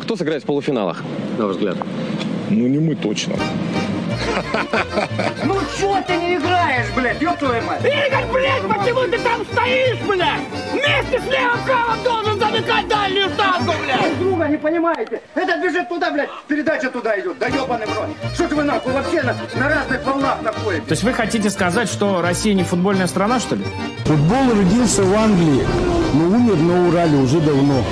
Кто сыграет в полуфиналах, на ваш взгляд? Ну, не мы точно. Ну чё ты не играешь, блядь, ёб твою мать? Игорь, блядь, почему ты там стоишь, блядь? Вместе с левым правым должен замыкать дальнюю штангу, блядь! Друг друга не понимаете. Этот бежит туда, блядь, передача туда идет. Да ёбаный в рот. Что ж вы нахуй вообще на, на разных волнах находитесь? То есть вы хотите сказать, что Россия не футбольная страна, что ли? Футбол родился в Англии, но умер на Урале уже давно.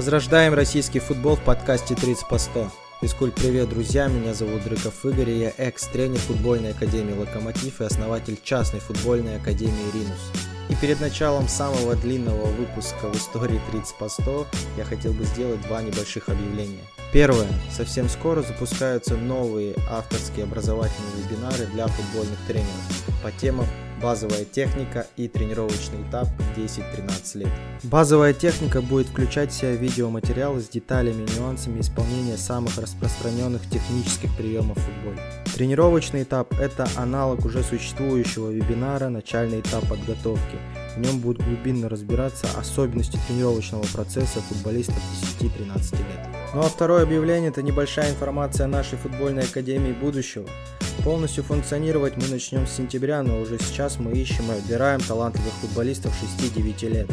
Возрождаем российский футбол в подкасте 30 по 100. Физкульт привет, друзья, меня зовут Дрыков Игорь, я экс-тренер футбольной академии «Локомотив» и основатель частной футбольной академии «Ринус». И перед началом самого длинного выпуска в истории 30 по 100 я хотел бы сделать два небольших объявления. Первое. Совсем скоро запускаются новые авторские образовательные вебинары для футбольных тренеров по темам базовая техника и тренировочный этап 10-13 лет. Базовая техника будет включать в себя видеоматериалы с деталями и нюансами исполнения самых распространенных технических приемов в футболе. Тренировочный этап – это аналог уже существующего вебинара «Начальный этап подготовки». В нем будут глубинно разбираться особенности тренировочного процесса футболистов 10-13 лет. Ну а второе объявление – это небольшая информация о нашей футбольной академии будущего. Полностью функционировать мы начнем с сентября, но уже сейчас мы ищем и отбираем талантливых футболистов 6-9 лет.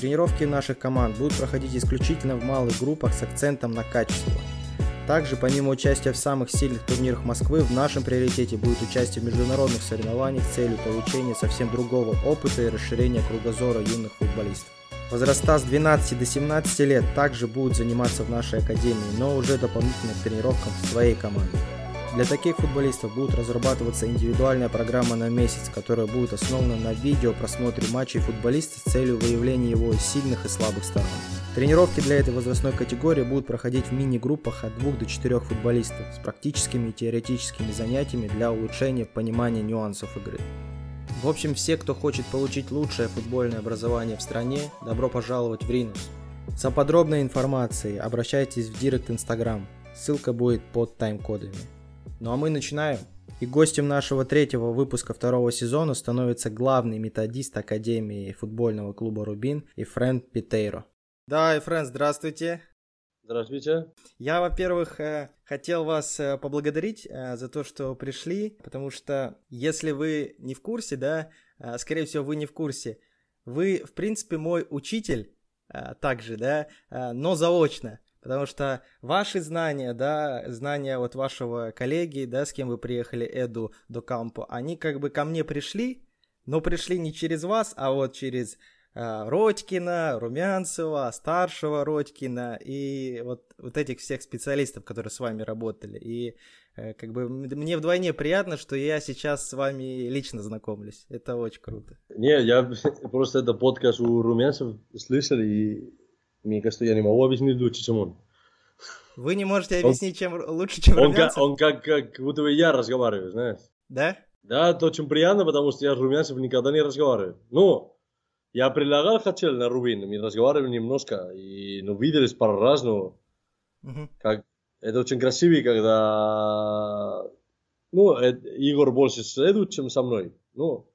Тренировки наших команд будут проходить исключительно в малых группах с акцентом на качество. Также, помимо участия в самых сильных турнирах Москвы, в нашем приоритете будет участие в международных соревнованиях с целью получения совсем другого опыта и расширения кругозора юных футболистов. Возраста с 12 до 17 лет также будут заниматься в нашей академии, но уже дополнительно к тренировкам своей команды. Для таких футболистов будет разрабатываться индивидуальная программа на месяц, которая будет основана на видео просмотре матчей футболиста с целью выявления его сильных и слабых сторон. Тренировки для этой возрастной категории будут проходить в мини-группах от 2 до 4 футболистов с практическими и теоретическими занятиями для улучшения понимания нюансов игры. В общем, все, кто хочет получить лучшее футбольное образование в стране, добро пожаловать в Ринус. За подробной информацией обращайтесь в Директ Инстаграм, ссылка будет под тайм-кодами. Ну а мы начинаем. И гостем нашего третьего выпуска второго сезона становится главный методист Академии футбольного клуба «Рубин» Ефрен Питейро. Да, Ефрен, здравствуйте. Здравствуйте. Я, во-первых, э, хотел вас э, поблагодарить э, за то, что пришли, потому что если вы не в курсе, да, скорее всего, вы не в курсе, вы, в принципе, мой учитель также, да, но заочно. Потому что ваши знания, да, знания вот вашего коллеги, да, с кем вы приехали, Эду до Кампо, они как бы ко мне пришли, но пришли не через вас, а вот через э, Родькина, Румянцева, старшего Родькина и вот, вот этих всех специалистов, которые с вами работали. И э, как бы мне вдвойне приятно, что я сейчас с вами лично знакомлюсь. Это очень круто. Не, я просто это подкаст у Румянцев слышал и мне кажется, я не могу объяснить лучше, чем он. Вы не можете объяснить, чем лучше, чем он Румянцев? Как, он как, как, будто бы я разговариваю, знаешь. Да? Да, это очень приятно, потому что я с Румянцев никогда не разговариваю. Ну, я предлагал хотел на Рубин, мы разговаривали немножко, и, ну, виделись пару раз, но угу. как, это очень красиво, когда, ну, Игорь больше следует, чем со мной. Ну,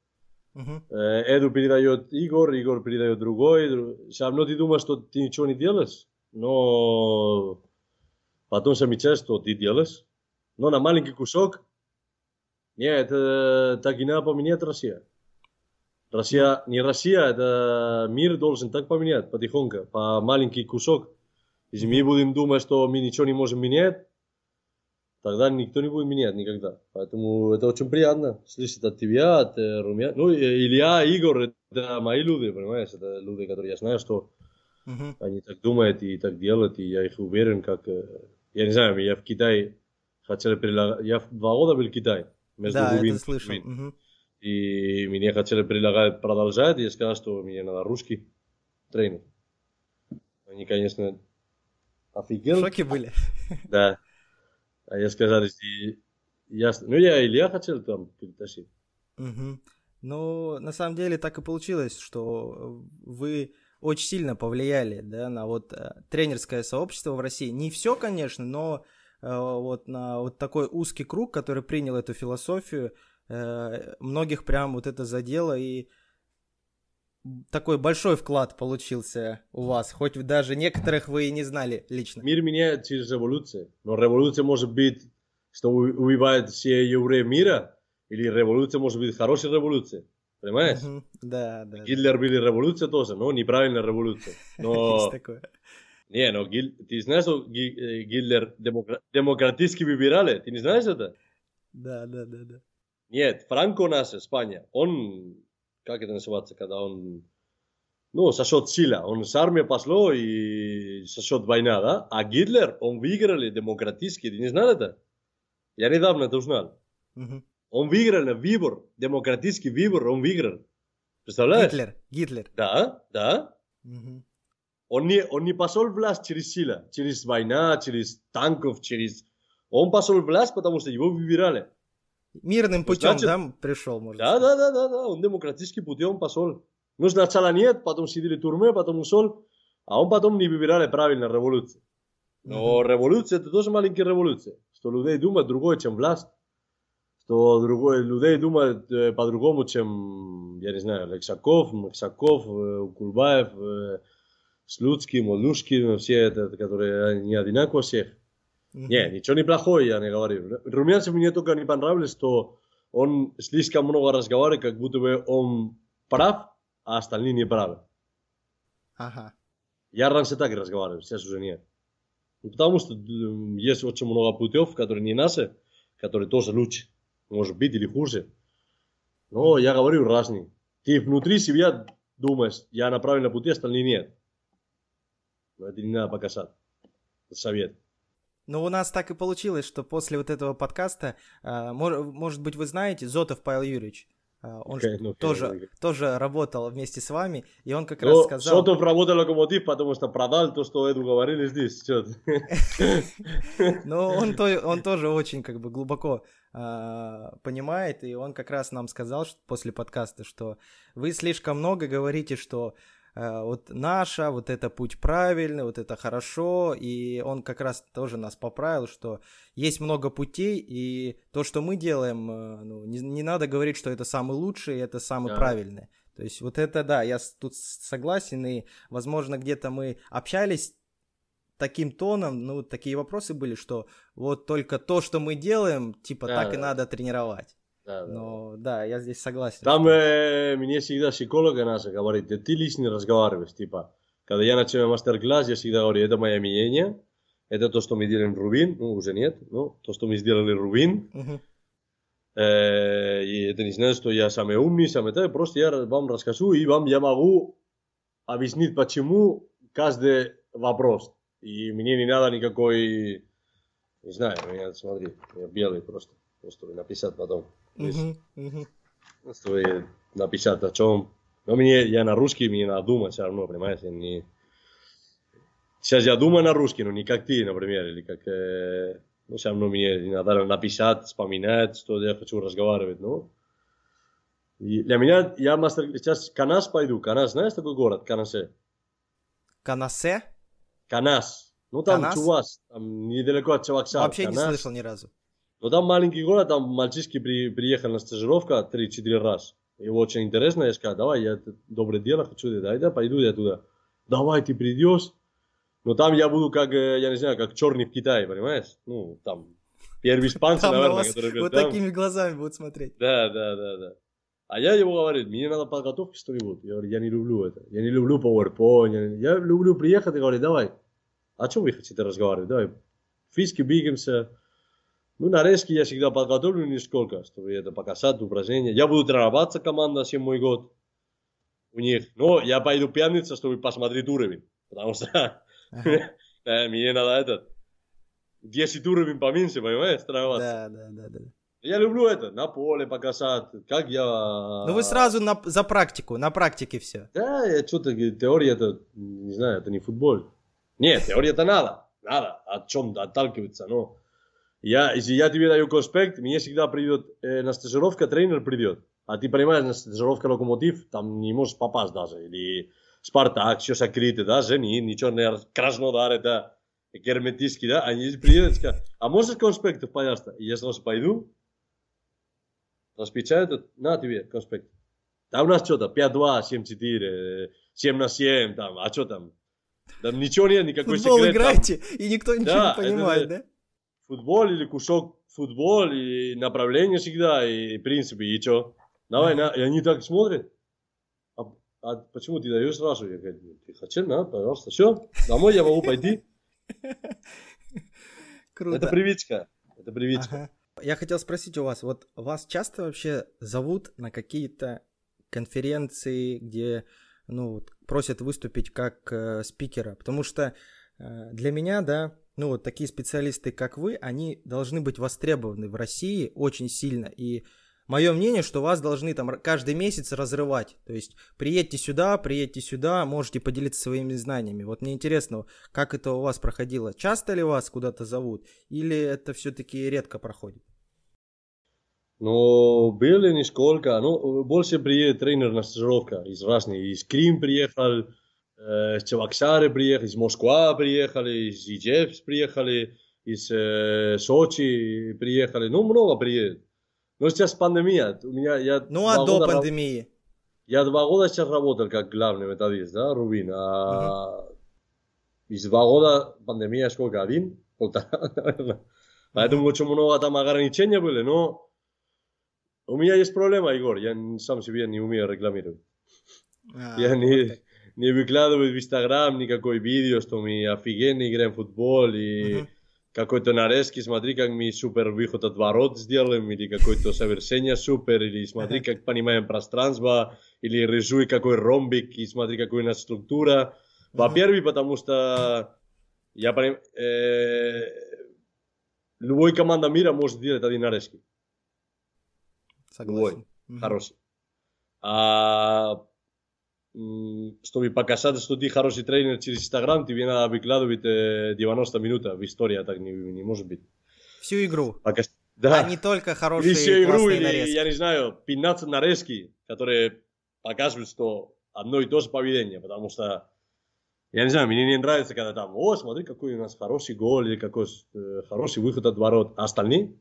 Uh-huh. Эду передает Игорь, Игорь передает другой. Все равно ты думаешь, что ты ничего не делаешь, но потом замечаешь, что ты делаешь. Но на маленький кусок, нет, это так и надо поменять Россия. Россия, не Россия, это мир должен так поменять потихоньку, по маленький кусок. Если мы будем думать, что мы ничего не можем менять, тогда никто не будет менять никогда. Поэтому это очень приятно слышать от тебя, от э, Румя. Ну, Илья, Игорь, это мои люди, понимаешь? Это люди, которые я знаю, что uh-huh. они так думают и так делают, и я их уверен, как... Э, я не знаю, я в Китае хотел предлагать... Я два года был в Китае. Между да, Рубин, это слышал. Uh-huh. И мне хотели предлагать продолжать, и я сказал, что мне надо русский тренер. Они, конечно, офигели. В шоке были. Да. А я сказал, если ясно. Ну, я Илья хотел там перетащить. Угу. Ну, на самом деле так и получилось, что вы очень сильно повлияли, да, на вот э, тренерское сообщество в России. Не все, конечно, но э, вот на вот такой узкий круг, который принял эту философию, э, многих прям вот это задело и такой большой вклад получился у вас, хоть даже некоторых вы и не знали лично. Мир меняет через революцию. Но революция может быть, что убивает все евреи мира, или революция может быть хорошая революция. Понимаешь? Мгм. Да, да. Гитлер были революция тоже, но неправильная революция. Но, Есть такое. не, но Гил- ты знаешь, что э, Гитлер демокра- демократически выбирали? Ты не знаешь это? Да, да, да, да. Нет, Франко наш, Испания, он, как это называется, когда он, ну, сошел сила, он с армией пошло и сошел война, да? А Гитлер, он выиграли демократически, ты не знал это? Я недавно это узнал. Мгм. Он выиграл выбор, демократический выбор, он выиграл. Представляешь? Гитлер, Гитлер. Да, да. Мгм. Он не, он не пошел власть через сила, через война, через танков, через... Он пошел власть, потому что его выбирали. Мирным путем, значит- да, пришел, можно Да, сказать. да, да, да, да, он демократическим путем пошел. Ну, сначала нет, потом сидели в тюрьме, потом ушел, а он потом не выбирали правильно революцию. Но революция это тоже маленькая революция, что людей думают другое, чем власть, что другое, людей думают э, по-другому, чем, я не знаю, Лексаков, Максаков, э, Кульбаев, э, Слуцкий, Молдушкин, все это, которые не одинаково всех. Не, ничего не плохое, я не говорю. Румянцев мне только не понравилось, что он слишком много разговаривает, как будто бы он прав, а остальные не правы. Ага. Я раньше так разговаривал, сейчас уже нет. Ну, потому что есть очень много путев, которые не наши, которые тоже лучше. Может быть или хуже. Но я говорю разные. Ты внутри себя думаешь, я на правильном пути, остальные нет. Но это не надо показать. Это совет. Ну, у нас так и получилось, что после вот этого подкаста, а, может быть, вы знаете, Зотов Павел Юрьевич, а, он ж ну, тоже, тоже работал вместе с вами, и он как Но раз сказал... Сотов работал локомотив, потому что продал то, что Эду говорили здесь. Но он, то, он тоже очень как бы глубоко а, понимает, и он как раз нам сказал что, после подкаста, что вы слишком много говорите, что вот наша, вот это путь правильный, вот это хорошо, и он как раз тоже нас поправил, что есть много путей, и то, что мы делаем, а, ну, не, не надо говорить, что это самый лучший, это самый Да. правильный. То есть вот это, да, я тут согласен, и, возможно, где-то мы общались таким тоном, ну, такие вопросы были, что вот только то, что мы делаем, типа, Да, так и да. надо тренировать. Да, да. Но, да, я здесь согласен. Там что- э, мне всегда психолога наша говорит, ты лично разговариваешь, типа, когда я начинаю мастер-класс, я всегда говорю, это мое мнение, это то, что мы делаем Рубин, ну, уже нет, ну, то, что мы сделали Рубин. Э, и это не значит, что я самый умный, самый так, просто я вам расскажу, и вам я могу объяснить, почему каждый вопрос. И мне не надо никакой, не знаю, меня, смотри, я белый просто, просто написать потом. Здесь. Мгм, мгм. Просто написать о чем. Но мне, я на русский, мне надо думать все равно, понимаешь, я не... Сейчас я думаю на русский, но не как ты, например, или как... э, Ну, все равно мне надо написать, вспоминать, что я хочу разговаривать, ну... И для меня, я мастер... Сейчас Канас пойду. Канас, знаешь такой город? Канасе. Канасе? Канас. Ну, там Канас? Чувас, там недалеко от Чаваксара. Вообще не слышал ни разу. Ну, там маленький город, там мальчишки при, приехали на стажировку 3-4 раз. Его очень интересно, я сказал, давай, я это доброе дело хочу, дай, да, пойду я туда. Давай, ты придешь. Но там я буду как, э, я не знаю, как черный в Китае, понимаешь? Ну, там, первый испанцы, Там на наверное, вас которые вот там. такими глазами будут смотреть. Да, да, да, да. А я ему говорю, мне надо подготовки что-нибудь. Я говорю, я не люблю это. Я не люблю PowerPoint. Я, не- я люблю приехать и говорить, давай, о чем вы хотите разговаривать? Давай, физики бигаемся. Ну, нарезки я всегда подготовлю нисколько, чтобы это показать, упражнения. Я буду тренироваться, команда, 7 мой год у них. Но я пойду пьяница, чтобы посмотреть уровень. Потому что мне надо этот 10 уровень поменьше, понимаешь, тренироваться. Да, да, да, да. Я люблю это, на поле показать, как я... Ну вы сразу на- за практику, на практике все. Да, я что-то, теория это, не знаю, это не футбол. Нет, теория это надо, надо, от чем отталкиваться, но... Я, если я тебе даю конспект, мне всегда придет э, на стажировка, тренер придет. А ты понимаешь, на стажировка локомотив, там не можешь попасть даже. Или Спартак, все закрыто, да, Женин, ничего не Краснодар, это герметически, да. Они приедут и скажут, а можешь конспектов, пожалуйста? И я сразу пойду, распечатаю, на тебе конспект. Да у нас что-то 5-2, 7-4, 7 на 7, там, а что там? Там ничего нет, никакой Футбол секрет. там. играете, и никто ничего Да, не понимает, это- да? Футбол или кусок футбол, и направление всегда, и принципы, и что? Давай, на, и они так смотрят. А, а почему ты даешь сразу? Я говорю, ты хотел, на, пожалуйста. Все, домой я могу пойти. Круто. Это привычка. Это привычка. Ага. Я хотел спросить у вас, вот вас часто вообще зовут на какие-то конференции, где ну, просят выступить как э, спикера? Потому что э, для меня, да, ну вот такие специалисты, как вы, они должны быть востребованы в России очень сильно. И мое мнение, что вас должны там каждый месяц разрывать. То есть приедьте сюда, приедьте сюда, можете поделиться своими знаниями. Вот мне интересно, как это у вас проходило? Часто ли вас куда-то зовут? Или это все-таки редко проходит? Ну, были нисколько. Ну, больше приедет тренер на стажировка из разных. Из Крим приехал, Чебоксары приехал, из Москвы приехали, из Ижевск приехали, из э, Сочи приехали. Ну, много приедет. Но сейчас пандемия. У меня, я Ну а до раб- пандемии? Я два года сейчас работал как главный методист, да, Рубин. А из два года пандемия сколько? Один? Полтора, наверное. Поэтому очень много там ограничения были, но у меня есть проблема, Егор, я сам себе не умею рекламировать. А, я вот не, так. Не выкладываю в Инстаграм никакой видео, что мы офигенно играем в футбол и Мгм. какой-то нарезки, смотри, как мы супер выход от ворот сделаем, или какое-то совершение супер, или смотри, как понимаем пространство, или рисуй какой ромбик, и смотри, какая у нас структура. Во-первых, потому что я поним- э, любой команда мира может делать один нарезки. Согласен. Мгм. Хороший. А м, чтобы показать, что ты хороший тренер через Инстаграм, тебе надо выкладывать э, 90 минут в истории, а так не, не может быть. Всю игру. Пока... Да. А не только хорошие всю игру, или, нарезки. я не знаю, 15 нарезки, которые показывают, что одно и то же поведение, потому что, я не знаю, мне не нравится, когда там, о, смотри, какой у нас хороший гол, или какой э, хороший выход от ворот, а остальные,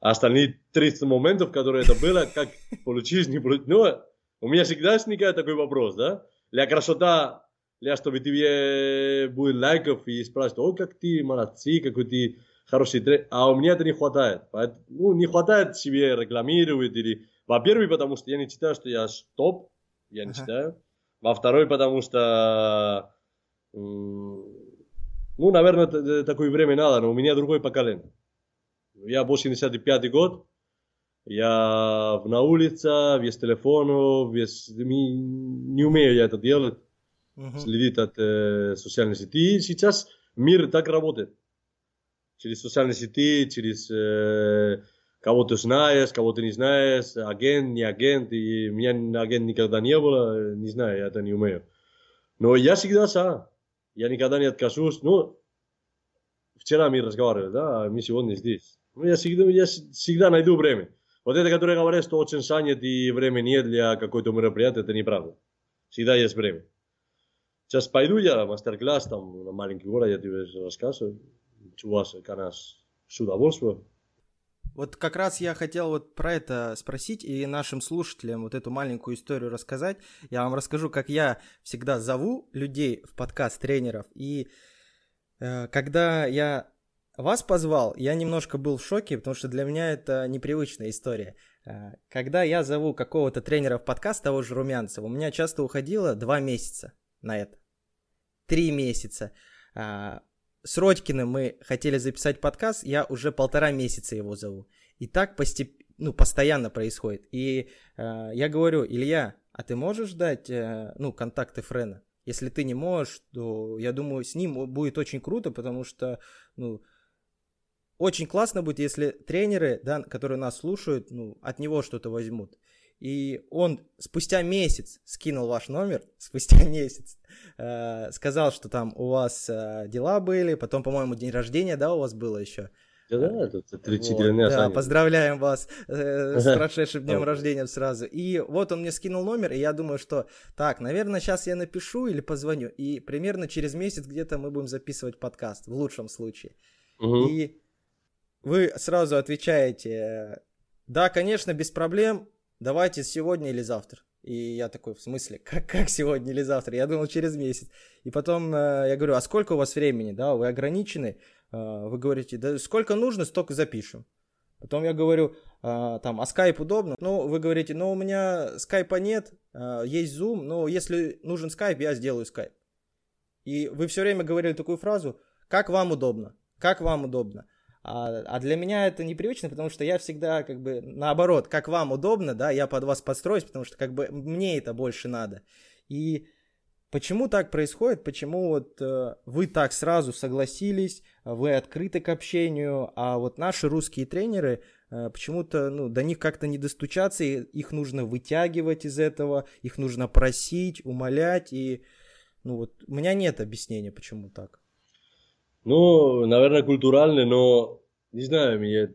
а остальные 30 моментов, которые это было, как получилось, не получилось, ну, у меня всегда возникает такой вопрос, да, для красота, для чтобы тебе будет лайков и спрашивают, о, как ты молодцы, какой ты хороший тренер, а у меня это не хватает. Поэт- Ну, не хватает себе рекламировать или... Во-первых, потому что я не считаю, что я топ, я не считаю. Во-вторых, потому что... Ну, наверное, т- такое время надо, но у меня другое поколение. Я 85 год, я в- на улице, без телефонов, без... Не умею я это делать Мгм. следит от э, социальной сети. И сейчас мир так работает. Через социальные сети, через э, кого ты знаешь, кого ты не знаешь, агент, не агент. И меня агент никогда не было, не знаю, я это не умею. Но я всегда сам. Я никогда не откажусь. Ну, вчера мы разговаривали, да, а мы сегодня здесь. Ну, я всегда, я всегда найду время. Вот это, которое говорят, что очень занят и времени нет для какой-то мероприятия, это неправда. Всегда есть время. Сейчас пойду я мастер-класс там на маленький город, я тебе рассказываю. Чуваш, канас, с удовольствием. Вот как раз я хотел вот про это спросить и нашим слушателям вот эту маленькую историю рассказать. Я вам расскажу, как я всегда зову людей в подкаст тренеров. И э, когда я вас позвал, я немножко был в шоке, потому что для меня это непривычная история. Э, Когда я зову какого-то тренера в подкаст, того же Румянцева, у меня часто уходило два месяца на это. Три месяца. А, С Родькиным мы хотели записать подкаст, я уже полтора месяца его зову. И так постеп... ну, постоянно происходит. И э, я говорю, Илья, а ты можешь дать э, ну, контакты Френа? Если ты не можешь, то я думаю, с ним будет очень круто, потому что ну, очень классно будет, если тренеры, да, которые нас слушают, ну, от него что-то возьмут. И он спустя месяц скинул ваш номер, спустя месяц, э, сказал, что там у вас э, дела были, потом, по-моему, день рождения, да, у вас было еще. Да, это 30 Вот, да, поздравляем вас э, с прошедшим днем рождения сразу. И вот он мне скинул номер, и я думаю, что так, наверное, сейчас я напишу или позвоню. И примерно через месяц где-то мы будем записывать подкаст, в лучшем случае. Мгм. И вы сразу отвечаете, да, конечно, без проблем, давайте сегодня или завтра. И я такой, в смысле, как, как сегодня или завтра? Я думал, через месяц. И потом э, я говорю, а сколько у вас времени, да, вы ограничены? Э, вы говорите, да сколько нужно, столько запишем. Потом я говорю, э, там, а скайп удобно? Ну, вы говорите, ну, у меня скайпа нет, э, есть Zoom, но если нужен скайп, я сделаю скайп. И вы все время говорили такую фразу, как вам удобно, как вам удобно. А, а для меня это непривычно, потому что я всегда как бы наоборот, как вам удобно, да, я под вас подстроюсь, потому что как бы мне это больше надо. И почему так происходит, почему вот э, вы так сразу согласились, вы открыты к общению, а вот наши русские тренеры э, почему-то, ну, до них как-то не достучаться, и их нужно вытягивать из этого, их нужно просить, умолять, и, ну, вот у меня нет объяснения, почему так. Ну, наверное, культурально, но не знаю, я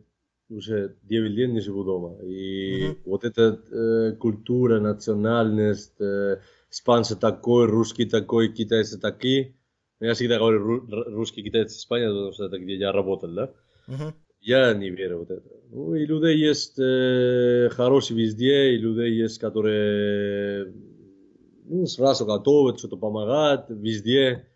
уже 9 лет не живу дома. И mm-hmm. вот эта э, культура, национальность, э, испанцы такой, русский такой, китайцы такие. Я всегда говорю русский, китайцы, Испания, потому что это где я работал, да? Mm-hmm. Я не верю вот это. Ну, и людей есть э, хорошие везде, и людей есть, которые ну, сразу готовы, что-то помогают везде.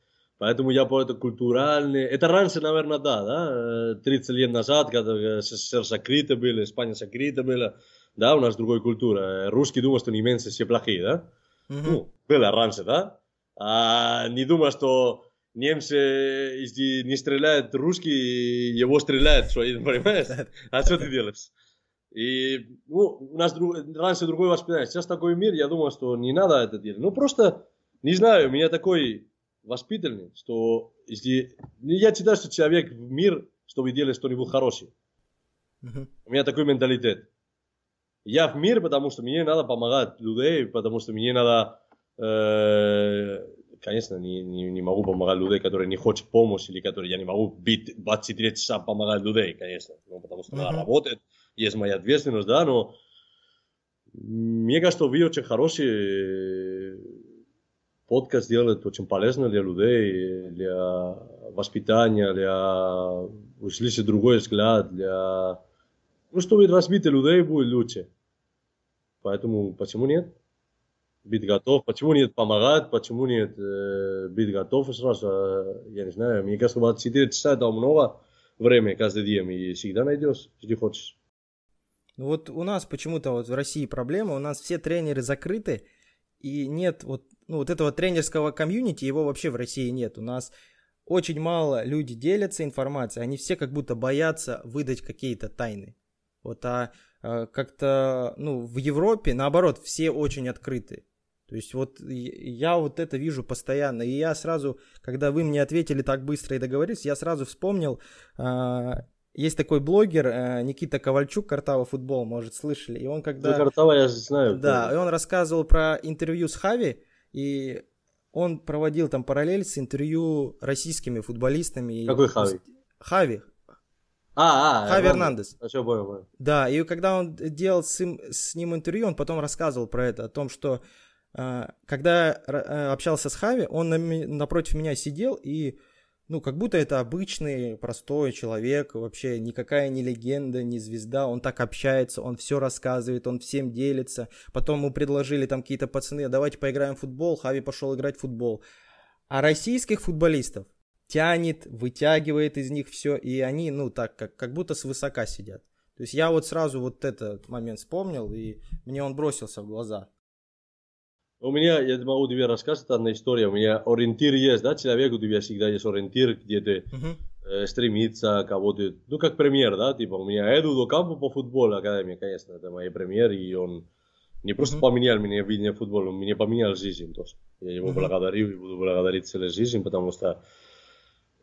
Поэтому я по это культуральный. Это раньше, наверное, да, да, 30 лет назад, когда СССР закрыто было, Испания закрыта была, да, у нас другая культура. Русские думают, что немцы все плохие, да? Mm-hmm. Ну, было раньше, да? А не думаю, что немцы, если не стреляют русские, его стреляют, что, понимаешь? А что ты делаешь? И ну, у нас друг, раньше другой воспитание. Сейчас такой мир, я думаю, что не надо это делать. Ну, просто, не знаю, у меня такой воспитанный, что если... Я считаю, что человек в мир, чтобы делать что-нибудь хорошее. Uh-huh. У меня такой менталитет. Я в мир, потому что мне надо помогать людей, потому что мне надо... Э, конечно, не, не, не могу помогать людей, которые не хотят помощи, или которые я не могу бить 23 часа помогать людей, конечно. Ну, потому что uh-huh. надо работать, есть моя ответственность, да, но... Мне кажется, вы очень хорошие подкаст делает очень полезно для людей, для воспитания, для услышать другой взгляд, для... Ну, чтобы развитие людей будет лучше. Поэтому почему нет? Быть готов. Почему нет помогать? Почему нет э, быть готов сразу? Я не знаю. Мне кажется, 24 часа это много времени каждый день. И всегда найдешь, если хочешь. Вот у нас почему-то вот в России проблема. У нас все тренеры закрыты. И нет вот ну, вот этого тренерского комьюнити, его вообще в России нет. У нас очень мало люди делятся информацией, они все как будто боятся выдать какие-то тайны. Вот, а, а как-то, ну, в Европе, наоборот, все очень открыты. То есть вот я вот это вижу постоянно. И я сразу, когда вы мне ответили так быстро и договорились, я сразу вспомнил, а, есть такой блогер а, Никита Ковальчук, Картава Футбол, может, слышали. И он когда... Ну, Картава я знаю. Да, и он рассказывал про интервью с Хави, и он проводил там параллель с интервью российскими футболистами. Какой Хави? Хави. А, а, Хави Эрнандес. А что, понял, понял. Да, и когда он делал с, им, с ним интервью, он потом рассказывал про это, о том, что э, когда э, общался с Хави, он на, напротив меня сидел и ну, как будто это обычный, простой человек, вообще никакая не легенда, не звезда, он так общается, он все рассказывает, он всем делится. Потом ему предложили там какие-то пацаны, давайте поиграем в футбол, Хави пошел играть в футбол. А российских футболистов тянет, вытягивает из них все, и они, ну, так, как, как будто свысока сидят. То есть я вот сразу вот этот момент вспомнил, и мне он бросился в глаза. У меня, я могу тебе рассказать одна история. У меня ориентир есть, да, человек, у тебя всегда есть ориентир, где ты uh-huh. э, стремится кого-то, ну, как премьер, да, типа, у меня Эду до Кампо по футболу, академия, конечно, это мой премьер, и он не просто uh-huh. поменял меня видение футбола, он мне поменял жизнь тоже. Я его uh-huh. благодарю и буду благодарить целую жизнь, потому что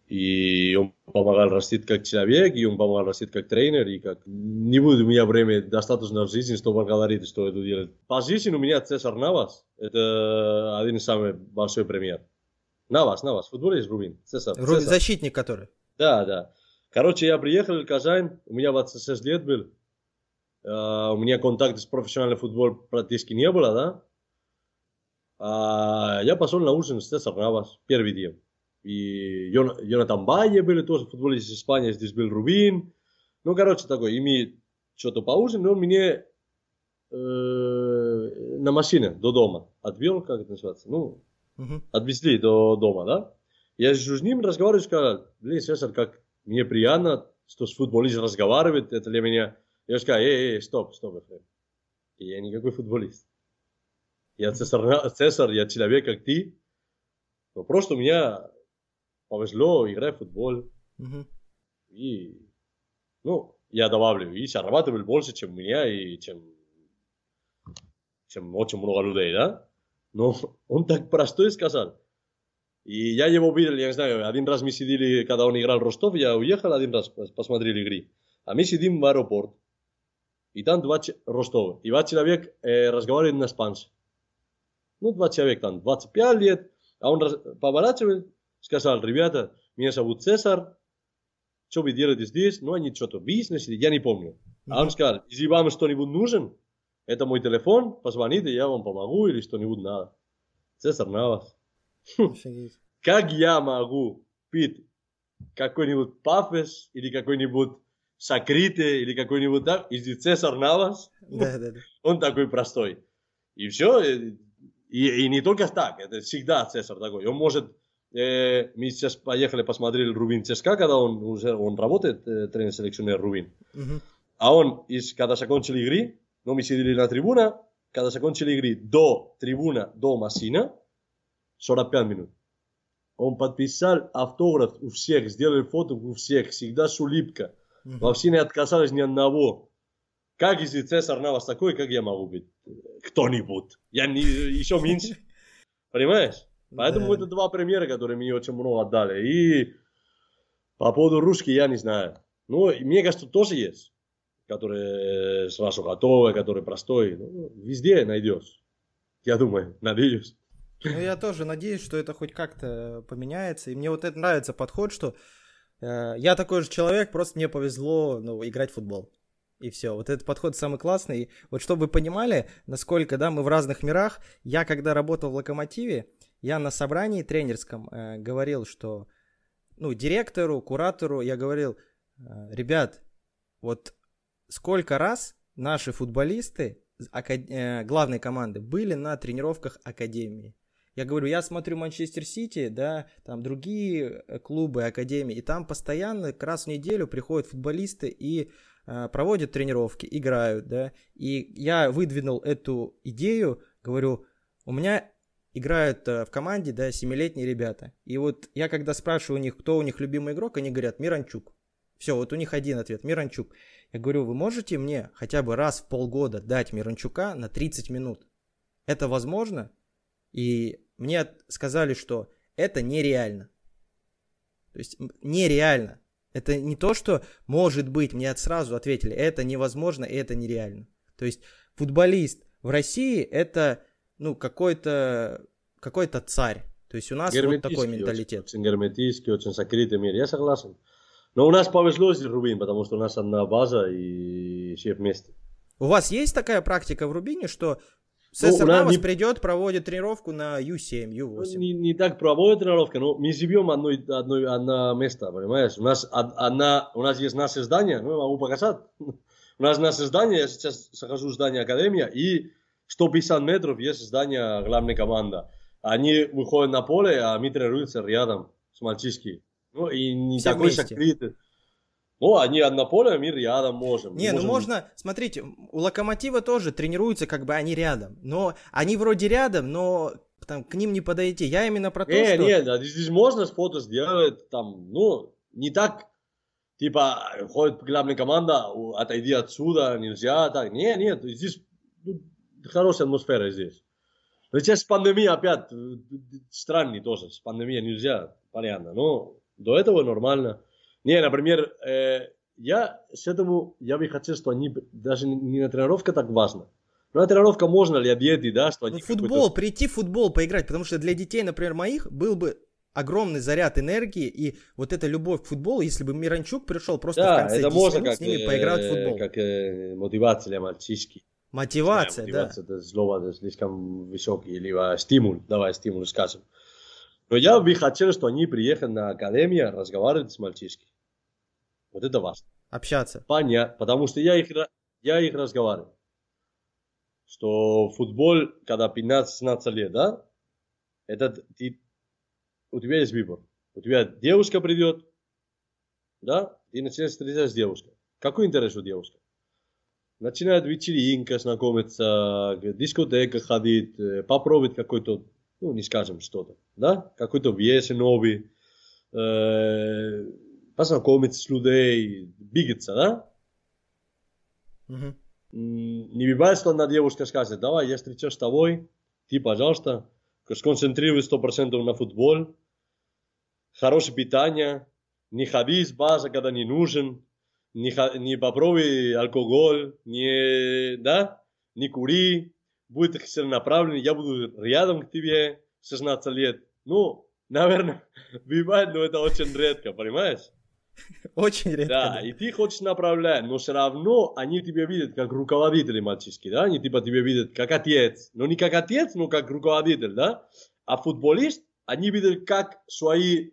и он помогал расти как человек, и он помогал расти как тренер, и как... Не будет у меня времени достаточно в жизни, чтобы благодарить, что это делать. По жизни у меня Цесар Навас, это один из самых большой пример. Навас, Навас, в футболе есть Рубин, Цесар. Рубин, Цесар. защитник который? Да, да. Короче, я приехал в Казань, у меня 26 лет был, uh, у меня контакта с профессиональным футболом практически не было, да? Uh, я пошел на ужин с Цесар Навас, первый день. И Йон, Йонатан Байе были тоже футболисты из Испании, здесь был Рубин. Ну, короче, такой, ими что-то поужинали, он мне э, на машине до дома. Отвел, как это называется? Ну, Мгм. отвезли до дома, да? Я сижу с ним, разговариваю, сказал, блин, Цесар, как мне приятно, что с футболистом разговаривает, это для меня. Я сказал, эй, эй, стоп, стоп, Ефрем. Я никакой футболист. Я Цесар, Цесар, я человек, как ты. Но просто у меня повезло играть в футбол. Мгм. И, ну, я добавлю, и зарабатывали больше, чем меня, и чем, чем очень много людей, да? Но он так простой сказал. И я его видел, я не знаю, один раз мы сидели, когда он играл в Ростов, я уехал один раз, пос- посмотрели игры. А мы сидим в аэропорт, и там два Ростова, и два человека э, разговаривают на испанском. Ну, два человека там, 25 лет, а он раз- поворачивает, сказал, ребята, меня зовут Цесар, что вы делаете здесь? Ну, они что-то бизнес, или я не помню. А он сказал, если вам что-нибудь нужен, это мой телефон, позвоните, я вам помогу или что-нибудь надо. Цесар Навас. Как я могу пить какой-нибудь пафос или какой-нибудь сокрытие или какой-нибудь так, если Цесар Навас, Да, да, да. он такой простой. И все. И, и не только так, это всегда Цесар такой. Он может... э, мы сейчас поехали, посмотрели Рубин ЦСКА, когда он уже он работает, э, тренер-селекционер Рубин. Мгм. А он, из, когда закончили игры, ну, мы сидели на трибуна, когда закончили игры до трибуна, до машина, 45 минут. Он подписал автограф у всех, сделали фото у всех, всегда с улыбкой. Мгм. Вообще не отказались ни одного. Как если Цесар Навас такой, как я могу быть? Кто-нибудь. Я не, еще меньше. Понимаешь? Поэтому Да. это два примера, которые мне очень много отдали. И по поводу русский я не знаю. Ну, мне кажется, тоже есть. Которые сразу готовы, которые простой. Ну, везде найдешь. Я думаю, надеюсь. Ну, я тоже надеюсь, что это хоть как-то поменяется. И мне вот это нравится подход, что э, я такой же человек, просто мне повезло ну, играть в футбол. И все. Вот этот подход самый классный. И вот чтобы вы понимали, насколько да, мы в разных мирах. Я когда работал в Локомотиве, я на собрании тренерском э, говорил, что ну, директору, куратору, я говорил, э, ребят, вот сколько раз наши футболисты ака- э, главной команды были на тренировках академии. Я говорю, я смотрю Манчестер Сити, да, там другие э, клубы, академии, и там постоянно, раз в неделю приходят футболисты и э, проводят тренировки, играют, да. И я выдвинул эту идею, говорю, у меня играют э, в команде, да, семилетние ребята. И вот я когда спрашиваю у них, кто у них любимый игрок, они говорят, Миранчук. Все, вот у них один ответ, Миранчук. Я говорю, вы можете мне хотя бы раз в полгода дать Миранчука на 30 минут? Это возможно? И мне сказали, что это нереально. То есть нереально. Это не то, что может быть, мне сразу ответили, это невозможно это нереально. То есть футболист в России это ну какой-то какой-то царь. То есть у нас вот такой менталитет. Очень, очень герметический, очень закрытый мир. Я согласен. Но у нас повезло здесь, Рубин, потому что у нас одна база и все вместе. У вас есть такая практика в Рубине, что Ну, Сесар у нас Навас не- придет, проводит тренировку на U7, Ну, U8? Не, не так проводит тренировка, но мы живем одно, одно, одно место, понимаешь? У нас, од- одна, у нас есть наше здание, ну, могу показать. У нас наше здание, я сейчас захожу в здание Академия, и 150 метров есть здание главной команды. Они выходят на поле, а мы тренируемся рядом с мальчишки. Ну, и не Все такой закрытый. Ну, они одно поле, а мы рядом можем. Не, ну Можем- можно, смотрите, у Локомотива тоже тренируются, как бы они рядом. Но они вроде рядом, но там, к ним не подойти. Я именно про то, Не, что... не, да, здесь можно фото сделать, там, ну, не так, типа, ходит главная команда, отойди отсюда, нельзя, так, не, нет, здесь ну, хорошая атмосфера здесь. Но сейчас пандемия опять, э, странный тоже, с пандемией нельзя, понятно, но до этого нормально. Не, например, э, я с этому, я бы хотел, что они, даже не на тренировка так важно, но на тренировка можно ли одеты, да, что Ну, они футбол, какой-то- прийти в футбол поиграть, потому что для детей, например, моих, был бы огромный заряд энергии и вот эта любовь к футболу, если бы Миранчук пришел просто в Да, конце это 10 можно минут как, с ними э, поиграть в футбол. как э, мотивация для мальчишки. Мотивация, да. мотивация, это слово это слишком высокий, а, стимул, давай стимул скажем. Но я бы хотел, что они приехали на академию разговаривать с мальчишкой. Вот это важно. Общаться. Понятно, потому что я их, я их разговариваю. что футбол, когда 15-16 лет, да, это ты, у тебя есть выбор. У тебя девушка придет, да, и начинаешь встречаться с девушкой. Какой интерес у девушки? Начинает вечеринка, знакомиться, дискотека ходить, э, попробовать какой-то, ну, не скажем что-то, да, какой-то вес новый, э, познакомиться с людей, двигаться, да? Мгм. Не бывает, что одна девушка скажет, давай, я встречаюсь с тобой, ты, пожалуйста, сконцентрируй 100% на футбол, хорошее питание, не ходи из база, когда не нужен, не, ха- не попробуй алкоголь, не, да, не кури, будет целенаправленный, я буду рядом к тебе в 16 лет. Ну, наверное, бывает, но это очень редко, понимаешь? Очень редко. Да, да. и ты хочешь направлять, но все равно они тебя видят как руководители мальчишки, да, они типа тебя видят как отец, но не как отец, но как руководитель, да, а футболист, они видят как свои,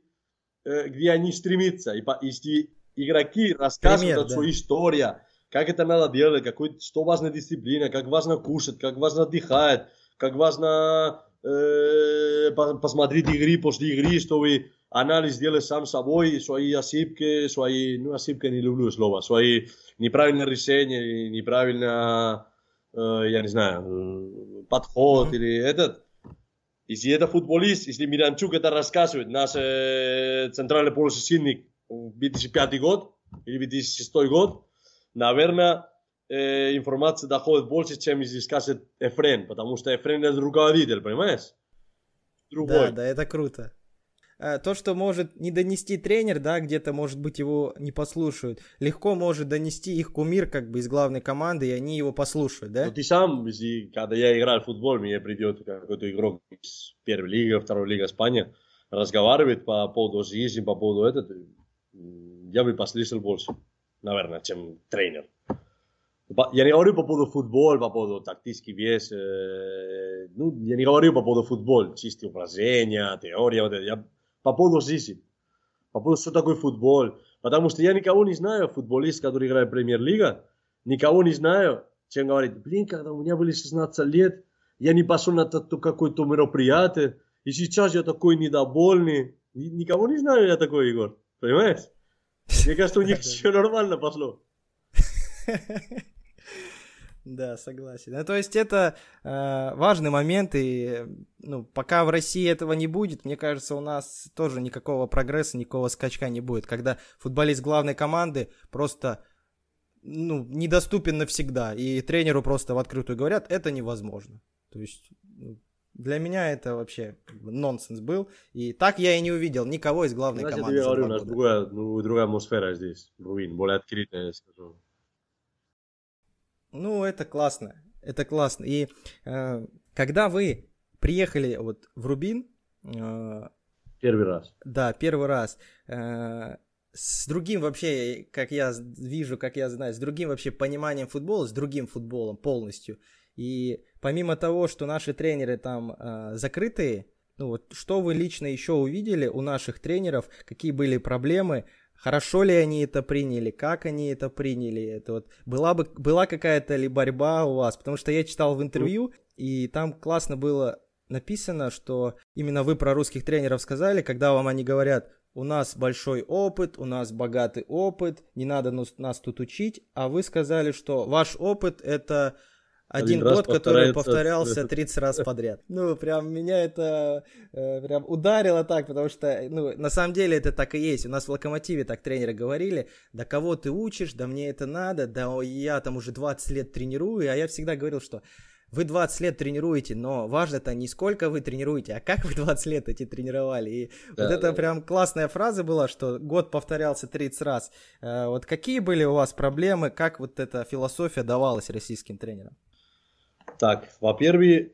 э, где они стремятся, и, если игроки рассказывают Пример, да. свою историю, как это надо делать, какой, что важна дисциплина, как важно кушать, как важно отдыхать, как важно э, по- посмотреть игры после игры, чтобы анализ делать сам собой, свои ошибки, свои, ну ошибки не люблю слово, свои неправильные решения, неправильно, э, я не знаю, э, подход или этот. Если это футболист, если Миранчук это рассказывает, наш э, центральный полузащитник в 2005 год или 2006 год, наверное, э, информация доходит больше, чем если скажет Эфрен, потому что Эфрен это руководитель, понимаешь? Другой. Да, да, это круто. А, То, что может не донести тренер, да, где-то, может быть, его не послушают, легко может донести их кумир, как бы, из главной команды, и они его послушают, да? Но ты сам, если, когда я играю в футбол, мне придет какой-то игрок из первой лиги, второй лиги Испании, разговаривает по поводу жизни, по поводу этого, я бы послушал больше, наверное, чем тренер. Я не говорю по поводу футбола, по поводу тактический вес, э, ну, я не говорю по поводу футбола, чистые упражнения, теория, вот это. я по поводу жизни, по поводу, что такое футбол. Потому что я никого не знаю, футболист, который играет в премьер-лига, никого не знаю, чем говорит, блин, когда у меня были 16 лет, я не пошел на то- то какое-то мероприятие, и сейчас я такой недовольный. Ни- Никого не знаю я такой, Егор, понимаешь? Мне кажется, у них все нормально пошло. Да, согласен. Ну, то есть это э, важный момент, и ну, пока в России этого не будет, мне кажется, у нас тоже никакого прогресса, никакого скачка не будет, когда футболист главной команды просто ну, недоступен навсегда, и тренеру просто в открытую говорят, это невозможно. То есть ну, для меня это вообще как бы нонсенс был, и так я и не увидел никого из главной Значит, я команды. за говорю, у нас другая, ну, другая атмосфера здесь, Руин, более открытая, я скажу. Ну, это классно. Это классно. И э, когда вы приехали вот в Рубин, э, Первый раз. да, первый раз, э, с другим вообще, как я вижу, как я знаю, с другим вообще пониманием футбола, с другим футболом полностью. И помимо того, что наши тренеры там э, закрытые, ну вот что вы лично еще увидели у наших тренеров, какие были проблемы, хорошо ли они это приняли, как они это приняли, это вот была бы была какая-то ли борьба у вас, потому что я читал в интервью и там классно было написано, что именно вы про русских тренеров сказали, когда вам они говорят, у нас большой опыт, у нас богатый опыт, не надо нас, тут учить, а вы сказали, что ваш опыт это один, Один год, который повторялся 30 раз подряд. Ну, прям меня это э, прям ударило так, потому что, ну, на самом деле это так и есть. У нас в Локомотиве так тренеры говорили, да кого ты учишь, да мне это надо, да я там уже 20 лет тренирую, а я всегда говорил, что вы 20 лет тренируете, но важно-то не сколько вы тренируете, а как вы 20 лет эти тренировали. И Да, вот это да. прям классная фраза была, что год повторялся 30 раз. Э, Вот какие были у вас проблемы, как вот эта философия давалась российским тренерам? Так, во-первых,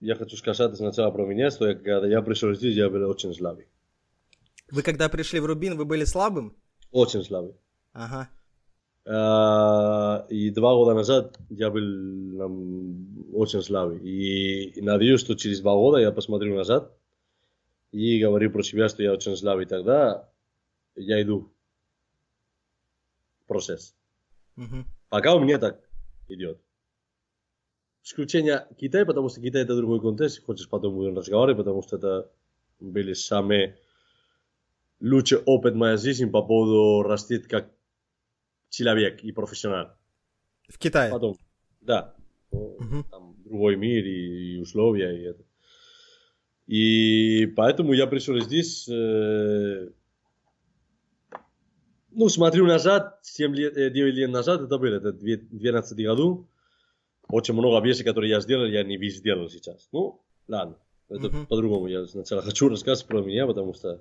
я хочу сказать сначала про меня, что я, когда я пришел здесь, я был очень слабый. Вы когда пришли в Рубин, вы были слабым? Очень слабый. Ага. А, И два года назад я был ам, очень слабый. И надеюсь, что через два года я посмотрю назад и говорю про себя, что я очень слабый. Тогда я иду в процесс. Мгм. Пока у меня так идет. Исключение Китай, потому что Китай это другой контекст, хочешь потом будем разговаривать, потому что это были самые лучший опыт моей жизни по поводу растить как человек и профессионал. В Китае? Потом, да. Мгм. Там другой мир и, и условия. И, это. и поэтому я пришел здесь, э, ну, смотрю назад, 7 лет, э, 9 лет назад это было, это 2012 году. Очень много вещей, которые я сделал, я не весь сделал сейчас. Ну, ладно, это Мгм. по-другому. Я сначала хочу рассказать про меня, потому что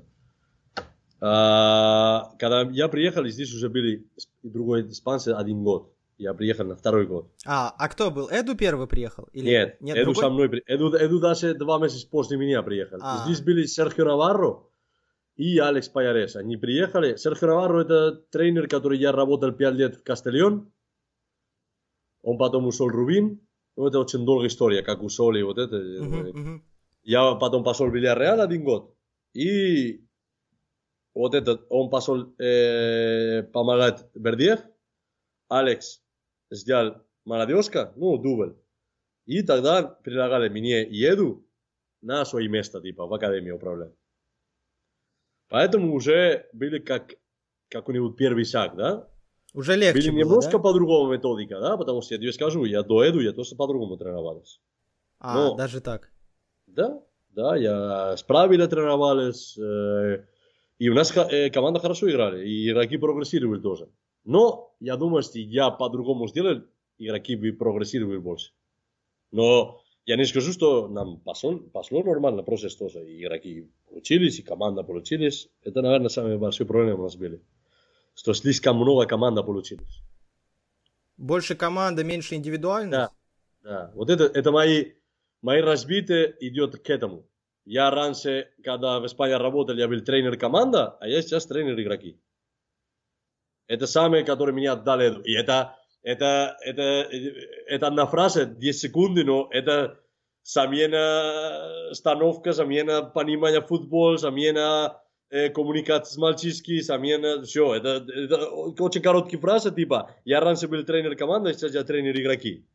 а, когда я приехал, здесь уже были другой испанцы один год. Я приехал на второй год. А, а кто был? Эду первый приехал? Или... Нет, Нет Эду другой? со мной, при- Эду, Эду даже два месяца после меня приехал. А. Здесь были Серхио Наварро и Алекс Паярес. Они приехали. Серхио Наварро это тренер, который я работал пять лет в Кастельон. Он потом ушел Рубин. Ну, это очень долгая история, как ушел и вот это. Мгм, мгм. Я потом пошел в Вильяреал один год. И вот этот, он пошел э, помогать Бердиев. Алекс сделал молодежка, ну, дубль. И тогда предлагали мне и Эду на свое место, типа, в академии управлять. Поэтому уже были как какой-нибудь первый шаг, да? Уже легче Были было, немножко да? по-другому методика, да? Потому что я тебе скажу, я до Эду, я тоже по-другому тренировался. А, но- даже так. Да, да, я с правильно тренировались. э, и у нас э, команда хорошо играли, и игроки прогрессировали тоже. Но я думаю, что я по-другому сделал, игроки бы прогрессировали больше. Но я не скажу, что нам пошло, пошло нормально, процесс тоже. И игроки получились, и команда получились. Это, наверное, самая большая проблема у нас были. Что слишком много команда получились. Больше команда, меньше индивидуальность? Да. Да, вот это, это мои, мои разбитые идет к этому. Я раньше, когда в Испании работал, я был тренер команда, а я сейчас тренер игроки. Это самые, которые меня отдали. И это, это, это, это одна фраза, 10 секунд, но это замена становка, замена понимания футбола, замена коммуникации с мальчишки, замена, все. Это, это очень короткие фразы, типа, я раньше был тренер команды, сейчас я тренер игроки.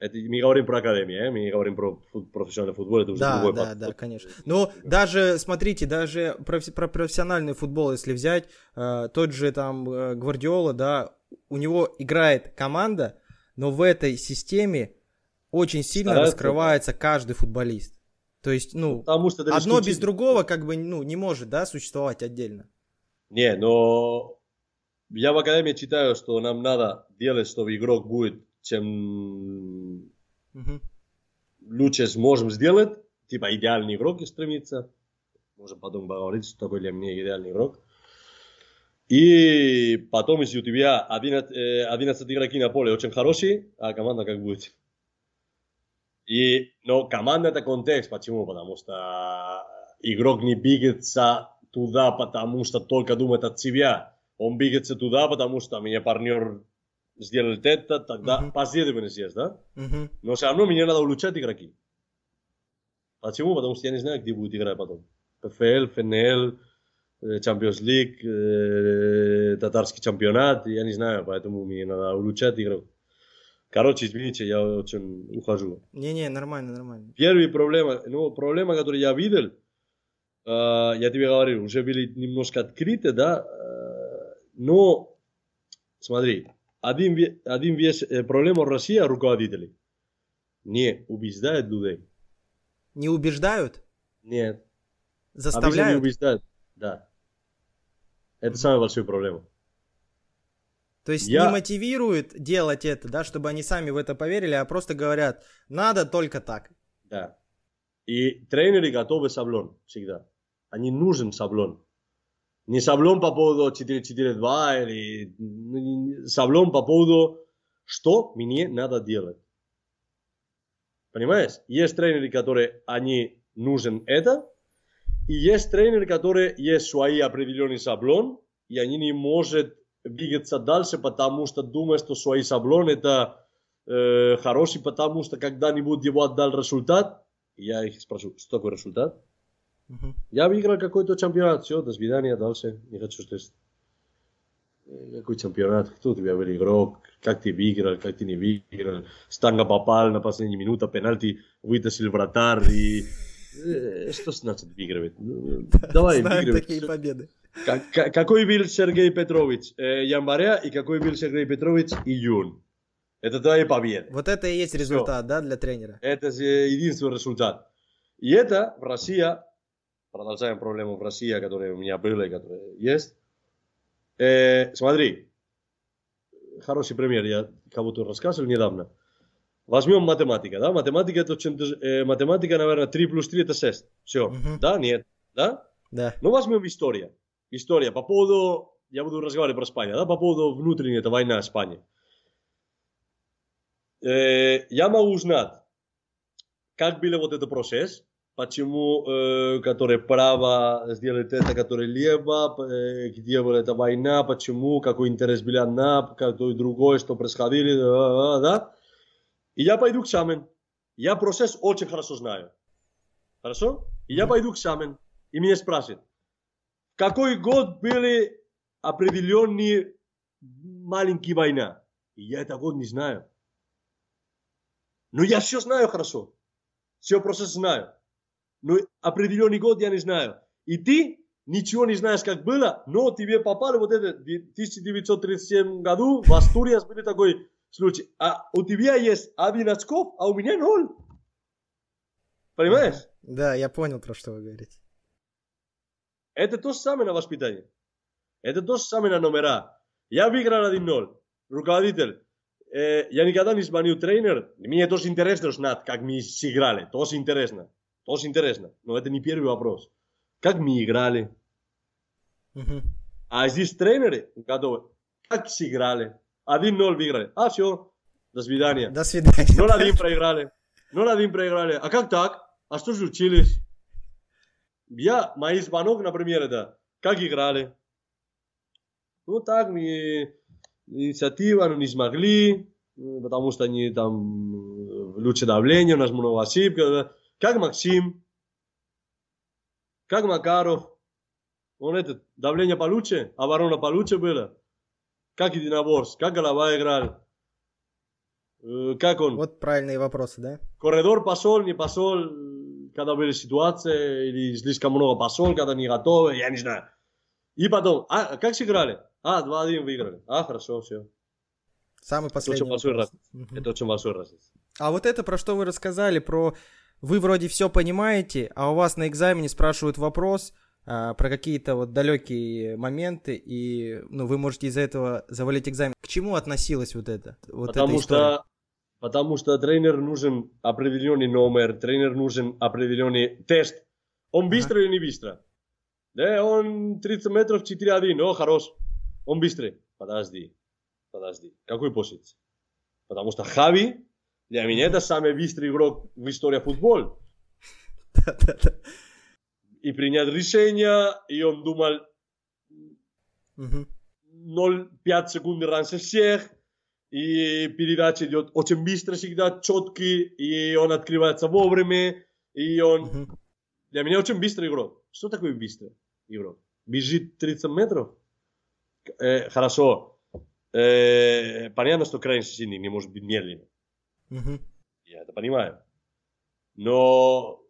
Это мы говорим про академию, э? мы говорим про фу- профессиональный футбол, это уже Да, другой да, подход. да, конечно. Ну, даже, смотрите, даже профи- про профессиональный футбол, если взять, э, тот же там э, Гвардиола, да, у него играет команда, но в этой системе очень сильно Стараются, раскрывается каждый футболист. То есть, ну, Потому что одно без исключительно. другого как бы, ну, не может, да, существовать отдельно. Не, но я в академии читаю, что нам надо делать, чтобы игрок будет, чем Мгм. лучше сможем сделать, типа идеальный игрок стремиться. Можем потом поговорить, что такое для меня идеальный игрок. И потом, если у тебя 11, э, 11 игроки на поле очень хорошие, а команда как будет. И, но команда это контекст. Почему? Потому что игрок не двигается туда, потому что только думает от себя. Он двигается туда, потому что мне партнер сделал это, тогда Мгм. последовательность есть, да? Мгм. Но все равно мне надо улучшать игроки. Почему? Потому что я не знаю, где будет играть потом. ПФЛ, ФНЛ, э, Champions League, э, татарский чемпионат, я не знаю, поэтому мне надо улучшать игрок. Короче, извините, я очень ухожу. Не-не, нормально, нормально. Первая проблема, ну, проблема, которую я видел, э, я тебе говорил, уже были немножко открыты, да, э, но, смотри, один, один вес, э, проблема в России руководителей не убеждают людей. Не убеждают? Нет. Обычно не Заставляют? убеждают. Да. Это самая большая проблема. То есть Я- не мотивируют делать это, да, чтобы они сами в это поверили, а просто говорят, надо только так. Да. И тренеры готовы шаблон всегда. Они нужен шаблон. Не шаблон по поводу 4-4-2 или ну, не- шаблон по поводу, что мне надо делать. Понимаешь? Есть тренеры, которые они нужен это, и есть тренеры, которые есть свой определенный шаблон, и они не могут двигаться дальше, потому что думают, что свой шаблон это э, хороший, потому что когда-нибудь его отдал результат. Я их спрошу, что такое результат? Мгм. Я выиграл какой-то чемпионат, все, до свидания, дальше, не хочу слышать. э, какой чемпионат, кто у тебя был игрок, как ты выиграл, как ты не выиграл, Станга попал на последней минуте, пенальти вытащил вратарь и... э, Что значит выигрывать? Ну, Давай, Знаем такие победы. Как- как- Какой был Сергей Петрович э, января и какой был Сергей Петрович июнь? Это твои победы. Вот это и есть результат, да, для тренера? Это единственный результат. И это в России, продолжаем проблему в России, которая у меня была и которая есть. Э, смотри, хороший пример, я кому-то рассказывал недавно. Возьмем математика, да? Математика это очень, э, математика, наверное, 3 плюс 3 это 6. Все. Мгм. Да, нет, да? Да. Ну, возьмем история. История по поводу, я буду разговаривать про Испанию, да, по поводу внутренней, это война Испании. Э, я могу узнать, как был вот этот процесс, почему, э, который право сделает это, который лево, э, где была эта война, почему, какой интерес был одна, какой другой, что происходило, да, да, да. И я пойду к экзамен. Я процесс очень хорошо знаю. Хорошо? И я пойду к экзамен. И меня спрашивают, в какой год были определенные маленькие война? И я этот год не знаю. Но я все знаю хорошо. Все процесс знаю. Но определенный год я не знаю. И ты ничего не знаешь, как было, но тебе попали вот это в 1937 году в Астуриас был такой случай. А у тебя есть один очков, а у меня ноль. Понимаешь? Да, я понял, про что вы говорите. Это то же самое на воспитание. Это то же самое на номера. Я выиграл 1-0. Руководитель. Э, я никогда не звонил тренер. Мне тоже интересно знать, как мы сыграли. Тоже интересно. Тоже интересно. Но это не первый вопрос. Как мы играли. Мгм. А здесь тренеры готовы. Как сыграли. 1-0 выиграли. А все. До свидания. До свидания. 0-1 проиграли. 0-1 проиграли. А как так? А что случилось? Я, мои звонок, например, это как играли. Ну так, мы инициатива, но не смогли, потому что они там лучше давление, у нас много ошибок. Как Максим, как Макаров. Он это, давление получше, оборона получше было. Как единоборств, как голова играл. Э, Как он? Вот правильные вопросы, да? Коридор пошел, не пошел, когда были ситуации, или слишком много пошел, когда не готовы, я не знаю. И потом, а как сыграли? А, 2-1 выиграли. А, хорошо, все. Самый Это последний очень большой. Мгм. Это очень большой разница. А вот это, про что вы рассказали, про вы вроде все понимаете, а у вас на экзамене спрашивают вопрос про какие-то вот далекие моменты, и ну, вы можете из-за этого завалить экзамен. К чему относилась вот это? Вот потому эта история? что потому что тренер нужен определенный номер, тренер нужен определенный тест. Он быстро или не быстро? Да, он 30 метров 4-1, о, хорош. Он быстрый. Подожди, подожди. Какой позиции? Потому что Хави для меня это самый быстрый игрок в истории футбола. И принять решение, и он думал Мгм. 0,5 секунд раньше всех, и передача идет очень быстро всегда, четкий, и он открывается вовремя, и он... Мгм. Для меня очень быстрый игрок. Что такое быстрый игрок? Бежит 30 метров? Э, хорошо. Э, понятно, что крайне сильный не может быть медленным. Мгм. Я это понимаю. Но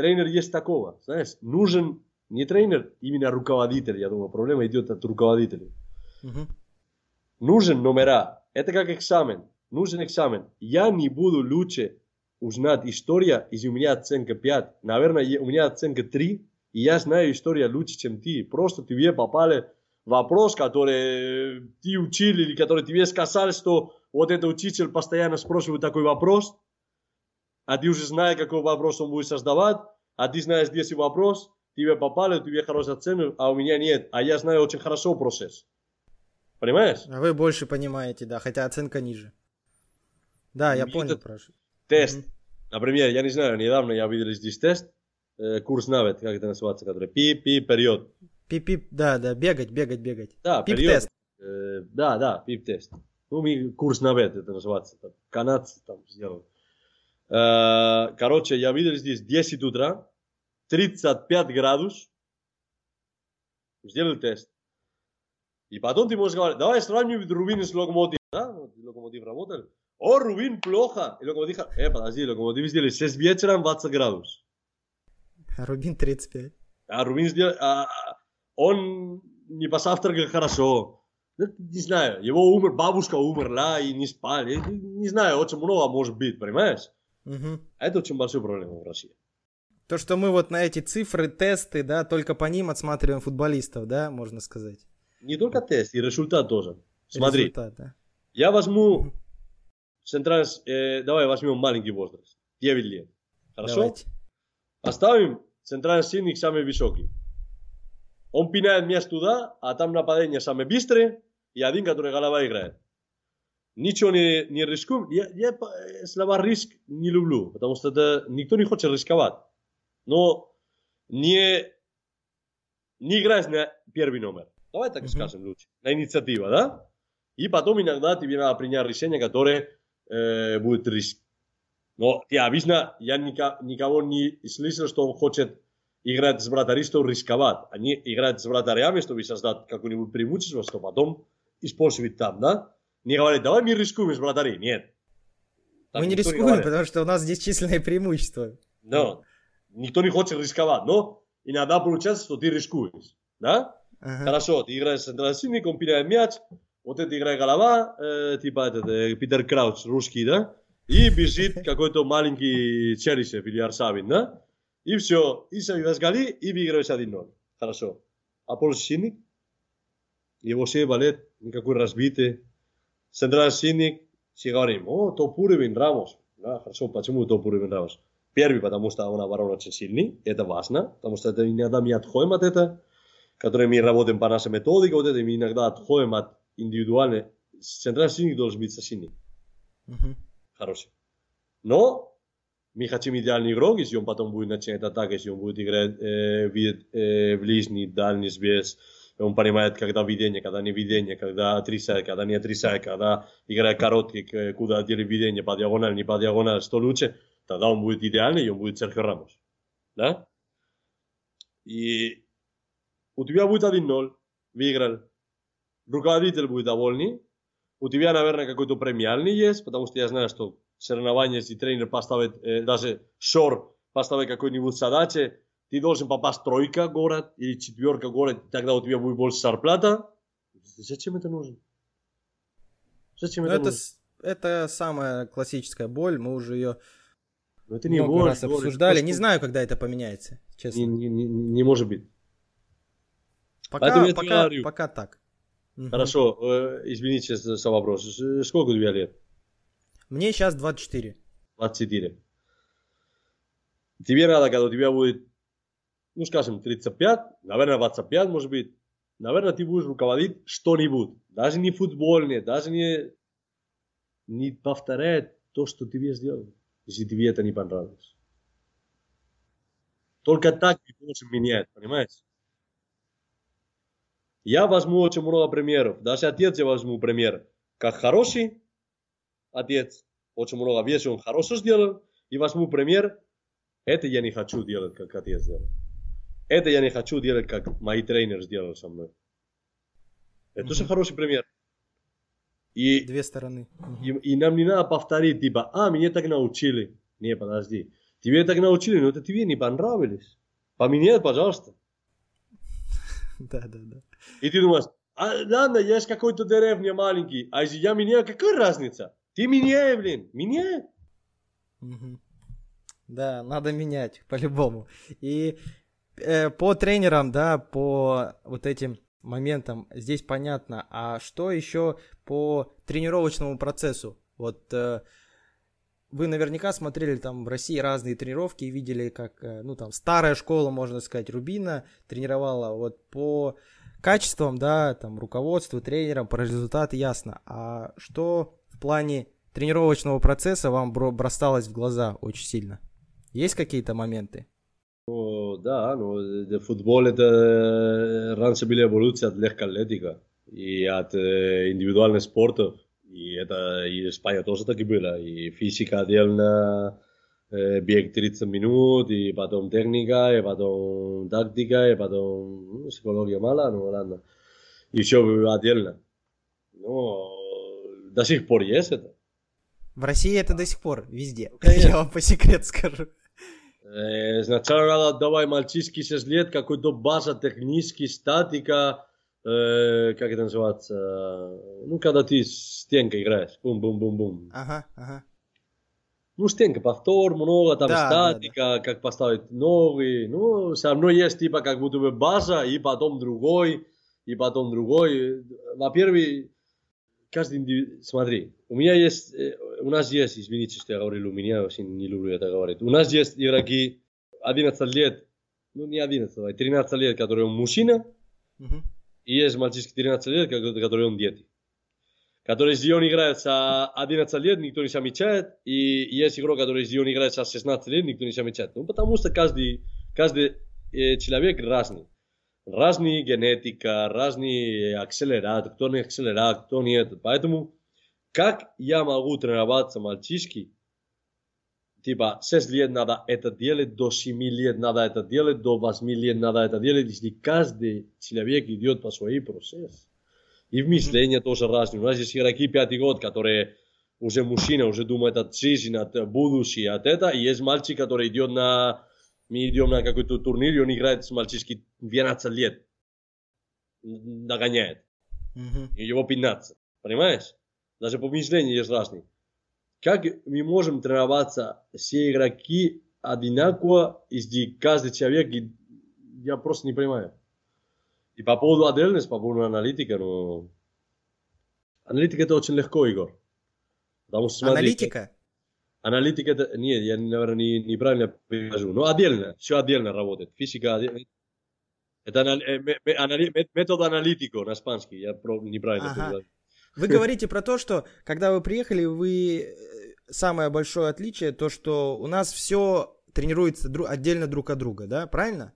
тренер есть такого, знаешь, нужен не тренер, именно руководитель. Я думаю, проблема идет от руководителей. Мгм. Нужен номера. Это как экзамен. Нужен экзамен. Я не буду лучше узнать история, если у меня оценка 5. Наверное, у меня оценка 3, и я знаю историю лучше, чем ты. Просто тебе попали вопрос, который ты учил, или который тебе сказали, что вот этот учитель постоянно спрашивает такой вопрос, а ты уже знаешь, какой вопрос он будет создавать, а ты знаешь 10 вопрос, тебе попали, тебе хорошая оценка, а у меня нет. А я знаю очень хорошо процесс. Понимаешь? А вы больше понимаете, да, хотя оценка ниже. Да, я Мне понял это- про что. Тест. Мгм. Например, я не знаю, недавно я видел здесь тест, э, курс навет, как это называется, который пип-пип период. Пип-пип, да, да, бегать, бегать, бегать. Да, Пип-тест. период. Э, да, да, пип-тест. Ну, мы курс навет это называется. Там, канадцы там сделали. Э, короче, я видел здесь 10 утра, 35 градус. Сделали тест. И потом ты можешь говорить, давай сравнивать Рубин с Локомотив. Да, Локомотив работал. О, Рубин плохо. И Локомотив, э, подожди, Локомотив сделали 6 вечером 20 градусов. А Рубин 35. А Рубин сделал, а, он не посавтракал хорошо. Ну, Не знаю, его умер, бабушка умерла и не спал. Я Не, не знаю, очень много может быть, понимаешь? А Это очень большая проблема в России. То, что мы вот на эти цифры, тесты, да, только по ним отсматриваем футболистов, да, можно сказать. Не только тест, и результат тоже. Смотри, Результат, да. я возьму центральный, э, давай возьмем маленький возраст, 9 лет. Хорошо? Давайте. Поставим центральный сильник самый высокий. Он пинает мяч туда, а там нападение самое быстрое, и один, который голова играет. Ничего не, не рискуем. Я, я слова риск не люблю, потому что это, никто не хочет рисковать. Но не, не играть на первый номер. Давай так Мгм. скажем лучше. На инициатива, да? И потом иногда тебе надо принять решение, которое э, будет риск. Но ты обычно, я никого не слышал, что он хочет играть с вратарей, чтобы рисковать. Они играют с вратарями, чтобы создать какое-нибудь преимущество, что потом использовать там, да? Не говорят, давай мы рискуем с вратарей. Нет. Так мы не рискуем, говорит. потому что у нас здесь численное преимущество. Но никто не хочет рисковать, но иногда получается, что ты рискуешь, да? Ага. Хорошо, ты играешь центральный, он пинает мяч, вот это играет голова, э, типа этот, э, Питер Крауч, русский, да? И бежит какой-то маленький Чересев или Арсавин, да? И все, и забиваешь голи, и выиграешь 1-0. Хорошо. А полусильник, его все балет, никакой разбитый. Центральный сильник, все говорим, о, топ уровень Рамос. Да, хорошо, почему топ уровень Рамос? Первый, потому что он оборон очень сильный, это важно, потому что это иногда мы отходим от этого, которые мы работаем по нашей методике, вот это мы иногда отходим от индивидуальной. Центральный сильник должен быть сильный, Мгм. хороший. Но мы хотим идеальный игрок, если он потом будет начинать атаку, если он будет играть э, вид, э, ближний, дальний связь, он понимает, когда видение, когда не видение, когда отрицает, когда не отрицает, когда играет короткий, к- куда делит видение, по диагональ, не по диагональ, что лучше, тогда он будет идеальный, и он будет Серхио Рамос. Да? И у тебя будет 1-0, выиграл. Руководитель будет довольный. У тебя, наверное, какой-то премиальный есть, потому что я знаю, что соревнования, если тренер поставит, э, даже шор поставит какой-нибудь задачи, ты должен попасть тройка город или четверка город, тогда у тебя будет больше зарплата. Зачем это нужно? Зачем Ну, это, это, нужно? с- это самая классическая боль, мы уже ее Ну, это не много боль, раз боль, обсуждали. просто Не знаю, когда это поменяется, честно. Не, не- не- не может быть. Пока, поэтому тебе пока, говорю. пока так. Хорошо, э, извините за, вопрос. Сколько у тебя лет? Мне сейчас 24. 24. Тебе надо, когда у тебя будет, ну, скажем, 35, наверное, 25, может быть, наверное, ты будешь руководить что-нибудь. Даже не футбольное, даже не, не повторяет то, что тебе сделал, если тебе это не понравилось. Только так ты можешь менять, понимаешь? Я возьму очень много примеров. Даже отец я возьму пример. Как хороший отец, очень много вещей он хорошо сделал. И возьму пример. Это я не хочу делать, как отец сделал. Это я не хочу делать, как мои тренеры сделали со мной. Это тоже хороший пример. И, Две стороны. Мгм. и, и нам не надо повторить, типа, а, меня так научили. Не, подожди. Тебе так научили, но это тебе не понравилось. Поменяй, пожалуйста. Да, да, да. И ты думаешь, а, ладно, я из какой-то деревни маленький, а если я меняю, какая разница? Ты меняй, блин, меняй. Да, надо менять по-любому. И по тренерам, да, по вот этим моментам здесь понятно. А что еще по тренировочному процессу? Вот э, вы наверняка смотрели там в России разные тренировки и видели, как, э, ну там, старая школа, можно сказать, Рубина тренировала. Вот по качествам, да, там, руководству, тренерам, по результату ясно. А что в плане тренировочного процесса вам бро- бросалось в глаза очень сильно? Есть какие-то моменты? Ну, да, ну, э, футбол это раньше была эволюция от легкой атлетика и от э, индивидуальных спортов. И это и Испания тоже так и было. И физика отдельно, э, бег 30 минут, и потом техника, и потом тактика, и потом ну, психология мало, ну ладно. и все отдельно. Ну, до сих пор есть это. В России это до сих пор везде. Конечно. Я вам по секрету скажу. Э, Сначала давай мальчишки 6 лет, какой-то база, технический, статика, э, как это называется, ну, когда ты стенка играешь, бум-бум-бум-бум. Ага, ага. Ну, стенка, повтор, много, там Да, статика, как поставить ноги, ну, все равно есть типа как будто бы база, и потом другой, и потом другой. Во-первых, каждый индивид... Смотри, у меня есть, э, у нас есть, извините, что я говорил, у меня вообще не люблю это говорить. У нас есть игроки 11 лет, ну не 11, а 13 лет, которые он мужчина, Мгм. и есть мальчишки 13 лет, ко- которые он дети. Который если он играет со 11 лет, никто не замечает, и есть игрок, который если он играет со 16 лет, никто не замечает. Ну, потому что каждый, каждый э, человек разный. Разный генетика, разный акселерат, кто не акселерат, кто нет. Поэтому, как я могу тренироваться мальчишки, типа 6 лет надо это делать, до 7 лет надо это делать, до 8 лет надо это делать, если каждый человек идет по своей процесс. И в мышлении тоже разное. У нас есть игроки пятый год, которые уже мужчина, уже думает от жизни, от будущего, от этого. И есть мальчик, который идет на... Мы идем на какой-то турнир, и он играет с мальчишки 12 лет. Догоняет. Мгм. И его 15. Понимаешь? Даже по мышлению есть разные. Как мы можем тренироваться все игроки одинаково, если каждый человек, я просто не понимаю. И по поводу отдельности, по поводу аналитика, ну... Аналитика это очень легко, Егор. Потому что, смотри, Аналитика? Аналитика это... Нет, я, наверное, не, неправильно перевожу. Но отдельно, все отдельно работает. Физика отдельно. Это анали- э, анали- ме- метод аналитико на испанский. Я неправильно Ага. перевожу. Вы говорите про то, что когда вы приехали, вы э, самое большое отличие то, что у нас все тренируется дру- отдельно друг от друга, да, правильно?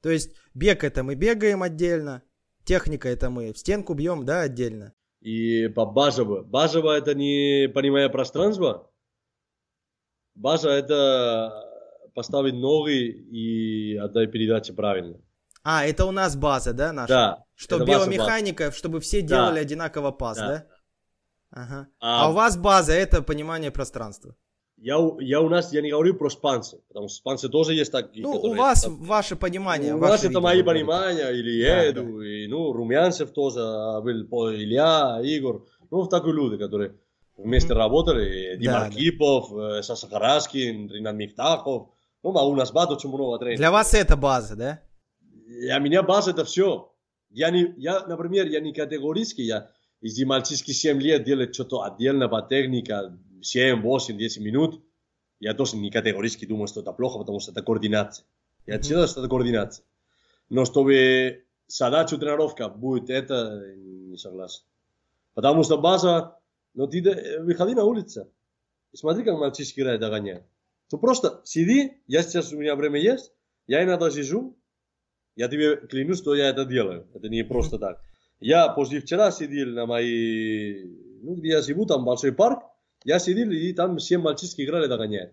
То есть бег это мы бегаем отдельно, техника это мы в стенку бьем, да, отдельно. И по базово. Базово это не понимая пространство. База это поставить ноги и отдать передачу правильно. А, это у нас база, да, наша? Да. Что биомеханика, чтобы все Да. делали одинаково пас, да? Да. Ага. А- А, у вас база это понимание пространства. Я, у- я у нас, я не говорю про спанцы, потому что спанцы тоже есть такие, Ну, у вас там- ваше понимание. у нас это мои понимания, или Да, Эду, и, ну, Румянцев тоже был, по- Илья, Игорь, ну, такие люди, которые вместе работали, Дима Да, да. Архипов, э, Саша Хараскин, Ринат Мифтахов, ну, а у нас бат очень много тренеров. Для вас это база, да? Для меня база это все. Я, не, я, например, я не категорически, я если мальчишки 7 лет делают что-то отдельно по технике, 7, 8, 10 минут, я тоже не категорически думаю, что это плохо, потому что это координация. Я Мгм. считаю, что это координация. Но чтобы задача тренировка будет это, не согласен. Потому что база, ну ты да- выходи на улицу, и смотри, как мальчишки играют, догоняют. Ты просто сиди, я сейчас, у меня время есть, я иногда сижу, я тебе клянусь, что я это делаю. Это не просто так. Я после вчера сидел на моей... Ну, где я живу, там большой парк. Я сидел, и там все мальчишки играли догоняют.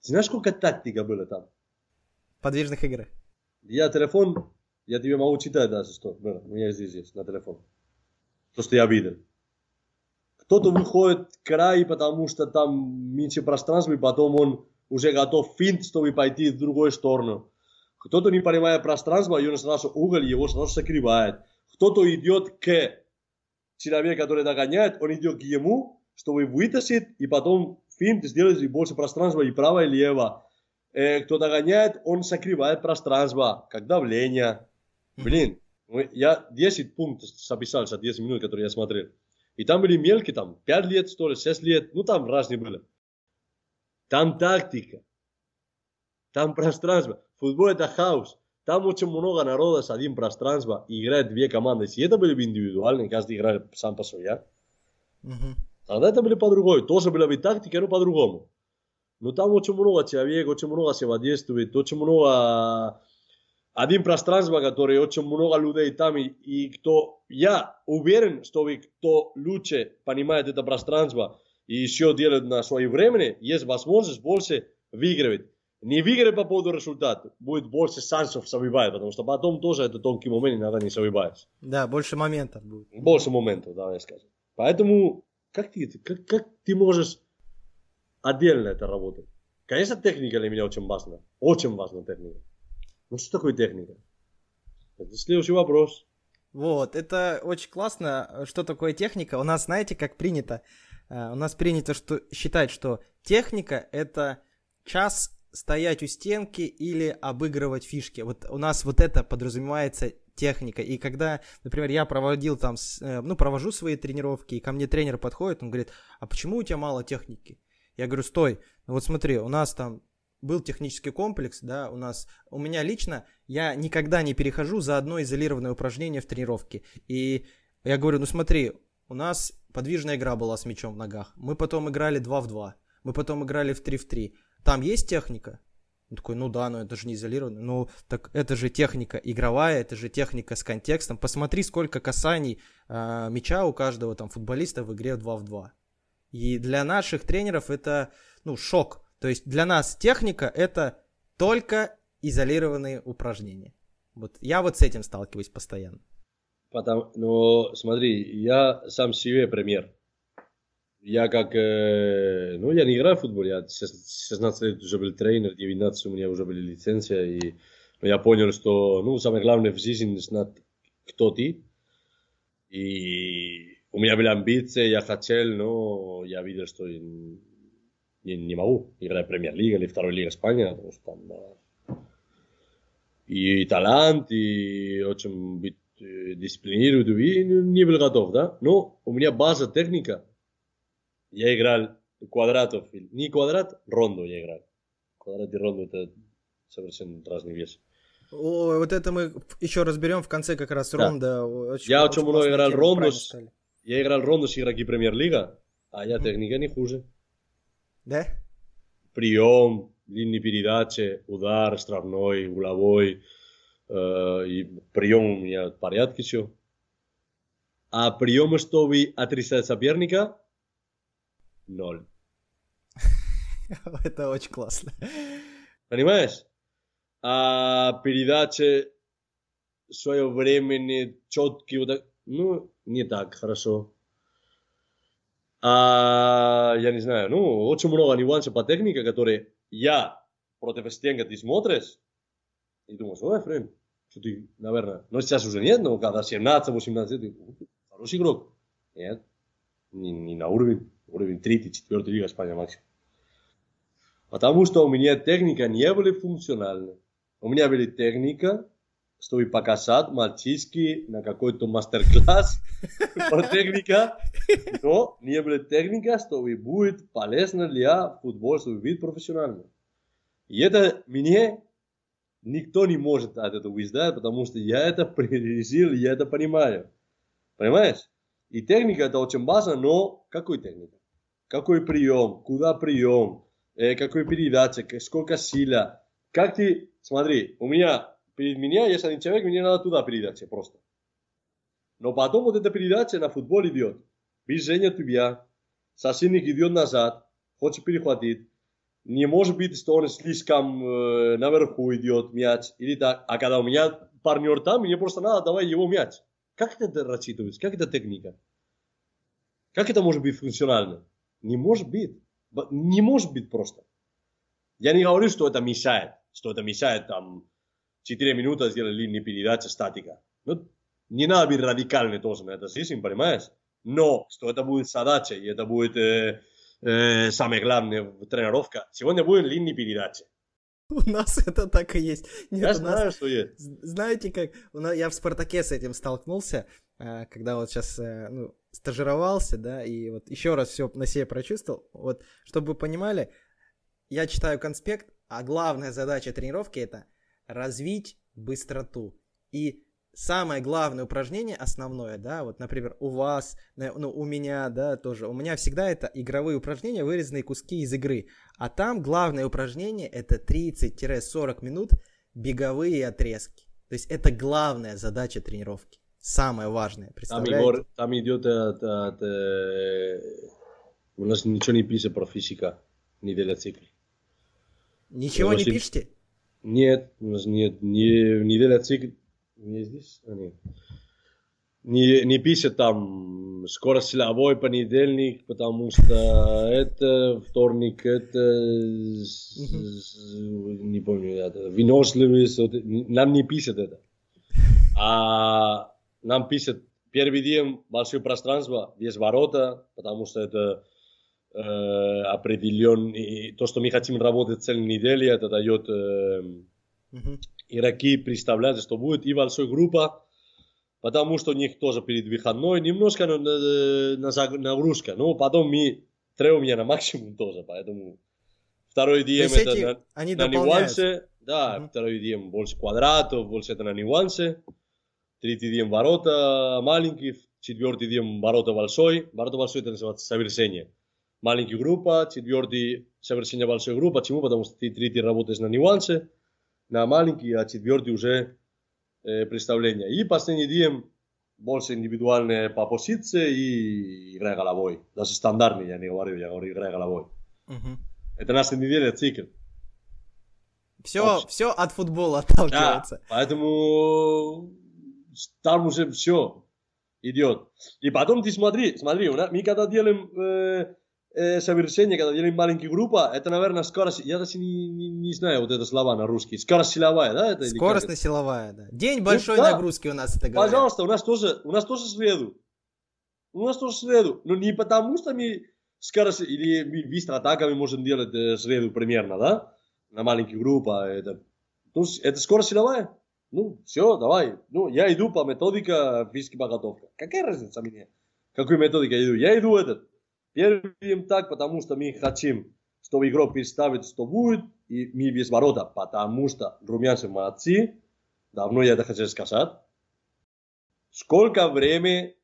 Знаешь, сколько тактика было там? Подвижных игр. Я телефон, я тебе могу читать даже, что было. У меня здесь есть, на телефон. То, что я видел. Кто-то выходит к краю, потому что там меньше пространства, и потом он уже готов финт, чтобы пойти в другую сторону. Кто-то, не понимая пространство, и он сразу угол его сразу закрывает. Кто-то идет к человеку, который догоняет, он идет к ему, чтобы вытащить, и потом финт сделать и больше пространства и право, и лево. Э, кто догоняет, он закрывает пространство, как давление. Блин, я 10 пунктов записал за 10 минут, которые я смотрел. И там были мелкие, там 5 лет, что ли, 6 лет, ну там разные были. Там тактика, там пространство. Футбол это хаос. Там очень много народа с одним пространством и играет две команды. Если это были бы индивидуальные, каждый играет сам по своему, Мгм. Тогда это были по-другому. Тоже была бы тактика, но по-другому. Но там очень много человек, очень много взаимодействует, очень много... Один пространство, который очень много людей там, и, и кто... Я уверен, что вы, кто лучше понимает это пространство и еще делает на свое время, есть возможность больше выигрывать. не выиграй по поводу результата, будет больше шансов забивать, потому что потом тоже это тонкий момент, иногда не забиваешь. Да, больше моментов будет. Больше моментов, давай скажем. Поэтому, как ты, как, как ты можешь отдельно это работать? Конечно, техника для меня очень важна. Очень важна техника. Ну что такое техника? Это следующий вопрос. Вот, это очень классно. Что такое техника? У нас, знаете, как принято? Э, У нас принято что, считать, что техника — это час стоять у стенки или обыгрывать фишки. Вот у нас вот это подразумевается техника. И когда, например, я проводил там, э, ну, провожу свои тренировки, и ко мне тренер подходит, он говорит, а почему у тебя мало техники? Я говорю, стой, ну вот смотри, у нас там был технический комплекс, да, у нас, у меня лично, я никогда не перехожу за одно изолированное упражнение в тренировке. И я говорю, ну смотри, у нас подвижная игра была с мячом в ногах. Мы потом играли 2 в 2. Мы потом играли в 3 в 3. Там есть техника? Он такой, ну да, но это же не изолированно. Ну, так это же техника игровая, это же техника с контекстом. Посмотри, сколько касаний э, мяча у каждого там футболиста в игре 2 в 2. И для наших тренеров это, ну, шок. То есть для нас техника это только изолированные упражнения. Вот я вот с этим сталкиваюсь постоянно. Потому, но смотри, я сам себе пример. Я как, э, ну я не играю в футбол, я с 16 лет уже был тренер, 19 у меня уже были лицензия, и но я понял, что, ну, самое главное в жизни знать, кто ты. И у меня были амбиции, я хотел, но я видел, что я не, могу играть в премьер-лига или второй лига Испании, потому что там и талант, и очень быть э, дисциплинированным, и не был готов, да. Но у меня база техника. Я играл квадратов, не квадрат, рондо я играл. Квадрат и рондо это совершенно разные вещи. О, вот это мы еще разберем в конце как раз Да. ронда. Очень, Я очень много играл рондо. Я играл рондо с игроки премьер-лига, а я техника не хуже. Да? штрафной, угловой. э, и прием у меня в порядке все. А приемы, чтобы отрицать соперника, ноль. Это очень классно. Понимаешь? А передачи свое времени четкие, вот так, ну, не так хорошо. А, я не знаю, ну, очень много нюансов по технике, которые я против стенка ты смотришь, и думаешь, ой, Френ, что ты, наверное, но сейчас уже нет, но когда 17-18, ты хороший игрок. Нет, не, не на уровень, уровень 3 4 лига Испания максимум. Потому что у меня техника не были функциональны. У меня были техника, чтобы показать мальчишки на какой-то мастер-класс про техника, но не было техника, чтобы будет полезно для футбола, чтобы быть профессиональным. И это мне никто не может от этого издать, потому что я это пережил, я это понимаю. Понимаешь? И техника это очень важно, но какой техника? Какой прием? Куда прием? Э, какой передача? Сколько сила? Как ты... Смотри, у меня, перед меня есть один человек, мне надо туда передача просто. Но потом вот эта передача на футбол идет. Движение тебя, соседник идет назад, хочет перехватить. Не может быть, что он слишком э, наверху идет мяч или так. А когда у меня партнер там, мне просто надо давать его мяч. Как это рассчитывается? Как это техника? Как это может быть функционально? Не может быть. Не может быть просто. Я не говорю, что это мешает. Что это мешает там 4 минуты сделать линии передачи статика. Ну, не надо быть радикальным тоже на это жизнь, понимаешь? Но, что это будет задача, и это будет э, э, самое главное тренировка. Сегодня будет линии передачи. У нас это так и есть. Нет, Я у нас- знаю, что есть. Знаете как? У нас, я в Спартаке с этим столкнулся, когда вот сейчас ну, стажировался, да, и вот еще раз все на себе прочувствовал. Вот, чтобы вы понимали, я читаю конспект, а главная задача тренировки это развить быстроту. И самое главное упражнение, основное, да, вот, например, у вас, ну, у меня, да, тоже, у меня всегда это игровые упражнения, вырезанные куски из игры. А там главное упражнение это 30-40 минут беговые отрезки. То есть это главная задача тренировки. Самое важное, Там, представляете? Егор, там идет от, от, э, у нас ничего не пишет про физика, не для цикла. Ничего Я не пишете? Нет, нет, не, неделя цикл. Не здесь? А, нет. Не, не пишет там скоро силовой понедельник, потому что это вторник, это не помню, это выносливость, вот, нам не пишет это. А нам пишет первый день большое пространство, без ворота, потому что это э, определенный, то, что мы хотим работать целую неделю, это дает э, Мгм. игроки представляют, что будет и большая группа, потому что у них тоже перед выходной немножко на, на- на нагрузка. Но потом мы требуем на максимум тоже, поэтому второй есть это эти- на, они на нюансы. Да, Мгм. второй день больше квадратов, больше это на нюансы. Третий день ворота маленький, четвертый день ворота большой. Ворота большой это называется совершение. Маленькая группа, четвертый совершение большой группы. Почему? Потому что ты третий работаешь на нюансы, на маленький, а четвертый уже э, представление. И последний день больше индивидуальные по позиции и игра головой. Даже стандартный я не говорю, я говорю игра головой. Мгм. Это наша неделя цикл. Все, все от футбола Да, отталкивается. поэтому там уже все идет. И потом ты смотри, смотри, мы когда делаем э, э, совершение, когда делаем маленькие группы, это, наверное, скорость, я даже не, не, не знаю вот это слова на русский, скорость силовая, да? Это, Скоростно-силовая, да. День большой да. нагрузки у нас это говорят. Пожалуйста, у нас тоже, у нас тоже среду. У нас тоже среду. Но не потому, что мы скорость или мы быстро атаками можем делать э, среду примерно, да? На маленьких группах. Это, ну, с- это скорость силовая. Ну, все, давай. Ну, я иду по методика физической подготовки. Какая разница мне? Какой методикой я иду? Я иду этот. Первый день так, потому что мы хотим, чтобы игрок представит, что будет, и мы без ворота, потому что румянцы молодцы. Давно я это хотел сказать. Сколько времени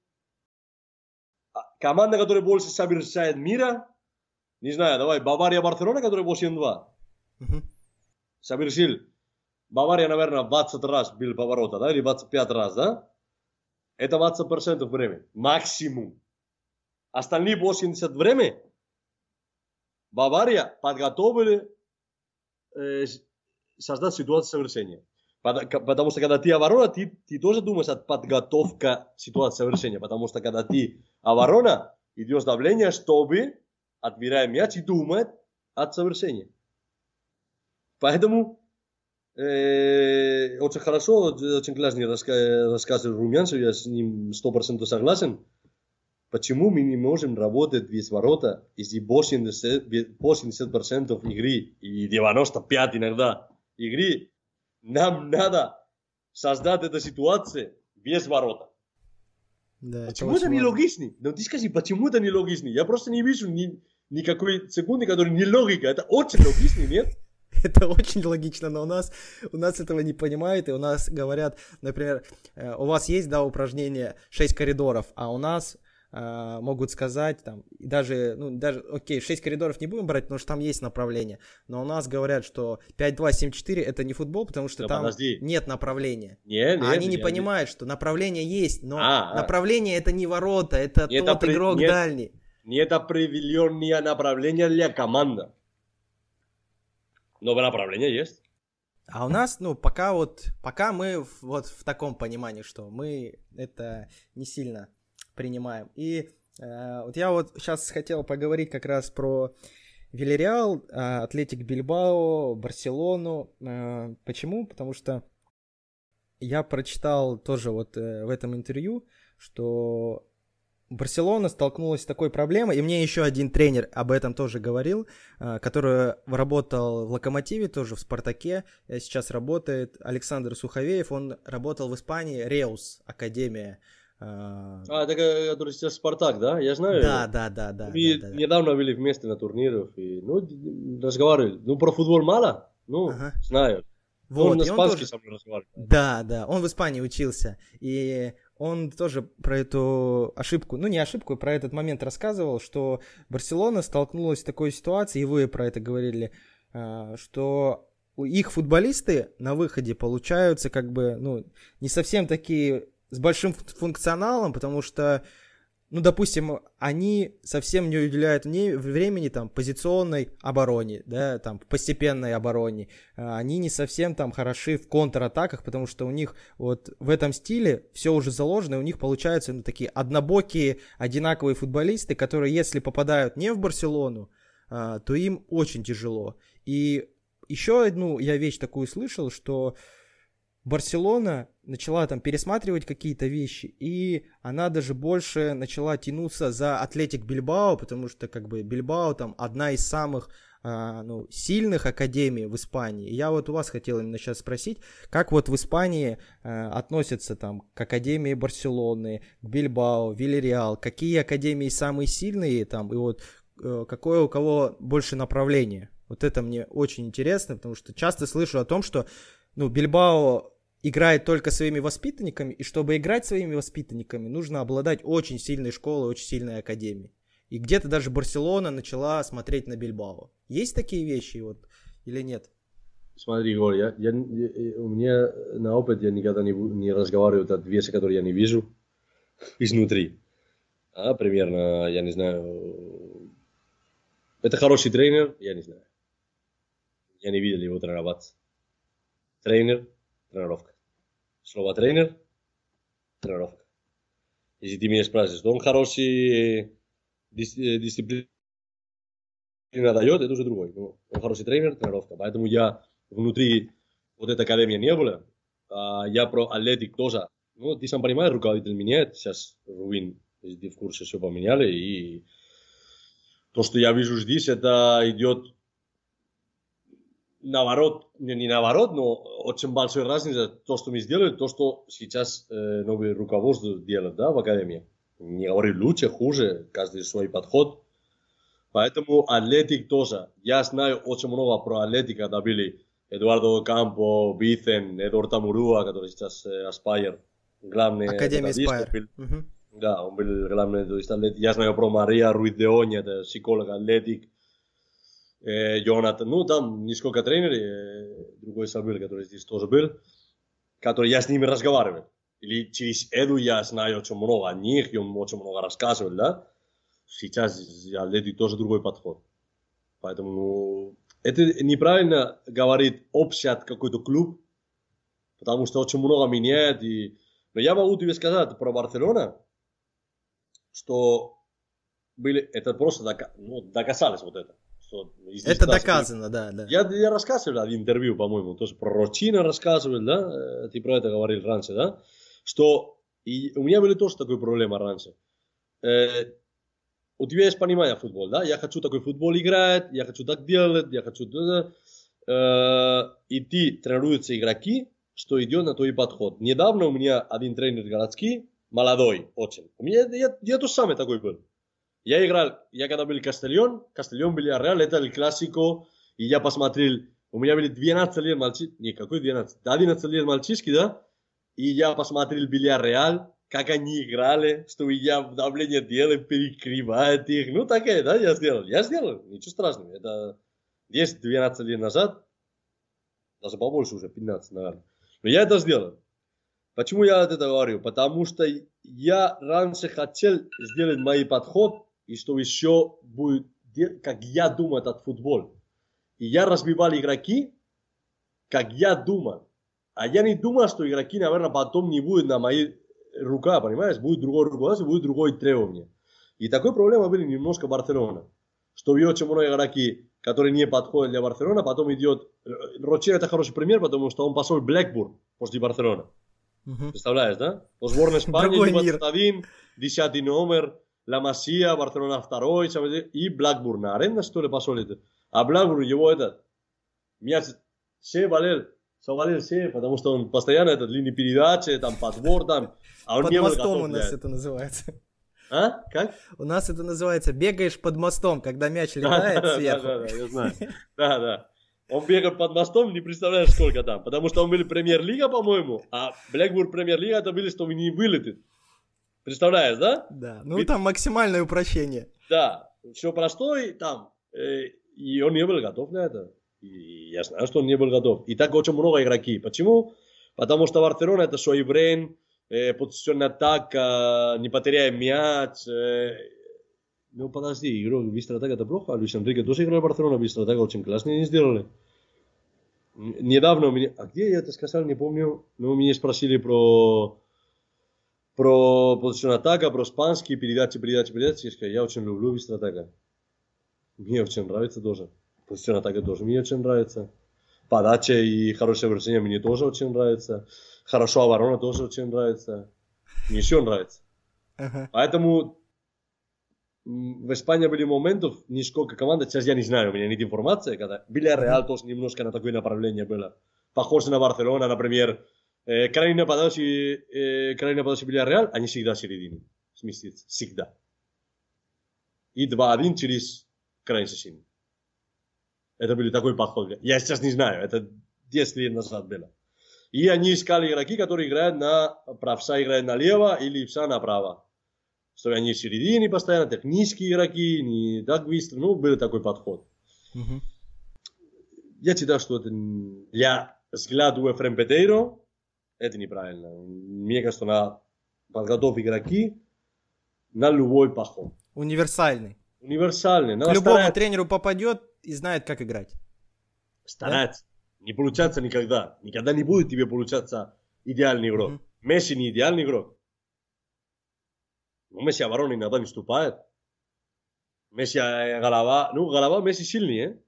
а, команда, которая больше совершает мира, не знаю, давай, Бавария, Барселона, которая 8-2, Мгм. совершил, Бавария, наверное, 20 раз бил поворота, да, или 25 раз, да? Это 20% времени, максимум. Остальные 80 времени Бавария подготовили э, создать ситуацию совершения. Потому что когда ты оборона, ты, ты тоже думаешь от подготовка ситуации совершения. Потому что когда ты оборона, идет давление, чтобы отбирая мяч и думать от совершения. Поэтому э, очень хорошо, очень классный раска- рассказ Румянцев, я с ним 100% согласен. Почему мы не можем работать без ворота, если 80%, 80% игры и 95% иногда игры, нам надо создать эту ситуацию без ворота. Да, это Почему очень это не логично? Ну ты скажи, почему это не логично? Я просто не вижу ни, никакой секунды, которая не логика. Это очень логично, нет? Это очень логично, но у нас, у нас этого не понимают, и у нас говорят, например, э, у вас есть, да, упражнение 6 коридоров, а у нас э, могут сказать, там, даже, ну, даже, окей, 6 коридоров не будем брать, потому что там есть направление, но у нас говорят, что 5-2-7-4 это не футбол, потому что Да там подожди. нет направления. Не, не, А они не я понимают, что направление есть, но А, а. направление это не ворота, это Нет, тот опре- игрок нет. дальний. Нет определенного направления для команды. Но направление есть. А у нас, ну, пока вот, пока мы вот в таком понимании, что мы это не сильно принимаем. И э, вот я вот сейчас хотел поговорить как раз про Вильяреал, э, Атлетик Бильбао, Барселону. Э, почему? Потому что я прочитал тоже вот э, в этом интервью, что Барселона столкнулась с такой проблемой, и мне еще один тренер об этом тоже говорил, э, который работал в Локомотиве, тоже в Спартаке, э, сейчас работает Александр Суховеев, он работал в Испании, Реус, Академия. Э, А, это ко- который сейчас Спартак, да? Я знаю. Да, да, да, да. Мы да, да. недавно были вместе на турнирах и ну, разговаривали. Ну, про футбол мало? Ну, Ага. знаю. Вот, он на испанский тоже- со мной разговаривал. Да, да, он в Испании учился. И он тоже про эту ошибку, ну не ошибку, про этот момент рассказывал, что Барселона столкнулась с такой ситуацией, и вы про это говорили, а, что их футболисты на выходе получаются как бы, ну, не совсем такие с большим функ- функционалом, потому что ну, допустим, они совсем не уделяют времени там позиционной обороне, да, там постепенной обороне. А, они не совсем там хороши в контратаках, потому что у них вот в этом стиле все уже заложено, и у них получаются ну, такие однобокие, одинаковые футболисты, которые, если попадают не в Барселону, а, то им очень тяжело. И еще одну я вещь такую слышал, что Барселона начала там пересматривать какие-то вещи, и она даже больше начала тянуться за Атлетик Бильбао, потому что как бы Бильбао там одна из самых а, ну, сильных академий в Испании. я вот у вас хотел именно сейчас спросить, как вот в Испании а, относятся там к академии Барселоны, к Бильбао, Вильяреал, какие академии самые сильные там, и вот а, какое у кого больше направление? Вот это мне очень интересно, потому что часто слышу о том, что ну, Бильбао играет только своими воспитанниками, и чтобы играть своими воспитанниками, нужно обладать очень сильной школой, очень сильной академией. И где-то даже Барселона начала смотреть на Бильбао. Есть такие вещи вот или нет? Смотри, Егор, я, я, я, у меня на опыт я никогда не, не разговариваю о вещи, которые я не вижу изнутри. А примерно, я не знаю, это хороший тренер, я не знаю. Я не видел его тренировать. Тренер, тренировка. Слово тренер, тренировка. Если ты меня спрашиваешь, он хороший дисциплина дает, это уже другой. Ну, он хороший тренер, тренировка. Поэтому я внутри вот этой академии не было. А я про атлетик тоже. Ну, ты сам понимаешь, руководитель меняет. Сейчас Руин, если ты в курсе, все поменяли. И то, что я вижу здесь, это идет наоборот, не, не наоборот, но очень большая разница то, что мы сделали, то, что сейчас э, новое руководство делает, да, в Академии. Не говорю лучше, хуже, каждый свой подход. Поэтому атлетик тоже. Я знаю очень много про атлетик, когда были Эдуардо Кампо, Битен, Эдуард Тамуруа, который сейчас э, Аспайер, главный Академия Аспайер. Угу. Да, он был главный, атлетик. Я знаю про Мария Руид Деони, это психолог атлетик э, Йонатан, ну там несколько тренеров, э, другой забыл, который здесь тоже был, который я с ними разговаривал. Или через Эду я знаю очень много о них, и он очень много рассказывал, да. Сейчас я леди тоже другой подход. Поэтому ну, это неправильно говорит общий какой-то клуб, потому что очень много меняет. И... Но я могу тебе сказать про Барселона, что были, это просто дока... ну, доказалось вот это. Что, это доказано, да, да. Я, я рассказывал в интервью, по-моему, тоже про Рочина рассказывал, да, э, ты про это говорил раньше, да, что и у меня были тоже такая проблема раньше. Э, у тебя есть понимание футбол, да, я хочу такой футбол играть, я хочу так делать, я хочу... Э, и ты тренируются игроки, что идет на твой подход. Недавно у меня один тренер городский, молодой очень. У меня, я, я тоже самый такой был. Я играл, я когда был Кастельон, Кастельон был Реал, это классико, и я посмотрел, у меня были 12 лет мальчишки, не, какой 12, 11 лет мальчишки, да, и я посмотрел Реал, как они играли, что я давление делаю, перекрывает их, ну такая, да, я сделал, я сделал, ничего страшного, это 10-12 лет назад, даже побольше уже, 15, наверное, но я это сделал. Почему я это говорю? Потому что я раньше хотел сделать мой подход и что еще будет, как я думаю этот футбол. И я разбивал игроки, как я думал. А я не думал, что игроки, наверное, потом не будут на моей рука, понимаешь? Будет другой руководство, будет другое требование. И такой проблема были немножко Барселона. Что в очень много игроки, которые не подходят для Барселона, потом идет... Рочер это хороший пример, потому что он пошел в Блэкбурн после Барселона. Угу. Представляешь, да? По сборной Испании 21, 10 номер, Ла Масия, Барселона второй, и Блэкбурн. Аренда, что ли, пошел это? А Блэкбурн его этот, меня все болел, все болел все, потому что он постоянно этот линии передачи, там подбор, там, а он под не мостом был готов, у нас это называется. А? Как? У нас это называется бегаешь под мостом, когда мяч летает сверху. Да, да, да, я знаю. Да, да. Он бегает под мостом, не представляешь, сколько там. Потому что он был премьер-лига, по-моему, а Блэкбурн премьер-лига это были, что не вылетит. Представляешь, да? Да, ну Ведь... там максимальное упрощение. Да, все простой там. Э, и он не был готов на это. И я знаю, что он не был готов. И так очень много игроки. Почему? Потому что Барселона это свой бренд, э, позиционная атака, не потеряем мяч. Э, ну, подожди, игрок быстрая атака это плохо. Луис Энрике тоже играл в Барселоне, быстрая атака очень классно не сделали. Недавно у меня, а где я это сказал, не помню, но меня спросили про про позиционную атаку, про испанский, передачи, передачи, передачи. Я сказал, я очень люблю быстрая атака. Мне очень нравится тоже. Позиционная атака тоже мне очень нравится. Подача и хорошее вращение мне тоже очень нравится. Хорошо оборона тоже очень нравится. Мне все нравится. Ага. Поэтому в Испании были моментов, нисколько команда, сейчас я не знаю, у меня нет информации, когда Реал тоже немножко на такое направление было. Похоже на Барселона, например. Крайний нападающий, э, крайний нападающий Реал, они всегда в середине. Сместится. Всегда. И 2-1 через крайний защитник. Это был такой подход. Я сейчас не знаю, это 10 лет назад было. И они искали игроки, которые играют на правша, играют налево или вся направо. Что они в середине постоянно, технические игроки, не так быстро. Ну, был такой подход. Мгм. Я считаю, что это для взгляда Ефрем Петейро это неправильно. Мне кажется, надо подготовить игроки на любой поход. Универсальный. Универсальный. К Надо любому стараться, тренеру попадет и знает, как играть. стараться. Не получаться никогда. Никогда не будет тебе получаться идеальный игрок. Мгм. Месси не идеальный игрок. Ну, Месси обороны иногда не вступает. Месси э, голова, ну, голова Месси сильный, э?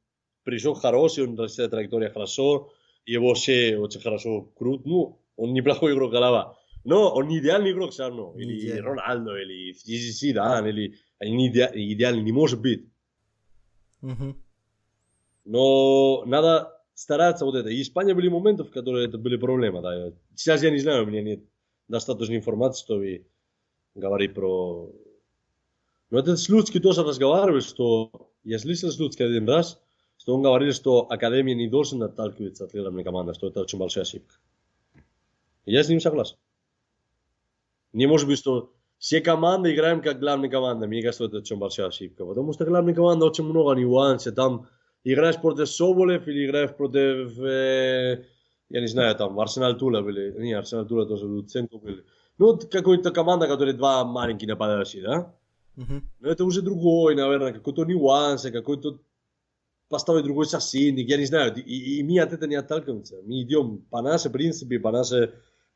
Причем хороший, он траектория хорошо, его все очень хорошо крут, ну, он неплохой игрок голова. Но он не идеальный игрок все равно. Не Или идеальный. Роналдо, или Зидан, или они не иде- идеальный не может быть. Мгм. Но надо стараться вот это. И Испания были моменты, в которые это были проблемы. Да. Сейчас я не знаю, у меня нет достаточно информации, чтобы говорить про... Но этот Слуцкий тоже разговаривал, что я слышал Слуцкий один раз, что он говорил, что Академия не должен отталкиваться от главной команды, что это очень большая ошибка. И я с ним согласен. Не может быть, что все команды играем как главная команда. Мне кажется, это очень большая ошибка. Потому что главная команда очень много нюансов. Там играешь против Соболев или играешь против, э, я не знаю, там Арсенал Тула были. Не, Арсенал Тула тоже Луценко были. Ну, вот какой-то команда, которая два маленькие нападающие, да? Мгм. Но это уже другой, наверное, какой-то нюанс, какой-то поставить другой соседник, я не знаю. И, и мы от этого не отталкиваемся. Мы идем по нашей принципе, по нашей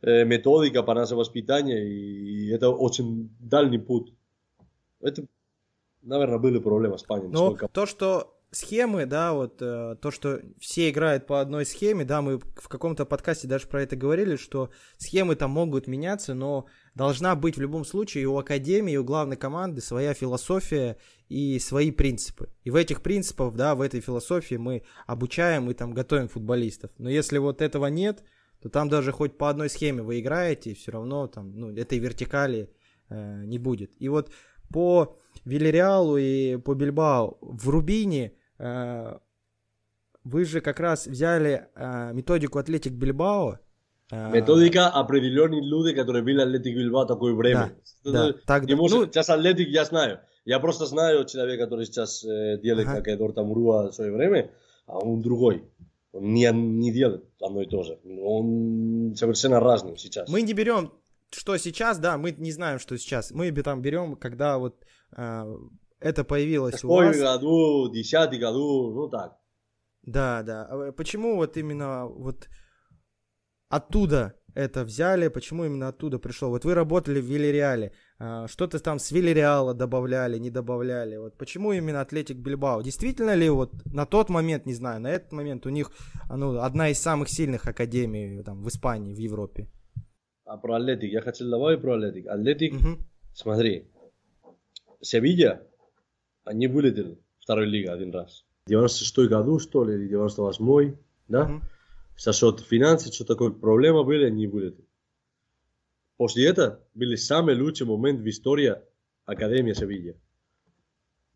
э, методике, по нашему воспитанию, и это очень дальний путь. Это, наверное, были проблемы с Испанией. Но насколько- то, что схемы, да, вот э, то, что все играют по одной схеме, да, мы в каком-то подкасте даже про это говорили, что схемы там могут меняться, но должна быть в любом случае у академии, у главной команды своя философия и свои принципы. И в этих принципах, да, в этой философии мы обучаем и там готовим футболистов. Но если вот этого нет, то там даже хоть по одной схеме вы играете, все равно там, ну, этой вертикали э, не будет. И вот по Вильяреалу и по Бильбао в Рубине э, вы же как раз взяли э, методику Атлетик Бильбао. э, Методика определенных людей, которые были Атлетик Билбао такое время. Да, да, Это так, может- ну- Сейчас Атлетик я знаю. Я просто знаю человека, который сейчас э, делает, Ага. как Эдуард Амуруа в свое время, а он другой. Он не, не делает одно и то же. Он совершенно разный сейчас. Мы не берем, что сейчас, да, мы не знаем, что сейчас. Мы там берем, когда вот э, это появилось у Шестой вас. году, десятый году, ну так. Да, да. А Почему вот именно вот оттуда это взяли, почему именно оттуда пришло? Вот вы работали в Вильяреале, что-то там с Вильяреала добавляли, не добавляли. Вот почему именно Атлетик Бильбао? Действительно ли вот на тот момент, не знаю, на этот момент у них а, ну, одна из самых сильных академий там в Испании, в Европе? А про Атлетик, я хотел добавить про Атлетик. Атлетик, Мгм. смотри, Севилья, они вылетели в второй лиге один раз. В 96 году, что ли, или 98 да? Мгм. За счет финансов, что такое проблема были, они вылетели. Постијата биле саме луѓе момент в историја Академија Севиља.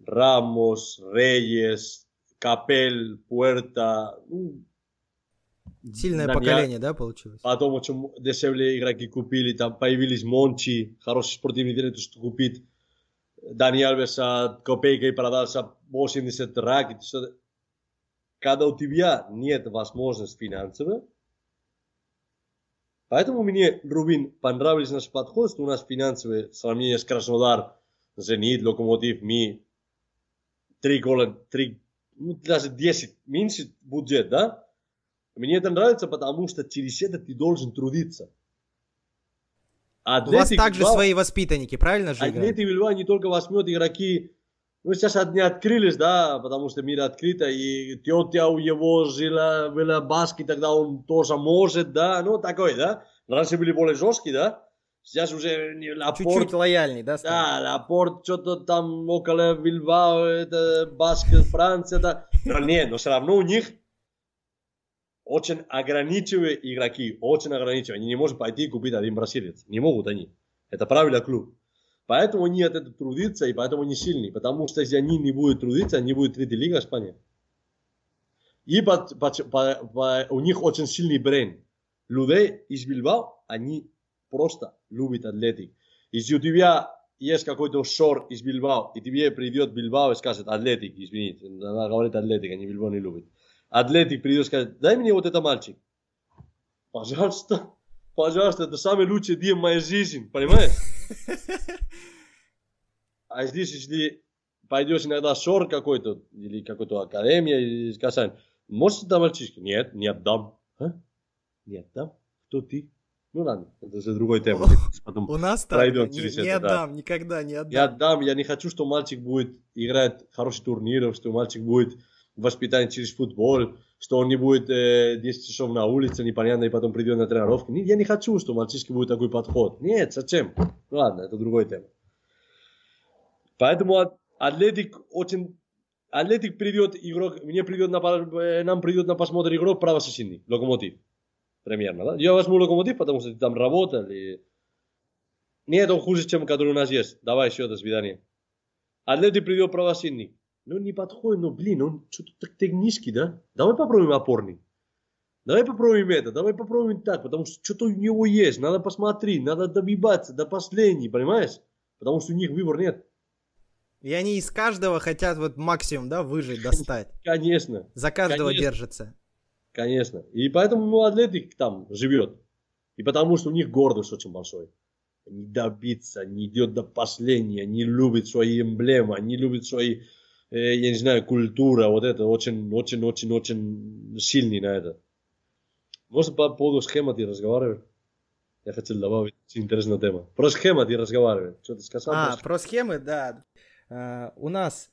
Рамос, Рејес, Капел, Пуерта, ну, Сильное да, поколение, да, получилось? Потом, па о чем дешевле игроки купили, там па появились Мончи, хороший спортивный директор, что купит. Дани и копейкой продался 80 раки. Когда у тебя нет возможности финансовой, Поэтому мне, Рубин, понравился наш подход, что у нас финансовое сравнение с Краснодар, Зенит, Локомотив, ми три гола, три, ну, даже 10 меньше бюджет, да? Мне это нравится, потому что через это ты должен трудиться. У вас также Билбао- свои воспитанники, правильно же? играют? Атлети Бильбао не только возьмет игроки, ну сейчас одни открылись, да, потому что мир открыто, и тетя у его жила, была баски, тогда он тоже может, да, ну такой, да. Раньше были более жесткие, да, сейчас уже не Чуть-чуть Лапорт, лояльней, да? стали? да, Лапорт что-то там около Бильбао, это Баск, Франция, это... Но нет, но все равно у них очень ограничивые игроки, очень ограничивые. Они не могут пойти и купить один бразилец. Не могут они. Это правило клуб. Поэтому они от этого трудятся, и поэтому они сильные. Потому что если они не будут трудиться, они будут третья лига Испании. И под- под- по- по- у них очень сильный бренд. Людей из Бильбао, они просто любят атлетик. Если у тебя есть какой-то шор из Бильбао, и тебе придет Бильбао и скажет, атлетик, извините, она говорит атлетик, они Бильбао не любят. Атлетик придет и скажет, дай мне вот это мальчик. Пожалуйста, пожалуйста, это самый лучший день в моей жизни, понимаешь? А здесь, если пойдешь иногда шор какой-то, или какой-то академия, и скажешь, можешь это мальчишка? Нет, не отдам. А? Не отдам? Кто ты? Ну ладно, это же другой тема. Потом У нас так, пройдем не, через не это, да. отдам, никогда не отдам. я отдам, я не хочу, что мальчик будет играть хороший турниров, что мальчик будет воспитан через футбол, что он не будет э, 10 часов на улице, непонятно, и потом придет на тренировку. Не- Я не хочу, что мальчишке будет такой подход. Нет, зачем? Ладно, это другой тема. Поэтому Атлетик очень... Атлетик придет игрок, мне придет на, э, нам придет на посмотр игрок правососильный, Локомотив. Примерно, да? Я возьму Локомотив, потому что там работал и... Нет, он хуже, чем который у нас есть. Давай еще, до свидания. Атлетик придет правосильный. Ну, не подходит, ну, блин, он что-то так технически, да? Давай попробуем опорный. Давай попробуем это, давай попробуем так, потому что что-то у него есть, надо посмотреть, надо добиваться до последней, понимаешь? Потому что у них выбор нет. И они из каждого хотят вот максимум, да, выжить, достать. Конечно, За каждого Конечно. держатся. конечно. И поэтому ну, Атлетик там живет. И потому что у них гордость очень большой. Не добиться, не идет до последнего, не любит свои эмблемы, не любит свои, я не знаю, культура, вот это очень, очень, очень, очень сильный на это. Может, по поводу схемы ты разговариваешь? Я хотел добавить интересную тему. Про схему ты разговариваешь. Что ты сказал? А, Про про схемы, да. А, у нас,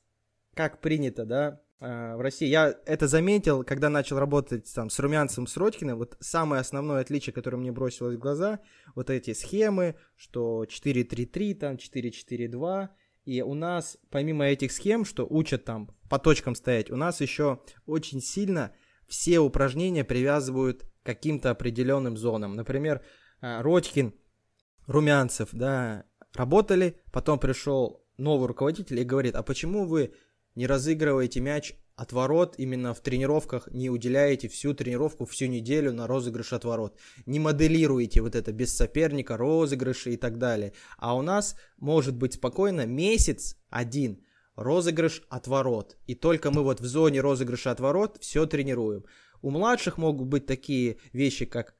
как принято, да, а, в России, я это заметил, когда начал работать там с Румянцем, с Родькиным, вот самое основное отличие, которое мне бросилось в глаза, вот эти схемы, что 4-3-3, там 4-4-2, и у нас, помимо этих схем, что учат там по точкам стоять, у нас еще очень сильно все упражнения привязывают к каким-то определенным зонам. Например, а, Родькин, Румянцев, да, работали, потом пришел новый руководитель и говорит, а почему вы не разыгрываете мяч от ворот именно в тренировках, не уделяете всю тренировку, всю неделю на розыгрыш от ворот, не моделируете вот это без соперника, розыгрыши и так далее. А у нас может быть спокойно месяц один розыгрыш от ворот. И только мы вот в зоне розыгрыша от ворот все тренируем. У младших могут быть такие вещи, как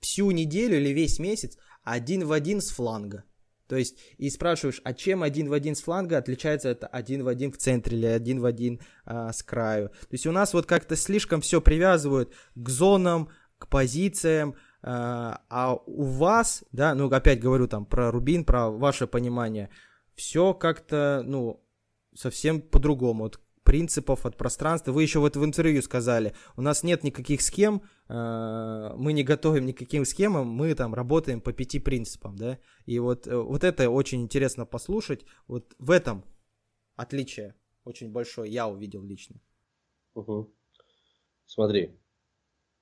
всю неделю или весь месяц один в один с фланга. То есть, и спрашиваешь, а чем один в один с фланга отличается это один в один в центре или один в один а, с краю. То есть у нас вот как-то слишком все привязывают к зонам, к позициям, а, а у вас, да, ну опять говорю там про Рубин, про ваше понимание, все как-то, ну, совсем по-другому. Вот принципов от пространства. Вы еще вот в интервью сказали, у нас нет никаких схем, э, мы не готовим никаким схемам, мы там работаем по пяти принципам, да. И вот, э, вот это очень интересно послушать. Вот в этом отличие очень большое я увидел лично. Угу. Смотри,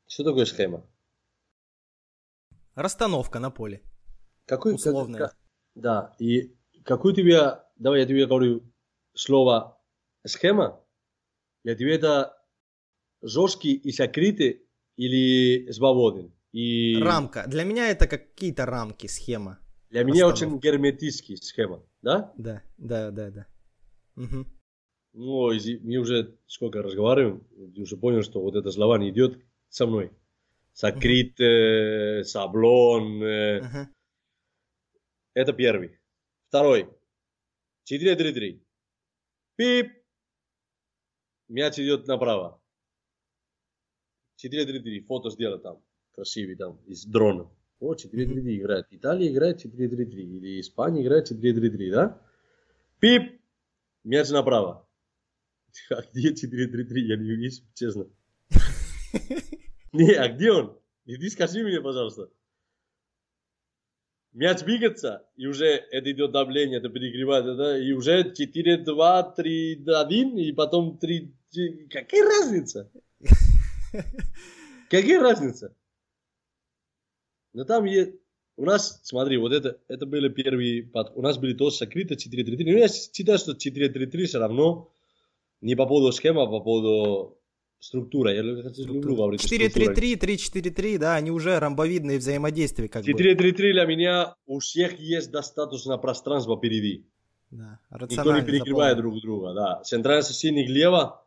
что такое схема? Расстановка на поле. Какой, Условная. как- да, и какой у тебя, давай я тебе говорю слово схема, для тебя это жесткий и закрытый или свободен? И Рамка. Для меня это какие-то рамки, схема. для меня Расстановка. очень герметический схема, да? Да, да, да, да. Мгм. Ну, мы уже сколько разговариваем, уже понял, что вот это слова не идет со мной. Сакрит, э, Саблон. э, Ага. Это первый. Второй. 4-3-3. Пип. Мяч идет направо. 4-3-3. Фото сделай там. Красивый там. Из дрона. О, 4-3-3 играет. Италия играет 4-3-3. Или Испания играет 4-3-3, да? Пип. Мяч направо. А где 4-3-3? Я не вижу, честно. Не, а где он? Иди скажи мне, пожалуйста. Мяч двигается, и уже это идет давление, это перегревает, да, и уже 4, 2, 3, 1, и потом 3... Какая разница? Какая разница? Но там есть... У нас, смотри, вот это, это были первые... под- У нас были тоже сокрыты 4-3-3. Но я считаю, что 4-3-3 все равно не по поводу схемы, а по поводу структуры. Я люблю говорить о структуре. 4-3-3, 3-4-3, да, они уже ромбовидные взаимодействия как бы. 4-3-3 для меня у всех есть достаточно пространства впереди. Да, Никто не перекрывает друг друга, да. Центральный защитник лево,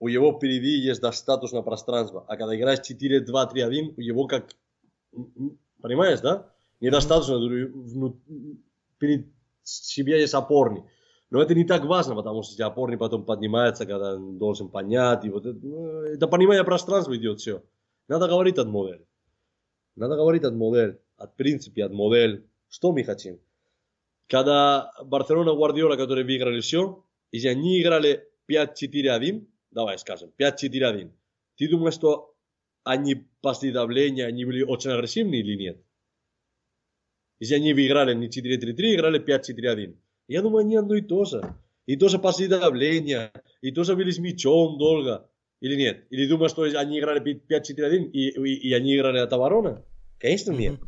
у него впереди есть достаточно пространства. А когда играешь 4-2-3-1, у него как... Понимаешь, да? Недостаточно вну- перед себя есть опорник. Но это не так важно, потому что опорник потом поднимается, когда он должен понять. И вот это, ну, это понимание пространства идет все. Надо говорить от модели. Надо говорить от модели, от принципа, от модели. Что мы хотим? Когда Барселона Гвардиола, которые выиграли все, если они играли 5-4-1, давай скажем, 5-4-1, ты думаешь, что они после давления, они были очень агрессивны или нет? Если они выиграли не 4-3-3, играли 5-4-1. Я думаю, они одно и то же. И тоже после давления, и тоже были с мячом долго. Или нет? Или думаешь, что они играли 5-4-1 и, и, и они играли от обороны? Конечно, нет.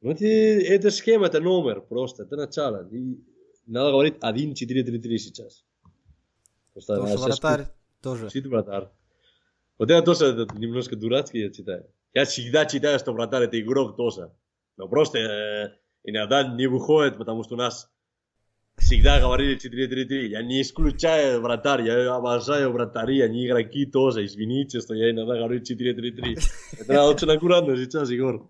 Ну, это, это схема, это номер просто, это начало. И надо говорить 1-4-3-3 сейчас. Просто сейчас вратарь тоже. Чит вратарь. Вот это тоже это немножко дурацкий я читаю. Я всегда читаю, что вратарь это игрок тоже. Но просто э, иногда не выходит, потому что у нас всегда говорили 4-3-3. Я не исключаю вратарь, я обожаю вратари, они игроки тоже. Извините, что я иногда говорю 4-3-3. Это очень аккуратно сейчас, Егор.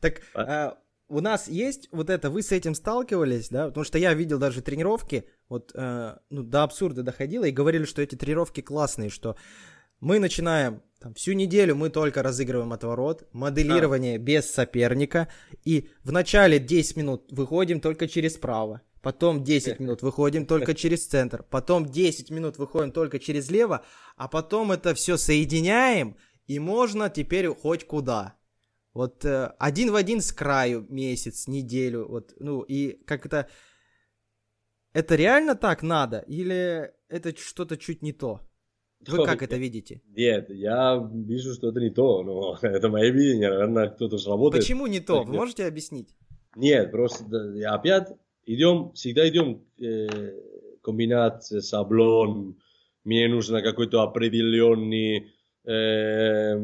Так А? а, у нас есть вот это, вы с этим сталкивались, да? Потому что я видел даже тренировки, вот э, ну, до абсурда доходило, и говорили, что эти тренировки классные, что мы начинаем там, всю неделю мы только разыгрываем отворот, моделирование без соперника, и в начале 10 минут выходим только через право, потом 10 минут выходим только через центр, потом 10 минут выходим только через лево, а потом это все соединяем, и можно теперь хоть куда. Вот э, один в один с краю месяц, неделю, вот, ну, и как это... Это реально так надо? Или это что-то чуть не то? Вы как это видите? Нет, я вижу, что это не то, но это мое видение, наверное, кто-то же работает. Почему не то? Вы можете объяснить? Нет, просто да, опять идем, всегда идем э, комбинация, шаблон, мне нужно какой-то определенный э,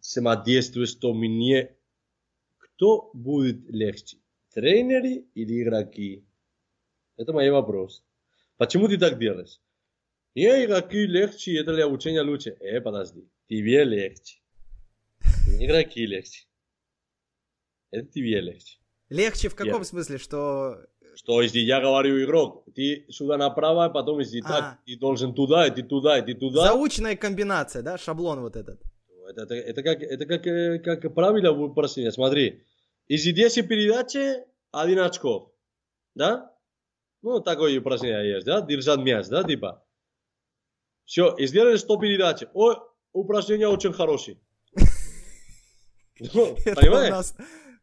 самодействие, что мне кто будет легче, тренеры или игроки? Это мой вопрос. Почему ты так делаешь? Не, игроки легче, это для обучения лучше. Э, подожди, тебе легче. Игроки легче. Это тебе легче. Легче в каком Я- смысле, что... Что если я говорю игрок, ты сюда направо, потом если А. так, ты должен туда, и ты туда, и ты туда. Заученная комбинация, да? Шаблон вот этот. Это, это, это как, это как, как правило в упражнении. Смотри, если 10 передачи, один очков. Да? Ну, такое упражнение есть, да? Держать мяч, да, типа. Все, и сделали 100 передач. Ой, упражнение очень хорошее. Понимаешь?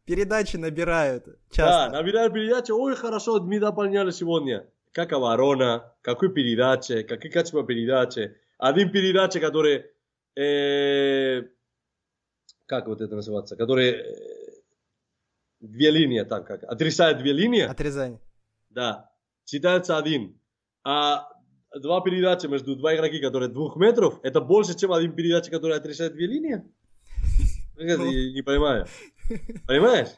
передачи набирают Да, часто. набирают передачи, ой, хорошо, мы дополняли сегодня. Как оборона, какой передачи, какие качества передачи. Один передача, который, э, как вот это называется, который э, две линии, так как, отрезает две линии, Отрезание. да, считается один. А два передачи между два игроки, которые двух метров, это больше, чем один передача, который отрезает две линии? Я Ну. не понимаю. Понимаешь?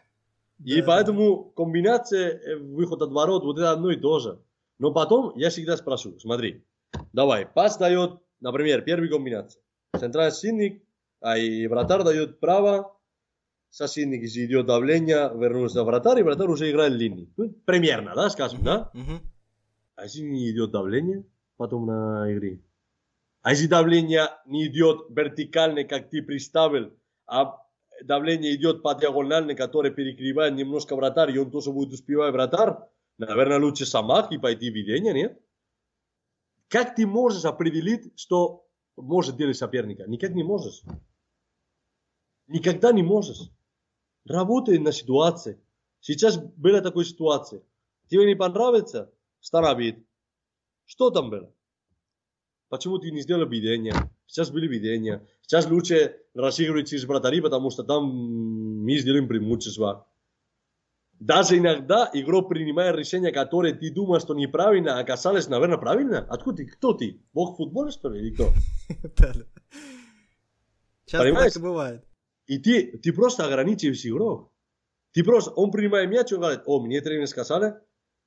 И поэтому комбинация э, выход от ворот, вот это одно и то же. Но потом я всегда спрашиваю, смотри, давай, пас дает например, первая комбинация. Центральный защитник, а и вратарь дает право, защитник идет давление, вернулся вратарь, и вратарь уже играет линии. Ну, примерно, да, скажем, да? А если не идет давление потом на игре? А если давление не идет вертикально, как ты представил, а давление идет по диагонально, которое перекрывает немножко вратарь, и он тоже будет успевать вратарь, наверное, лучше самак и пойти в ведение, нет? Как ты можешь определить, что может делать соперника? Никак не можешь. Никогда не можешь. Работай на ситуации. Сейчас была такая ситуация. Тебе не понравится? Старовид. Что там было? Почему ты не сделал видение? Сейчас были видения. Сейчас лучше разыгрывать через вратари, потому что там мы сделаем преимущество. Даже иногда игрок принимает решение, которое ты думаешь, что неправильно, а оказалось, наверное, правильно. Откуда ты? Кто ты? Бог футбола, что ли? Или кто? Часто так бывает. И ты, ты просто ограничиваешь игрок. Ты просто, он принимает мяч и говорит, о, мне тренер сказали.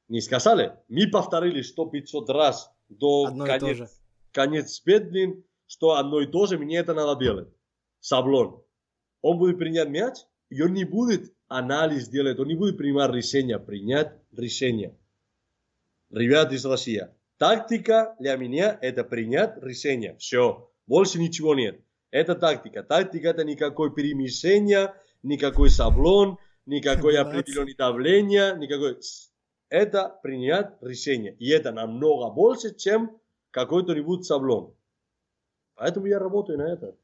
Не сказали. Мы повторили 100-500 раз до Одно конец, конец блин, что одно и то же, мне это надо делать. Саблон. Он будет принять мяч, и он не будет анализ делать, он не будет принимать решение, принять решение. Ребята из России, тактика для меня это принять решение. Все, больше ничего нет. Это тактика. Тактика это никакое перемещение, никакой саблон, никакое определенное давление, никакой... Это принять решение. И это намного больше, чем какой-то-нибудь саблон. Поэтому я работаю на это.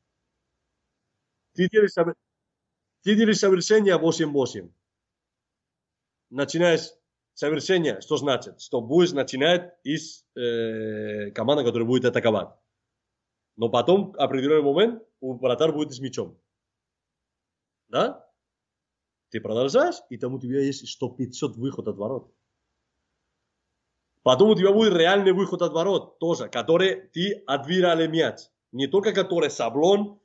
Ты делаешь, ты делаешь совершение 8-8. Начинаешь совершение, что значит? Что будешь начинать из э, команды, которая будет атаковать. Но потом, в определенный момент, у вратарь будет с мячом. Да? Ты продолжаешь, и там у тебя есть 100-500 выход от ворот. Потом у тебя будет реальный выход от ворот тоже, который ты отбирали мяч. Не только который саблон.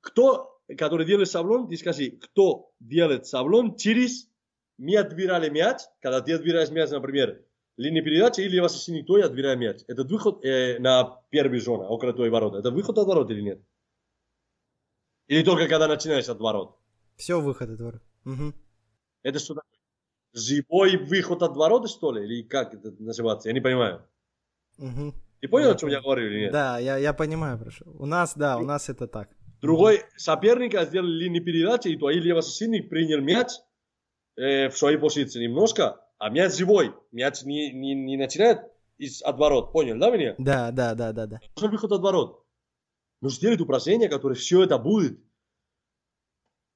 Кто, который делает саблон, ты скажи, кто делает саблон через мы отбирали мяч, когда ты отбираешь мяч, например, линия передачи или защитник твой отбирает мяч. Этот выход э, на первой зоне, около твоей ворота. Это выход от ворот или нет? Или только когда начинаешь от ворот? Все, выход от ворот. Мгм. Это что такое? Живой выход от ворота, что ли? Или как это называется? Я не понимаю. Мгм. Ты понял, Я о чем я говорю или нет? Да, я, я понимаю, прошу. У нас, да, у нас это так. Другой соперник сделал линию передачи, и твой левый защитник принял мяч э, в своей позиции немножко, а мяч живой. Мяч не, не, не начинает из от ворот. Понял, да, меня? Да, да, да, да, да. Нужен выход от ворот. Нужно сделать упражнение, которое все это будет.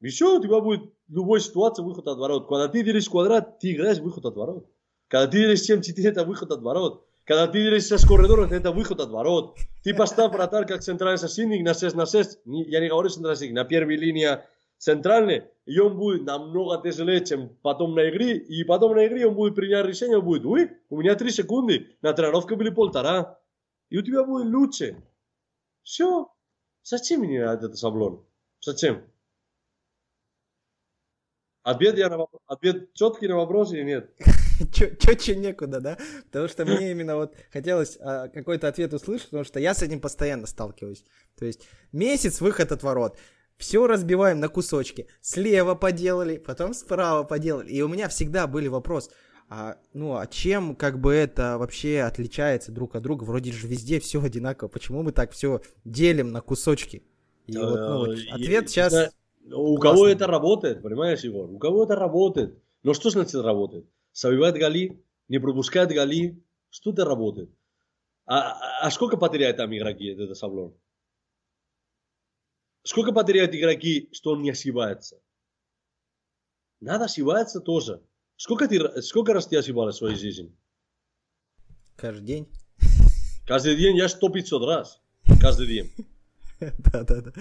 И все, у тебя будет любой ситуации выход от ворот. Когда ты делаешь квадрат, ты играешь выход от ворот. Когда ты делаешь 7-4, это выход от ворот. Когда ты делаешь 6 коридоров, это выход от ворот. Ты поставь вратарь как центральный защитник на 6 на 6. Не- Я не говорю центральный защитник, на первой линии центральный. И он будет намного тяжелее, чем потом на игре. И потом на игре он будет принять решение, он будет, ой, у меня 3 секунды, на тренировке были полтора. И у тебя будет лучше. Все. Зачем мне этот шаблон? Зачем? Ответ, я на вопрос, ответ четкий на вопрос или нет? Четче некуда, да? Потому что мне именно вот хотелось а, какой-то ответ услышать, потому что я с этим постоянно сталкиваюсь. То есть месяц выход от ворот. Все разбиваем на кусочки. Слева поделали, потом справа поделали. И у меня всегда были вопрос, а, ну, а чем как бы это вообще отличается друг от друга? Вроде же везде все одинаково. Почему мы так все делим на кусочки? И вот, ну, вот ответ сейчас... да, У кого это работает, понимаешь, Егор? У кого это работает? Но что значит работает? Забивает голи, не пропускает голи. Что это работает? А, а- а сколько потеряют там игроки, этот шаблон? Сколько потеряют игроки, что он не ошибается? Надо ошибаться тоже. Сколько, ты, сколько раз ты ошибалась в своей жизни? Каждый день. Каждый день я 100-500 раз. Каждый день. Да-да-да.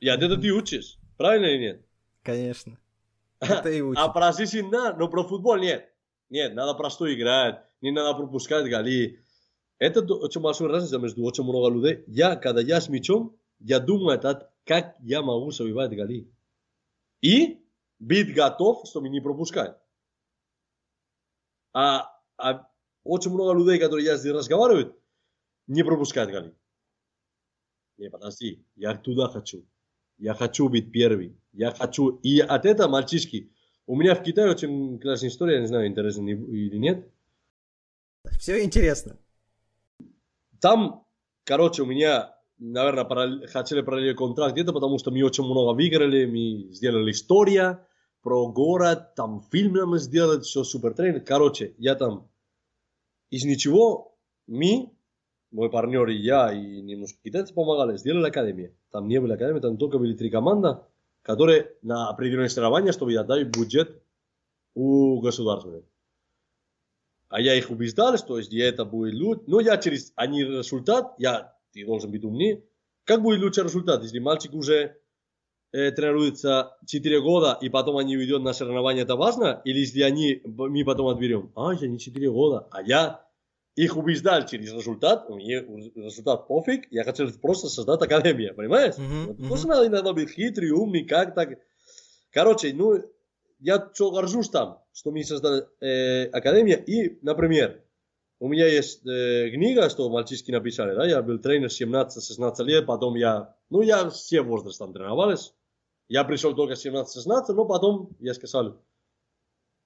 И от этого ты учишь. Правильно или нет? Конечно. Это и учит. А про жизнь да, но про футбол нет. Нет, надо просто играть, не надо пропускать голи. Это очень большая разница между очень много людей. Я, когда я с мячом, я думаю, как я могу забивать голи. И быть готов, чтобы не пропускать. А, а очень много людей, которые я здесь разговаривают, не пропускают голи. Не, подожди, я туда хочу. Я хочу быть первый. Я хочу... И от этого, мальчишки, у меня в Китае очень классная история, я не знаю, интересно или нет. Все интересно. Там, короче, у меня, наверное, параллель, хотели параллельный контракт где-то, потому что мы очень много выиграли, мы сделали история про город, там фильм нам сделали, все супер тренер. Короче, я там из ничего, мы, мой партнер и я, и немножко китайцы помогали, сделали академию. Там не было академии, там только были три команды, которые на определенные соревнования, чтобы я даю бюджет у государства. А я их убеждал, что если это будет лучше, но я через они результат, я, ты должен быть умнее. Как будет лучший результат, если мальчик уже э, тренируется 4 года, и потом они уйдут на соревнования, это важно? Или если они, мы потом отберем, а, я не 4 года, а я их убеждал через результат, мне результат пофиг, я хотел просто создать академию, понимаешь? Мгм, Вот. Тоже надо иногда быть хитрый, умный, как так. Короче, ну, я что горжусь там, что мы создали э, академию, и, например, у меня есть э, книга, что мальчишки написали, да, я был тренер 17-16 лет, потом я, ну, я все возраст там тренировались, я пришел только 17-16, но потом я сказал,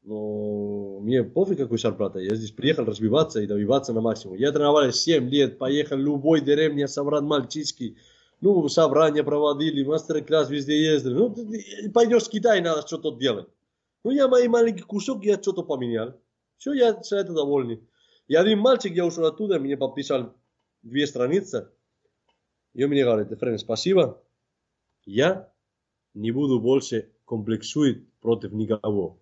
ну, мне пофиг какой зарплата, я здесь приехал разбиваться и добиваться на максимум. Я тренировались 7 лет, поехал в любой деревне, собрать мальчишки, ну, собрания проводили, мастер-класс везде ездили. Ну, ты- пойдешь в Китай, надо что-то делать. Ну, я мои маленький кусок, я что-то поменял. Все, я с этого довольный. И один мальчик, я ушел оттуда, мне подписал две страницы. И он мне говорит, Ефрем, спасибо. Я не буду больше комплексует против никого.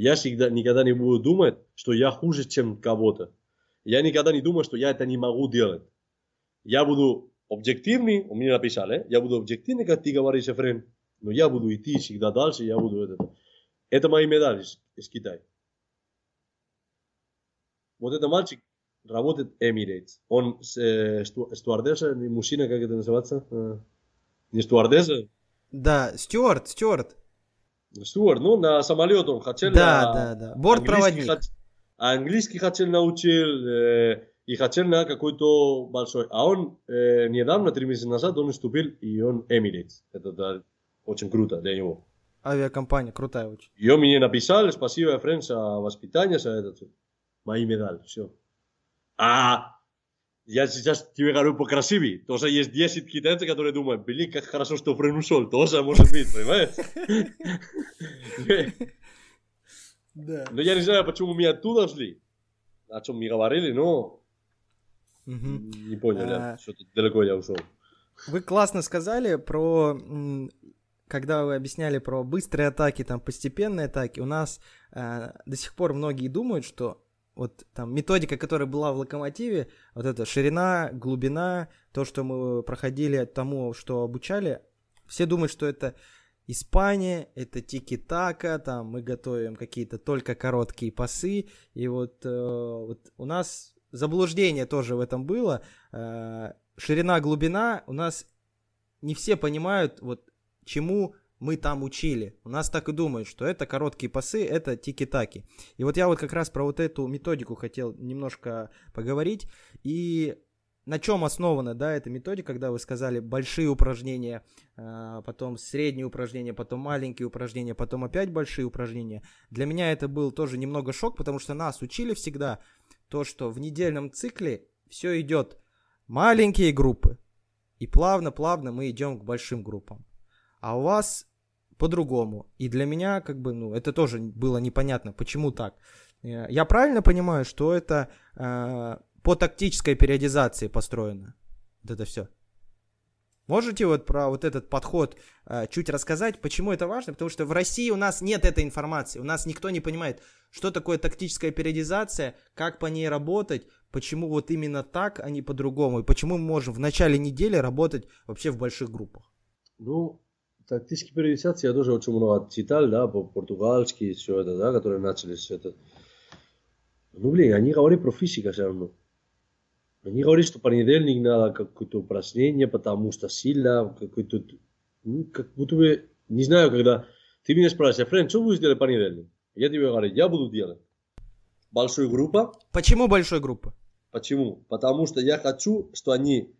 Я всегда, никогда не буду думать, что я хуже, чем кого-то. Я никогда не думаю, что я это не могу делать. Я буду объективный, у меня написали, я буду объективный, как ты говоришь, Ефрем, но я буду идти всегда дальше, я буду это. Это мои медали из, из Китая. Вот этот мальчик работает Emirates. Он э, сту- стюардесса, мужчина, как это называется? Э, Не стюардесса, Да, Стюарт, Стюарт. ну, на самолет он хотел. Да, а да, да. Бортпроводник. английский хот- Английский хотел научил, э, и хотел на какой-то большой. А он э, недавно, три месяца назад, он вступил, и он Emirates. Это да, очень круто для него. Авиакомпания, крутая очень. Он мне написал, спасибо, Френ, за воспитание, за это. Мои медали, все. А я сейчас тебе говорю покрасивее. Тоже есть 10 китайцев, которые думают, блин, как хорошо, что Френ ушел. Тоже может быть, понимаешь? Да. Но я не знаю, почему мы оттуда шли. О чем мы говорили, но не понял, я что-то далеко я ушел. Вы классно сказали про, когда вы объясняли про быстрые атаки, там постепенные атаки. У нас э, до сих пор многие думают, что вот там методика, которая была в локомотиве, вот эта ширина, глубина, то, что мы проходили тому, что обучали, все думают, что это Испания, это тики-така, там мы готовим какие-то только короткие пасы, и вот, э, вот у нас заблуждение тоже в этом было. Э, ширина, глубина, у нас не все понимают, вот чему мы там учили. У нас так и думают, что это короткие пасы, это тики-таки. И вот я вот как раз про вот эту методику хотел немножко поговорить. И на чем основана, да, эта методика, когда вы сказали большие упражнения, а, потом средние упражнения, потом маленькие упражнения, потом опять большие упражнения. Для меня это был тоже немного шок, потому что нас учили всегда то, что в недельном цикле все идет маленькие группы, и плавно-плавно мы идем к большим группам. А у вас по-другому. И для меня, как бы, ну, это тоже было непонятно, почему так. Э, Я правильно понимаю, что это э, по тактической периодизации построено? Вот это все. Можете вот про вот этот подход э, чуть рассказать, почему это важно? Потому что в России у нас нет этой информации, у нас никто не понимает, что такое тактическая периодизация, как по ней работать, почему вот именно так, а не по-другому, и почему мы можем в начале недели работать вообще в больших группах. Ну, тактические периодизации я тоже очень много читал, да, по-португальски, все это, да, которые начали с это. Ну, блин, они говорят про физику все равно. Они говорят, что понедельник надо какое-то упражнение, потому что сильно, какой-то, ну, как будто бы, не знаю, когда ты меня спрашиваешь, Френ, что будешь делать понедельник? Я тебе говорю, я буду делать. Большую группу. Почему большой группа? Почему? Потому что я хочу, что они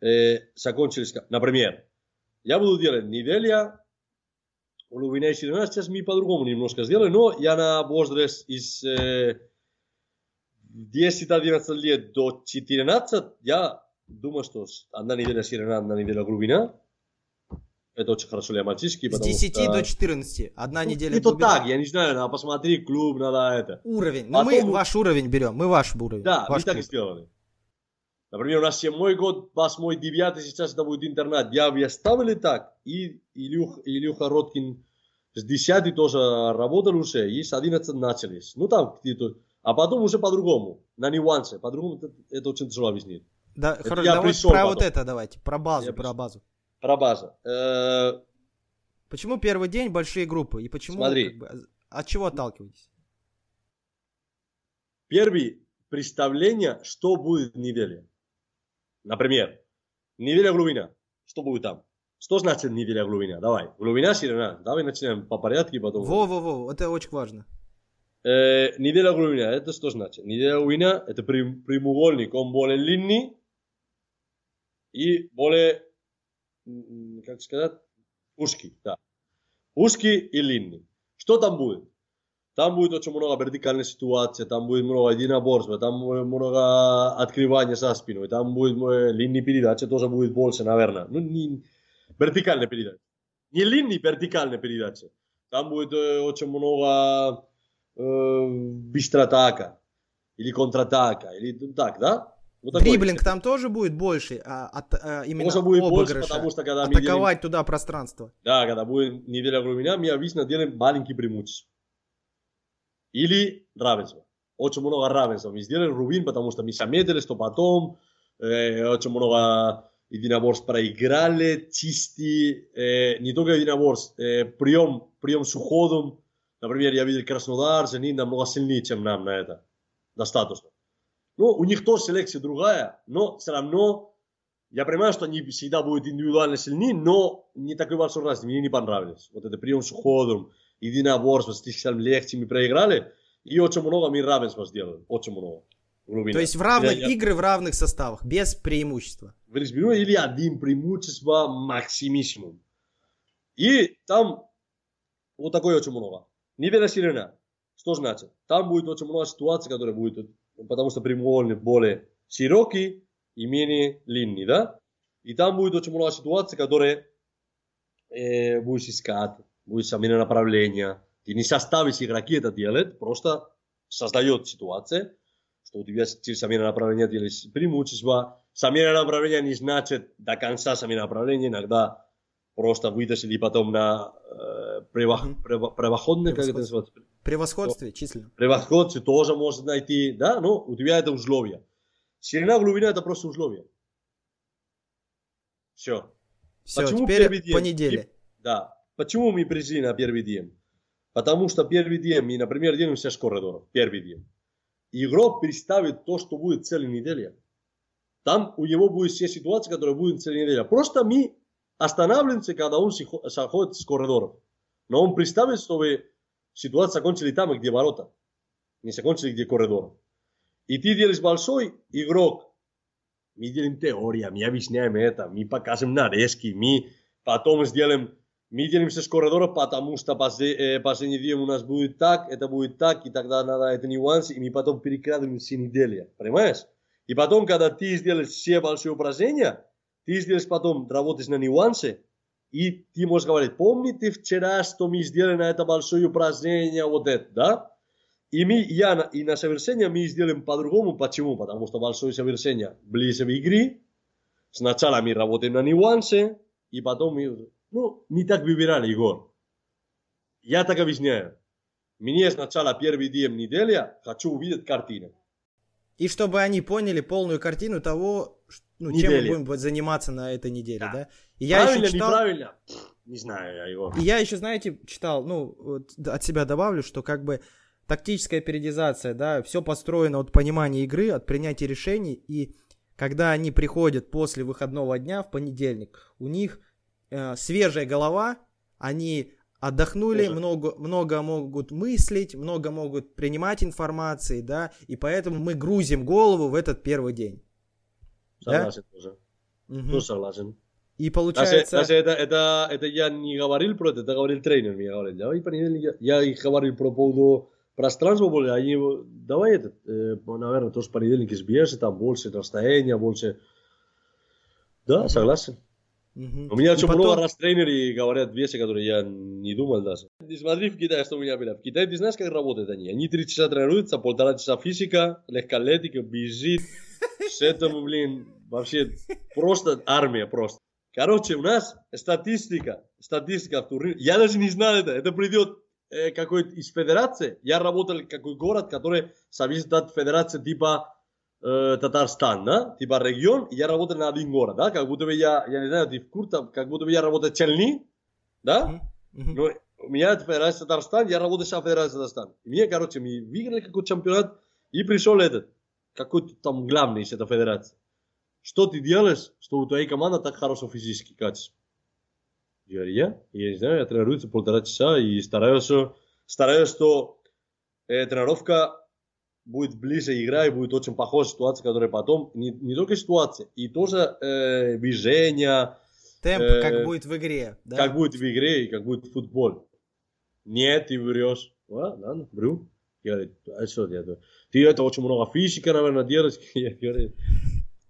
э, закончились, например, я буду делать неделя, глубина и ширина, сейчас мы по-другому немножко сделаем, но я на возраст из э, 10-11 лет до 14, я думаю, что одна неделя ширина, одна неделя глубина. Это очень хорошо для мальчишки, С потому 10 что... до 14. Одна Ну, неделя Это глубина. так, я не знаю, надо посмотреть клуб, надо это. Уровень. Ну, Потом- мы ваш уровень берем. Мы ваш уровень. Да, ваш мы так и сделали. Например, у нас седьмой год, восьмой, девятый, сейчас это будет интернат. Я бы оставили так. И Илюх, Илюха Роткин с 10 тоже работал уже, и с 11 начались. Ну там где-то. А потом уже по-другому, на нюансы. По-другому это, это очень тяжело объяснить. Да, Это хорошо, я пришел про вот потом. это давайте. Про базу, Я про пришел. базу. Про база. Э, Почему первый день большие группы? И почему Смотри. как бы, от чего отталкиваетесь? Первое представление, что будет в неделе. Например, неделя глубина. Что будет там? Что значит неделя глубина? Давай. Глубина, ширина. Давай начнем по порядку, потом... Во-во-во, это очень важно. Э, неделя глубина, это что значит? Неделя глубина, это прям- прямоугольник, он более длинный и более, как сказать, узкий, да. Узкий и длинный. Что там будет? Там будет очень много вертикальной ситуации, там будет много единоборства, там будет много открывания за спиной, там будет э, длинный передача, тоже будет больше, наверное. Ну, не вертикальная передача. Не длинный, вертикальная передача. Там будет э, очень много э, быстроатака или контратака, или так, да? Вот. Дриблинг там тоже будет больше, а, от, а, именно Тоже будет больше, потому что когда мы делаем- Атаковать туда пространство. Да, когда будет неделя глубина, мы обычно делаем маленький преимущество. Или равенство. Очень много равенства. Мы сделали рубин, потому что мы заметили, что потом э, очень много единоборств проиграли, чисти, э, не только единоборств, э, прием, прием с уходом. Например, я видел Краснодар, они намного сильнее, чем нам на это. Достаточно. Ну, у них тоже селекция другая, но все равно я понимаю, что они всегда будут индивидуально сильны, но не такой большой раз. Мне не понравилось. Вот это прием с уходом, единоборство, слишком легче мы проиграли. И очень много мы равенства сделали. Очень много. Глубина. То есть в равных Я- я- игры в равных составах, без преимущества. в разберу или один преимущество максимисимум. И там вот такое очень много. Неделя ширина. Что значит? Там будет очень много ситуаций, которые будут, потому что прямоугольник более широкий и менее длинный, да? И там будет очень много ситуаций, которые э, будешь искать, будешь сменить направление. Ты не составишь игроки это делать, просто создает ситуация, что у тебя через замена направления делаешь преимущество. Замена направления не значит до конца замена направления, иногда просто вытащили потом на э, превах, Мгм. прева- превосходный, как это называется? Превосходстве численно. Превосходцы тоже может найти, да, но у тебя это условия. Ширина, глубина это просто условия. Все. Все, Почему теперь по неделе. Да. Почему мы пришли на первый день? Потому что первый день мы, например, делаем 6 коридоров. Первый день. Игрок представит то, что будет целая неделя. Там у него будет все ситуации, которые будут целая неделя. Просто мы останавливаемся, когда он заходит с коридоров. Но он представит, чтобы ситуация закончили там, где ворота. Не закончили, где коридор. И ты делаешь большой игрок. Мы делаем теория, мы объясняем это, мы покажем нарезки, мы потом сделаем, мы делимся с коридором, потому что после, последний день у нас будет так, это будет так, и тогда надо это нюансы, и мы потом перекладываем все недели, понимаешь? И потом, когда ты сделаешь все большие упражнения, ты сделаешь потом, работаешь на нюансы, и ты можешь говорить, помните вчера, что мы сделали на это большое упражнение, вот это, да? И мы, я и на совершение мы сделаем по-другому. Почему? Потому что большое совершение ближе в игре. Сначала мы работаем на нюансы, и потом мы... Ну, не так выбирали, Егор. Я так объясняю. Мне сначала первый день недели хочу увидеть картину. И чтобы они поняли полную картину того, ну, чем мы будем заниматься на этой неделе, да? Да. И я Правильно, еще читал, неправильно? Не знаю я, Егор. и я еще, знаете, читал, ну, вот от себя добавлю, что как бы тактическая периодизация, да, все построено от понимания игры, от принятия решений, и когда они приходят после выходного дня в понедельник, у них э, свежая голова, они отдохнули, Тоже. много, много могут мыслить, много могут принимать информации, да, и поэтому мы грузим голову в этот первый день. Да? Согласен тоже. Мгм. Ну, согласен. И Даже, получается... даже это, это, это я не говорил про это, это говорил тренер мне говорил. Давай я, я и говорил про поводу пространства более, они, давай этот, э, наверное, тоже понедельник избежишь, там больше расстояния, больше. Да, согласен. У меня И очень потом- много раз тренеры говорят вещи, которые я не думал даже. Ты смотри в Китае, что у меня было. В Китае ты знаешь, как работают они? Они три часа тренируются, полтора часа физика, легкоатлетика, бежит. С этим, блин, вообще просто армия просто. Короче, у нас статистика, статистика в турнире. Я даже не знал это. Это придет э, какой-то из федерации. Я работал в какой город, который зависит от федерации типа э, Татарстан, да? Типа регион. Я работал на один город, да? Как будто бы я, я не знаю, ты в курсе, как будто бы я работал в Челни, да? Ну, у меня федерация Татарстан, я работаю в федерации Татарстан. И мне, короче, мы выиграли какой-то чемпионат, и пришел этот, какой-то там главный из этой федерации. Что ты делаешь, что у твоей команды так хорошо физически качество? Я говорю, я? Я не знаю, я тренируюсь полтора часа и стараюсь, стараюсь, что э, тренировка будет ближе игра и будет очень похожа ситуация, которая потом, не, не только ситуация, и тоже э, движение, Темп, э, как будет в игре, да? как будет в игре и как будет в футбол. Нет, ты врешь. А, ладно, вру. Я говорю, а что я говорю, Ты это очень много физика, наверное, делаешь. Я говорю,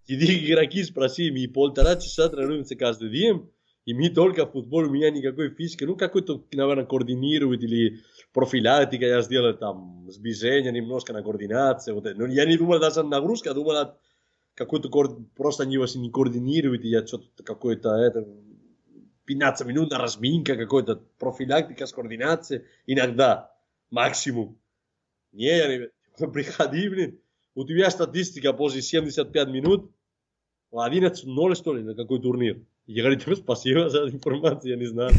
иди игроки спроси, мы полтора часа тренируемся каждый день, и мы только в футбол, у меня никакой физики, ну какой-то, наверное, координирует или профилактика я сделал там, сближение немножко на координации, вот это. Но я не думал даже о нагрузке, я думал о какой-то кор- просто они вас не координируют, и я что-то какой-то это 15 минут на разминка, какой-то профилактика с координацией, иногда, максимум. Не, я не... приходи, блин, у тебя статистика после 75 минут, 11-0 что ли, на какой турнир. Я говорю, тебе спасибо за информацию, я не знаю.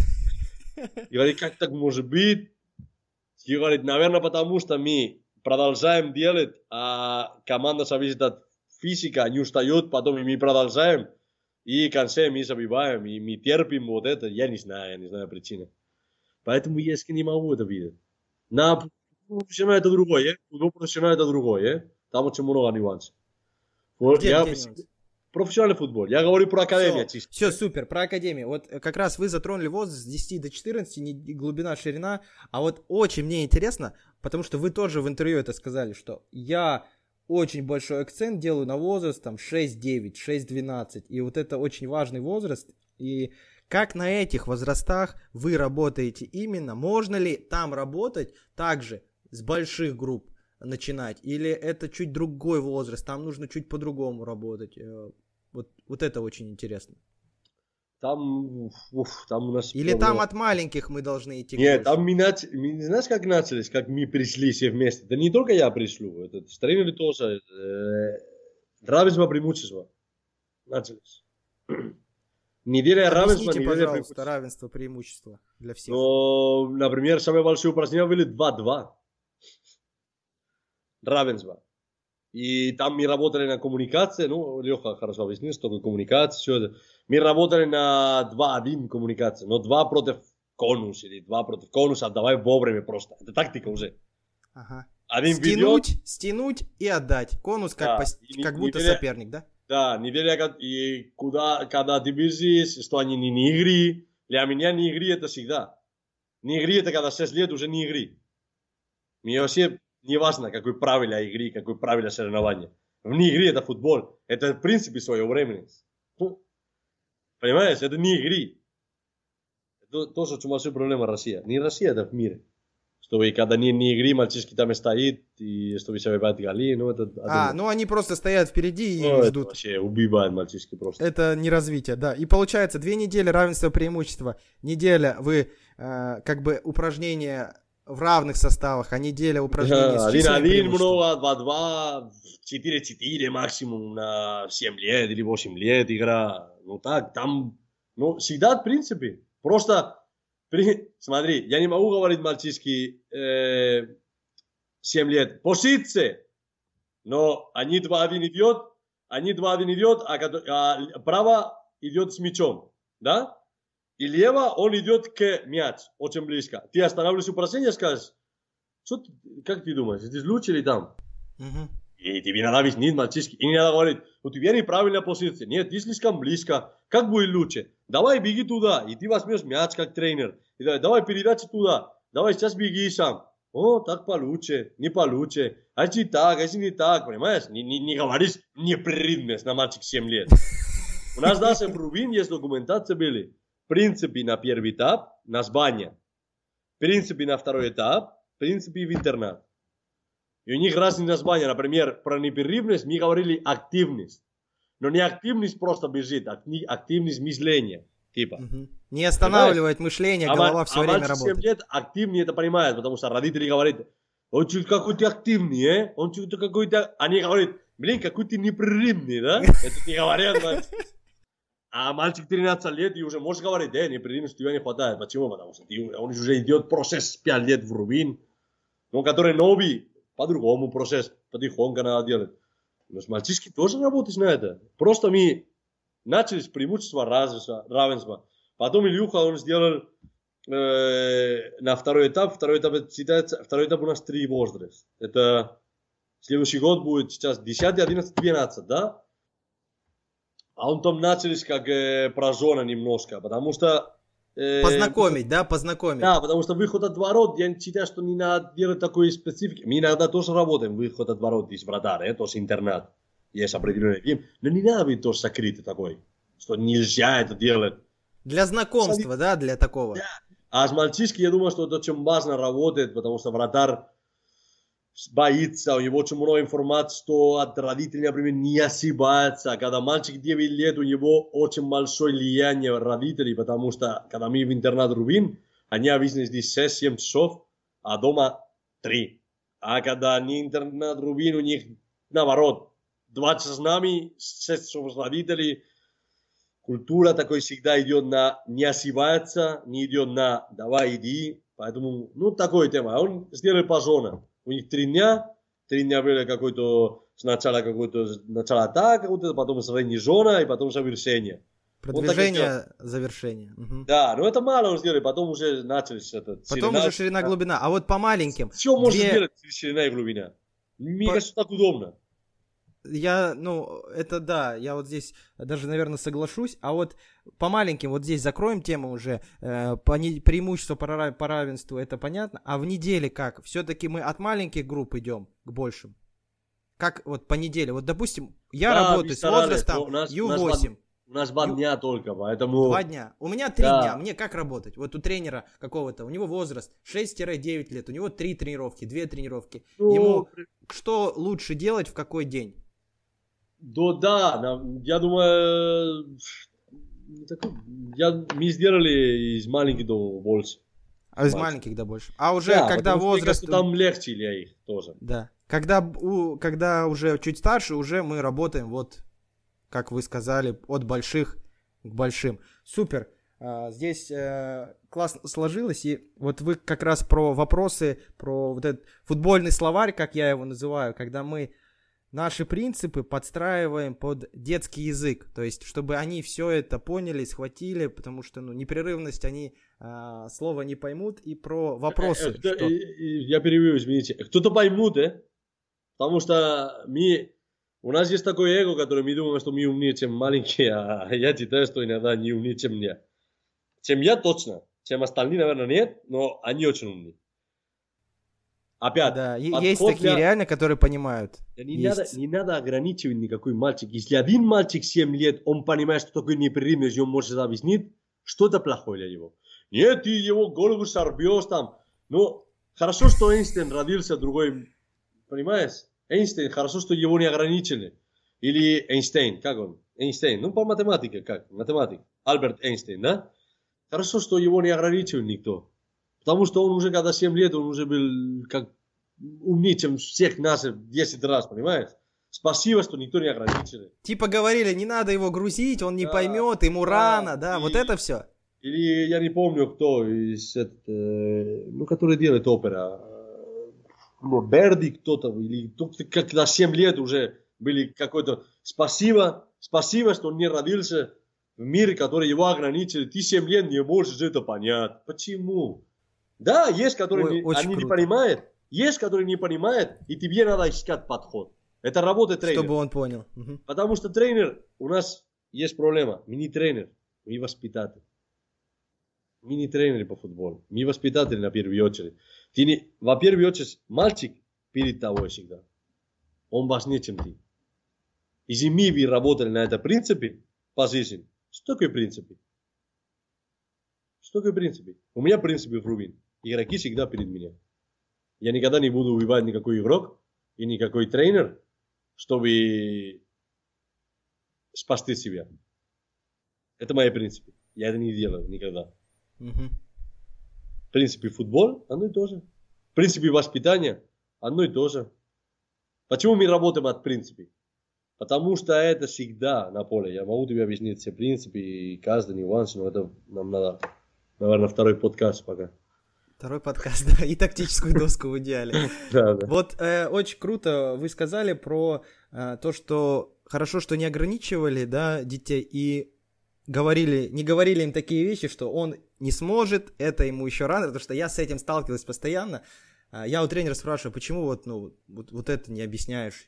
Я говорю, как так может быть? Говорю, наверное, потому что мы продолжаем делать, а команда зависит от физика, не устает, потом и мы продолжаем, и в конце мы забиваем, и мы терпим вот это, я не знаю, я не знаю причины. Поэтому я не могу это видеть. На профессионал это другое, но профессионал это другое, там очень много нюансов. Вот я нюансы? Профессиональный футбол, я говорю про академию чисто. Все, супер, про академию. Вот э, как раз вы затронули возраст с 10 до 14, не глубина, ширина. А вот очень мне интересно, потому что вы тоже в интервью это сказали, что я очень большой акцент делаю на возраст, там, 6-9, 6-12. И вот это очень важный возраст. И как на этих возрастах вы работаете именно? Можно ли там работать также с больших групп начинать? Или это чуть другой возраст, там нужно чуть по-другому работать? Э, Вот, вот это очень интересно. Там, уф, там у нас... Или там от маленьких мы должны идти Нет, там мы нач... мы- знаешь, как начались, как мы пришли все вместе. Да не только я пришлю, это тренеры тоже. Э, равенство преимущества начались. Неделя равенства, неделя пожалуйста, преимущества. равенство, преимущество для всех. Но, например, самое большое упражнение были 2-2. Равенство. И там мы работали на коммуникации, ну, Леха хорошо объяснил, что такое коммуникация, все это. Мы работали на 2-1 коммуникации, но 2 против конус или 2 против конуса, отдавай вовремя просто. Это тактика уже. Ага. Один ведет, Стянуть, стянуть и отдать. Конус как, Да, пос- не- как не будто веря- соперник, да? да, неделя, как- и куда, когда ты бежишь, что они не, не игры. Для меня не игры это всегда. Не игры это когда 6 лет уже не игры. Мне вообще не важно, какой правило игры, какой правило соревнования. Вне игры это футбол. Это в принципе свое время. Ну, Понимаешь, это не игры. Это тоже большая проблема Россия. Не Россия, это в мире. Что и когда не, не игры, мальчишки там стоит, и чтобы забивать голи, ну это... А, один- ну они просто стоят впереди и ну, это ждут. вообще убивают мальчишки просто. Это не развитие, да. И получается, две недели равенства преимущества. Неделя вы э, как бы упражнения в равных составах, а неделя упражнений с численным 1-1 преимуществом. много, 2-2, 4-4 максимум на 7 лет или 8 лет игра. Ну так, там, ну всегда в принципе. Просто, при, смотри, я не могу говорить мальчишки э, 7 лет. Позиция. Но они 2-1 идет, они 2-1 идет, а, кото- а право идет с мячом. Да? И лево он идет к мяч, очень близко. Ты останавливаешь упражнение, скажешь, что ты- как ты думаешь, здесь лучше или там? Мгм. И тебе надо объяснить мальчишке. И не надо говорить, у тебя неправильная позиция. Нет, ты слишком близко. Как будет лучше? Давай беги туда. И ты возьмешь мяч как тренер. И давай, давай передача туда. Давай сейчас беги сам. О, так получше, не получше. А если так, а если не так, понимаешь? Не, не, не говоришь непрерывность на мальчик 7 лет. У нас даже в Рубин есть документация были. Принципы на первый этап, на баня. Принципы на второй этап, принципы в интернат. И у них разные названия. Например, про непрерывность мы говорили активность. Но не активность просто бежит, а акти- активность мышления. Типа. Мгм. Не останавливает мышление, А голова ма- все а время мальчик 7 работает. лет активнее это понимает, потому что родители говорят, он чуть какой-то активный, э? Он чуть какой-то... Они говорят, блин, какой ты непрерывный, да? Это не говорят. А мальчик 13 лет и уже может говорить, э, непрерывности тебя не хватает. Почему? Потому что он уже идет процесс 5 лет в Рубин. Но который новый, по-другому процесс, потихоньку надо делать. Но с мальчишки тоже работать на это. Просто мы начали с преимущества равенства. равенства. Потом Илюха, он сделал э, на второй этап. Второй этап считается, второй этап у нас три возраст. Это следующий год будет сейчас 10, 11, 12, да? А он там начались как э, про зона немножко, потому что... э, Познакомить, да, познакомить. да, потому что выход от ворот, я считаю, что не надо делать такой специфики. Мы иногда тоже работаем, выход от ворот из вратаря, это тоже интернат. Есть определенный гейм. Но не надо быть тоже закрытый такой, что нельзя это делать. Для знакомства, да, для такого. А с мальчишки, я думаю, что это очень важно работает, потому что вратарь боится, у него очень много информации, что от родителей, например, не ошибается. Когда мальчик 9 лет, у него очень большое влияние родителей, потому что, когда мы в интернат Рубин, они обычно здесь 6-7 часов, а дома 3. А когда они интернат Рубин, у них наоборот, 2 часа с нами, 6 часов с родителей, культура такой всегда идет на не ошибается, не идет на давай иди. Поэтому, ну, такой тема. А он сделал по зонам. У них три дня, три дня было какой-то, сначала какой-то, сначала атака, вот потом средняя зона и потом завершение. Вот Продвижение, завершение. Мгм. Да, но это мало он сделал, потом уже начались это. Потом уже ширина, глубина. А вот по маленьким, Все можно Две- сделать ширина и глубина. Мне По- кажется, так удобно. Я, ну, это да, я вот здесь даже, наверное, соглашусь. А вот по маленьким, вот здесь закроем тему уже. Э, по не- преимущество по, по равенству, это понятно. А в неделе как? Все-таки мы от маленьких групп идем к большим. Как вот по неделе? Вот, допустим, я Да, работаю с возрастом нас- у нас Ю8. У нас два Ю- дня только, поэтому... Два дня. У меня три Да. дня. Мне как работать? Вот у тренера какого-то, у него возраст 6-9 лет, у него три тренировки, две тренировки. Ну, Ему что лучше делать в какой день? Да, да, я думаю, э, так, я, мы сделали из маленьких до больше. А из маленьких да больше. А уже Да, когда что, возраст... кажется, там легче для их тоже. Да. Когда, у, когда уже чуть старше, уже мы работаем вот, как вы сказали, от больших к большим. Супер. А, здесь э, классно сложилось. И вот вы как раз про вопросы, про вот этот футбольный словарь, как я его называю, когда мы наши принципы подстраиваем под детский язык. То есть, чтобы они все это поняли, схватили, потому что, ну, непрерывность они а, слова не поймут. И про вопросы. Э, э, что- э, э, Я перевью, извините. Кто-то поймут, э? Потому что мы... У нас есть такое эго, которое мы думаем, что мы умнее, чем маленькие, а я считаю, что иногда не умнее, чем я. Чем я точно. Чем остальные, наверное, нет, но они очень умные. Опять, Да, есть такие для- реально, которые понимают. Да не, Есть. надо, не надо ограничивать никакой мальчик. Если один мальчик 7 лет, он понимает, что такое непрерывность, он может объяснить, что это плохое для него. Нет, ты его голову сорвешь там. Ну, хорошо, что Эйнштейн родился другой, понимаешь? Эйнштейн, хорошо, что его не ограничили. Или Эйнштейн, как он? Эйнштейн, ну по математике, как? Математик. Альберт Эйнштейн, да? Хорошо, что его не ограничил никто. Потому что он уже, когда 7 лет, он уже был как умнее, чем всех нас в 10 раз, понимаешь? Спасибо, что никто не ограничили. Типа говорили, не надо его грузить, он не Да, поймет, ему да, рано, да, и- вот это все. Или я не помню, кто из, этот, э, ну, который делает опера. Ну, Берди кто-то, или кто-то, когда 7 лет уже были какой-то... Спасибо, спасибо, что он не родился в мире, который его ограничили. Ты 7 лет не можешь это понять. Почему? Да, есть, которые Ой, не- они не круто. понимают. Есть, которые не понимают, и тебе надо искать подход. Это работа тренера. Чтобы он понял. Мгм. Потому что тренер, у нас есть проблема. Мы не тренер, мы воспитатель. Мы не тренеры по футболу. Мы воспитатели на первую очередь. Ты не, во первую очередь, мальчик перед тобой всегда. Он важнее, чем ты. Если мы вы работали на этом принципе, position, что такое принципы? Что такое принципы? У меня принципы в Рубин. Игроки всегда перед меня. Я никогда не буду убивать никакой игрок и никакой тренер, чтобы спасти себя. Это мои принципы. Я это не делаю никогда. Мгм. В принципе, футбол одно и то же. В принципе, воспитание одно и то же. Почему мы работаем от принципов? Потому что это всегда на поле. Я могу тебе объяснить все принципы и каждый нюанс, но это нам надо, наверное, второй подкаст пока. Второй подкаст, да, и тактическую доску в идеале. Да, да. Вот э, очень круто вы сказали про э, то, что хорошо, что не ограничивали, да, детей и говорили, не говорили им такие вещи, что он не сможет, это ему еще рано, потому что я с этим сталкиваюсь постоянно. А, Я у тренера спрашиваю, почему вот, ну, вот, вот это не объясняешь.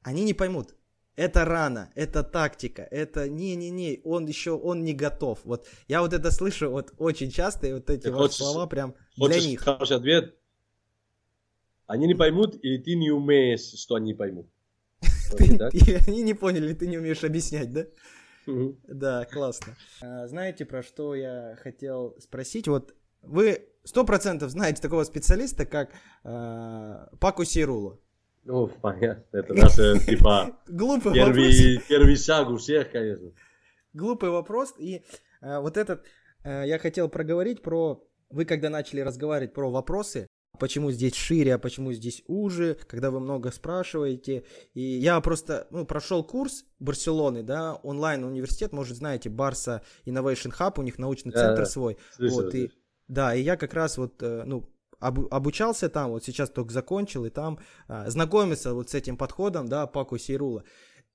Они не поймут. Это рано, это тактика, это не-не-не, он еще, он не готов. Вот я вот это слышу вот очень часто, и вот эти хочешь- слова прям для них. хороший ответ? Они не поймут, или ты не умеешь, что они поймут. Они не поняли, ты не умеешь объяснять, да? Да, классно. А, Знаете, про что я хотел спросить? Вот вы сто процентов знаете такого специалиста, как а, Паку Сирулу. Ну, понятно. Это э, типа, Глупый вопрос. первый, первый шаг у всех, конечно. Глупый вопрос. И а, вот этот а, я хотел проговорить про... Вы когда начали разговаривать про вопросы, почему здесь шире, а почему здесь уже, когда вы много спрашиваете. И я просто ну, прошел курс Барселоны, да, онлайн-университет, может, знаете, Барса Innovation Hub, у них научный Да, центр да. свой. Слышал, вот, и, да, и я как раз вот, э, ну, обу- обучался там, вот сейчас только закончил, и там а, знакомился вот с этим подходом, да, Паку Сейрула.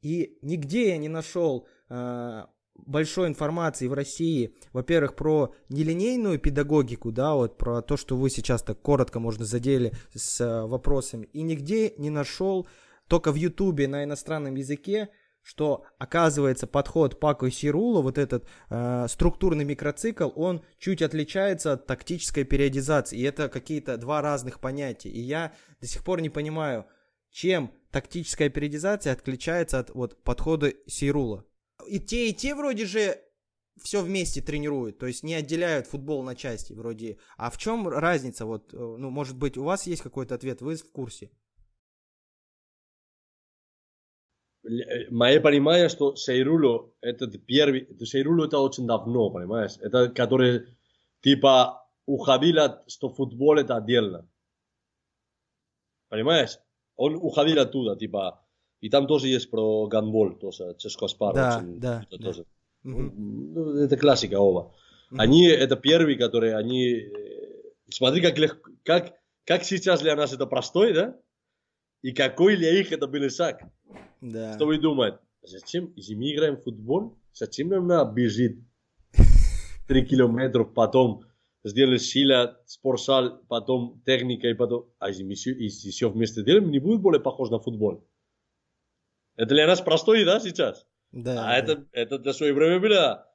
И нигде я не нашел а, большой информации в России, во-первых, про нелинейную педагогику, да, вот про то, что вы сейчас так коротко, можно задели с а, вопросами, и нигде не нашел, только в Ютубе на иностранном языке, что оказывается подход Пако Сирула, вот этот э, структурный микроцикл, он чуть отличается от тактической периодизации. И это какие-то два разных понятия. И я до сих пор не понимаю, чем тактическая периодизация отличается от вот, подхода Сирула. И те, и те вроде же все вместе тренируют, то есть не отделяют футбол на части вроде. А в чем разница? Вот, э, ну, может быть, у вас есть какой-то ответ, вы в курсе? Мое понимание, что Сейруло, этот первый, это Сейруло это очень давно, понимаешь? Это который, типа, уходил что футбол это отдельно. Понимаешь? Он уходил оттуда, типа, и там тоже есть про гандбол, тоже, Чешко Спар. Да, очень- да, это да. тоже. Ну, это классика оба. Мгм. Они, это первые, которые, они, смотри, как легко, как, как сейчас для нас это простой, да? И какой для них это был шаг. Да. Что вы думаете? Зачем, мы играем в футбол, зачем нам надо бежит 3 километра, потом сделать сила, спортзал, потом техника, и потом... А мы все, если все вместе делаем, не будет более похож на футбол. Это для нас простой, да, сейчас? Да, а да. это, это до свое время было...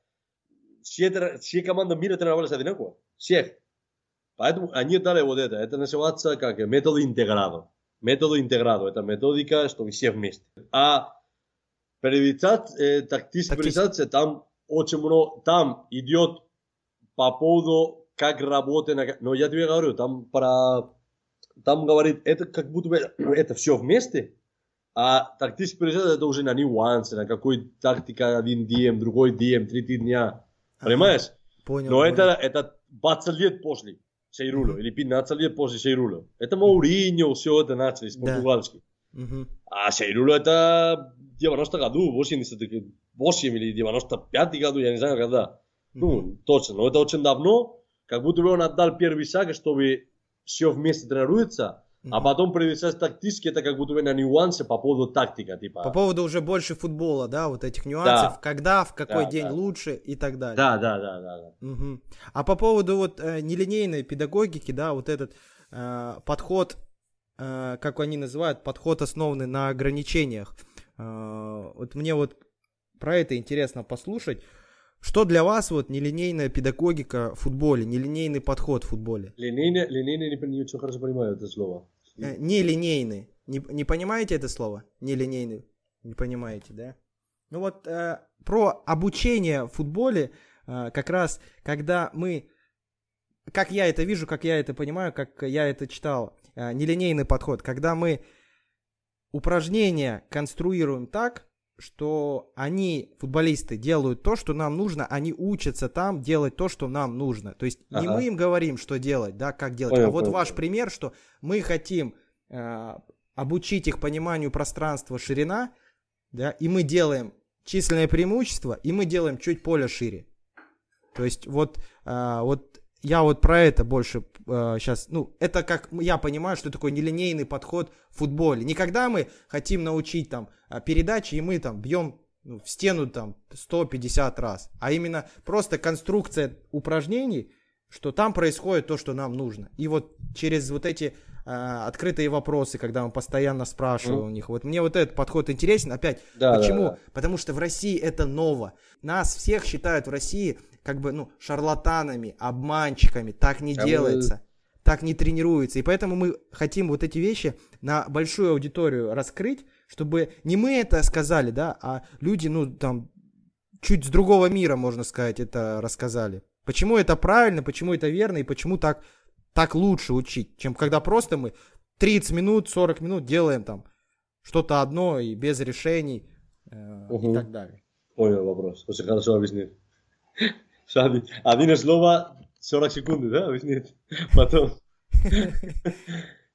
Все, все команды мира тренировались одинаково. Всех. Поэтому они дали вот это. Это называется как метод интегрado. Метод интегрado. Это методика, что все вместе. А Тактическая. периодизация, там очень много, там идет по поводу, как работать. на- Но я тебе говорю, там про, там говорит, это как будто бы, это все вместе, а тактическая периодизация это уже на нюансы, на какой тактика один день, другой день, третий дня. Понимаешь? Понял. Но понял. это, это 20 лет после Сейрула, или 15 лет после Сейрула. Это Мауриньо, все это начали с Да. португальски. А Сейрула это 90 году, 88 или 95 году, я не знаю когда. Ну, точно, но это очень давно, как будто бы он отдал первый шаг, чтобы все вместе тренируется, а потом привязать тактически, это как будто бы на нюансы по поводу тактика, типа. По поводу уже больше футбола, да, вот этих нюансов, когда, в какой Да, день да. лучше и так далее. Да, да, да, да, да. Мгм. А по поводу вот э, нелинейной педагогики, да, вот этот э, подход э, как они называют, подход основанный на ограничениях. Э, вот мне вот про это интересно послушать. Что для вас вот нелинейная педагогика в футболе, нелинейный подход в футболе? Линейный, линейный не, не очень хорошо понимаю это слово. Э, нелинейный. Не, не понимаете это слово? Нелинейный. Не понимаете, да? Ну вот э, про обучение в футболе э, как раз, когда мы, как я это вижу, как я это понимаю, как я это читал, э, нелинейный подход, когда мы упражнения конструируем так, что они, футболисты, делают то, что нам нужно, они учатся там делать то, что нам нужно. То есть не Ага. мы им говорим, что делать, да, как делать, Понял, а вот понял, ваш пример, что мы хотим э, обучить их пониманию пространства ширина, да, и мы делаем численное преимущество, и мы делаем чуть поле шире. То есть вот, а, вот я вот про это больше сейчас, ну, это как я понимаю, что такое нелинейный подход в футболе. Не когда мы хотим научить там а, передачи, и мы там бьем ну, в стену там 150 раз, а именно просто конструкция упражнений, что там происходит то, что нам нужно. И вот через вот эти а, открытые вопросы, когда мы постоянно спрашиваем у них, вот мне вот этот подход интересен. Опять, Да, почему? да, да. Потому что в России это ново. Нас всех считают в России как бы, ну, шарлатанами, обманщиками. Так не А мы- делается. Так не тренируется. И поэтому мы хотим вот эти вещи на большую аудиторию раскрыть, чтобы не мы это сказали, да, а люди, ну, там, чуть с другого мира, можно сказать, это рассказали. Почему это правильно, почему это верно и почему так, так лучше учить, чем когда просто мы 30 минут, 40 минут делаем там что-то одно и без решений э, и Мгм. так далее. Понял вопрос. Очень хорошо объяснил. Что один, один слово 40 секунд, да, объяснить? Потом.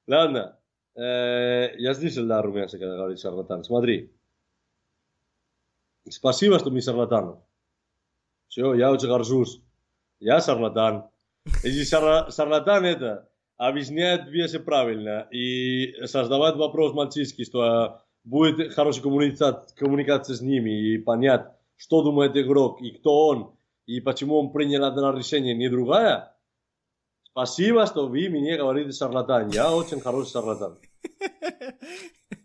Ладно. Я слышал, да, румянца, когда говорит шарлатан. Смотри. Спасибо, что мы шарлатаны. Все, я очень горжусь. Я шарлатан. Если шарла- шарлатан это объясняет вещи правильно и создавать вопрос мальчишки, что будет хорошая коммуникация, коммуникация с ними и понять, что думает игрок и кто он, и почему он принял одно решение, не другая. Спасибо, что вы мне говорите шарлатан. Я очень хороший шарлатан.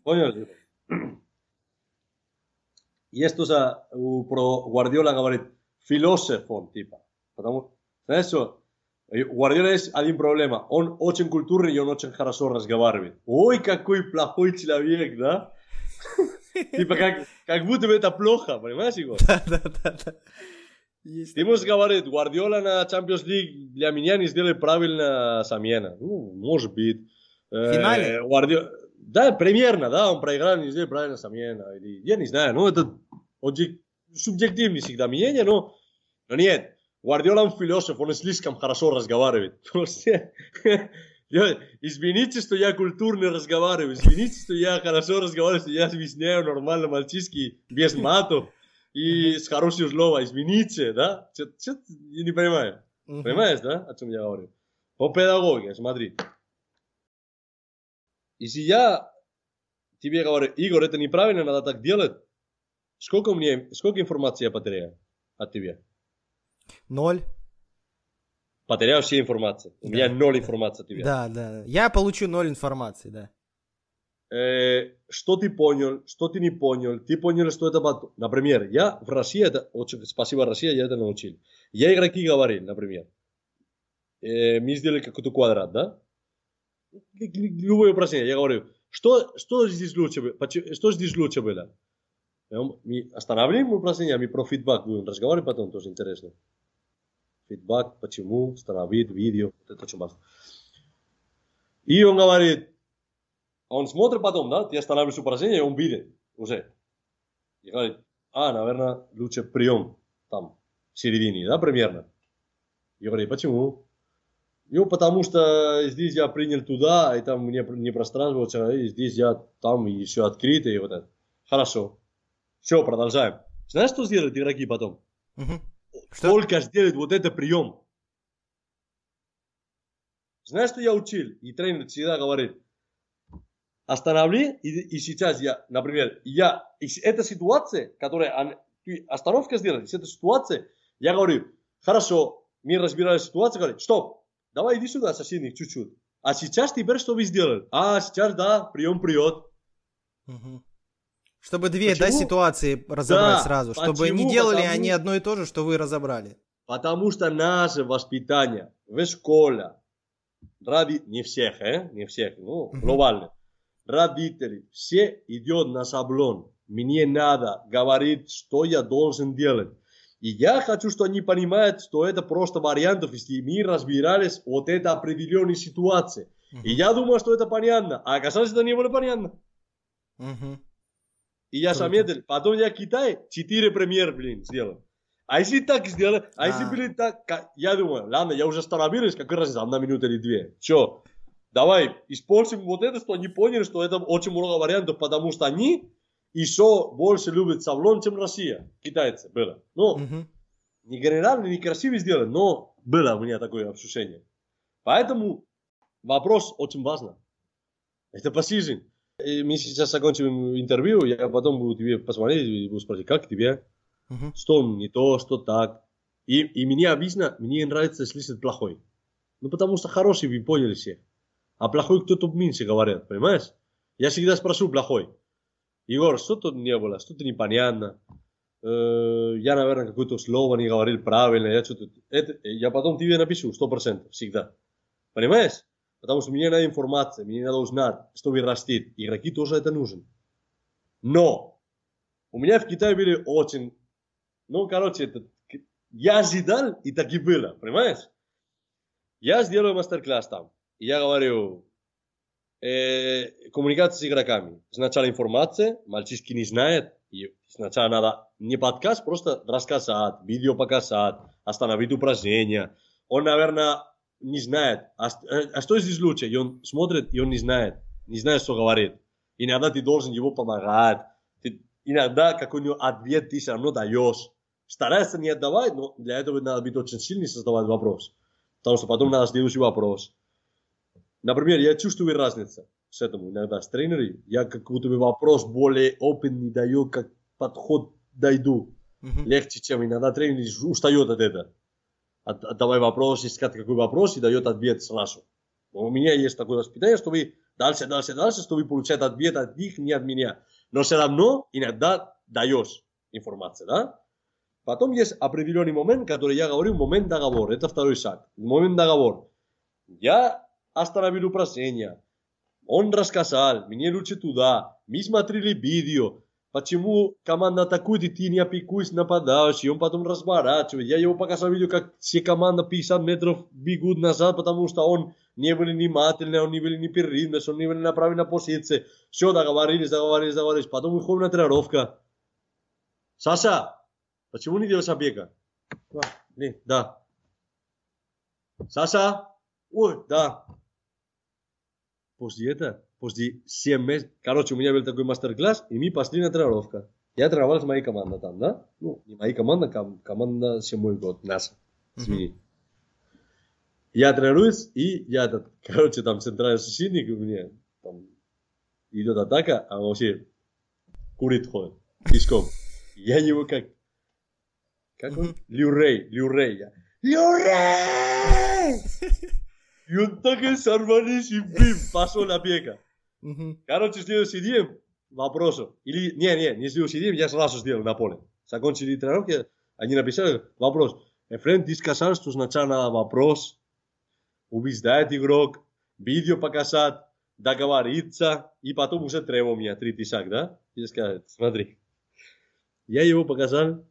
Понял? Есть тоже у- про Гвардиола говорит философ типа. Потому, что? И У Гвардиола есть один проблема. Он очень культурный и он очень хорошо разговаривает. Ой, какой плохой человек, да? Типа как, как будто бы это плохо, понимаешь его? Да-да-да. Есть Ты можешь говорить, Гвардиола на Champions League для меня не сделали правильно замена. Ну, может быть. Э, финале? Гвардиола... Да, примерно, да, он проиграл, не сделали правильно замена. Или, я не знаю, ну это субъективное всегда мнение, но, но нет. Гвардиола он философ, он слишком хорошо разговаривает. Я- Извините, что я культурно разговариваю, извините, что я хорошо разговариваю, что я объясняю нормально мальчишки без матов и с хорошим словом, извините, да? Ты- я не понимаю. Понимаешь, да, о чем я говорю? По педагогике, смотри. Если я тебе говорю, Игорь, это неправильно, надо так делать, сколько мне, сколько информации я потеряю от тебя? Ноль. Потеряю все информации. У меня ноль информации от тебя. Да. да. Я получу ноль информации, да. Э, что ты понял, что ты не понял, ты понял, что это. Например, я в России, это очень, спасибо Россия, я это научил. Я игроки говорил, например, э, мы сделали какой-то квадрат, да? Любое упражнение, я говорю, что, что здесь лучше, что здесь лучше было? Мы останавливаем упражнение, мы про фидбак будем разговаривать потом, тоже интересно. Фидбак, почему, остановить, видео, это очень важно. И он говорит, а он смотрит потом, да, ты останавливаешь упражнение, и он видит уже. И говорит, а, наверное, лучше прием там, в середине, да, примерно. Я говорю, почему? Ну, потому что здесь я принял туда, и там мне не пространство, и здесь я там и все открыто, и вот это. Хорошо. Все, продолжаем. Знаешь, что сделают игроки потом? Что? Только сделать вот это прием. Знаешь, что я учил? И тренер всегда говорит, останови, и, и сейчас я, например, я, из этой ситуации, которая, ты остановка сделали, из этой ситуации, я говорю, хорошо, мы разбирали ситуацию, говорит, стоп, давай иди сюда, соседник, чуть-чуть. А сейчас теперь что вы сделали? А, сейчас, да, прием, приет. Мгм. Чтобы две, да, ситуации разобрать Да, сразу. Чтобы не почему? делали Потому- они одно и то же, что вы разобрали. Потому что наше воспитание в школе, роди... не всех, э? не всех, ну, глобально, родители, все идет на шаблон. Мне надо говорить, что я должен делать. И я хочу, что они понимают, что это просто вариантов, если мы разбирались вот это определенной ситуации. И я думал, что это понятно, а оказалось, это не было понятно. Мгм. И я заметил, потом я Китай, четыре премьер, блин, сделал. А если так сделать, а, если А. были так, я думаю, ладно, я уже остановилась, какая разница, одна минута или две. Че, давай используем вот это, что они поняли, что это очень много вариантов, потому что они еще больше любят шаблон, чем Россия, китайцы, было. Ну, Мгм. не генерально, не красиво сделано, но было у меня такое ощущение. Поэтому вопрос очень важный. Это по жизни. И Мы сейчас закончим интервью, я потом буду тебе посмотреть и буду спросить, как тебе, Мгм. что не то, что так. И, и мне обычно, мне нравится слышать плохой. Ну, потому что хороший вы поняли все. А плохой кто-то меньше говорят, понимаешь? Я всегда спрошу плохой. Егор, что-то не было, что-то непонятно. Э, я, наверное, какое-то слово не говорил правильно. Я, что-то... это, я потом тебе напишу, сто процентов, всегда. Понимаешь? Потому что мне надо информация, мне надо узнать, что вы растет. Игроки тоже это нужен. Но у меня в Китае были очень... Ну, короче, это... я ожидал, и так и было, понимаешь? Я сделаю мастер-класс там. Я говорю, э, коммуникация с игроками. Сначала информация, мальчишки не знают. И сначала надо не подкаст, просто рассказать, видео показать, остановить упражнения. Он, наверное, не знает. А, э, а что здесь лучше? И он смотрит, и он не знает. Не знает, что говорит. Иногда ты должен его помогать. Ты, иногда какой-нибудь ответ ты все равно даешь. Старайся не отдавать, но для этого надо быть очень сильным и создавать вопрос. Потому что потом надо следующий вопрос. Например, я чувствую разницу с этим иногда с тренером. Я как будто бы вопрос более опытный даю, как подход дойду. Мгм. Легче, чем иногда тренер устает от этого. От, отдавай вопрос, искать какой вопрос и дает ответ сразу. Но у меня есть такое воспитание, что вы дальше, дальше, дальше, что вы получаете ответ от них, не от меня. Но все равно иногда даешь информацию, да? Потом есть определенный момент, который я говорю, момент договора. Это второй шаг. Момент договора. Я остановил упражнение. Он рассказал, мне лучше туда. Мы смотрели видео. Почему команда атакует, и ты не опекуешь нападающий. Он потом разворачивает. Я его показал видео, как все команды 50 метров бегут назад, потому что он не был внимательный, он не был непрерывный, он не был на правильной позиции. Все, договорились, договорились, договорились. Потом выходим на тренировка. Саша, почему не делаешь обега? Блин, да. Саша, ой, да. После этого, после 7 месяцев, короче, у меня был такой мастер-класс, и мы пошли на тренировка. Я тренировал с моей командой там, да? Ну, не моя команда, ком- команда седьмой год, наша. Извини. Я тренируюсь, и я этот, короче, там центральный защитник у меня, там идет атака, а он вообще курит ходит, пешком. Я его как, как он? Люрей, Люрей. Я, Люрей! И он так и сорвались, и бим, пошел на. Мгм. Короче, следующий день вопросу. Или, не, не, не следующий день, я сразу сделал на поле. Закончили тренировки, они написали вопрос. Эфрен, ты сказал, что сначала вопрос, убеждает игрок, видео показать, договориться, и потом уже требования, третий шаг, да? И сказать, смотри. Я его показал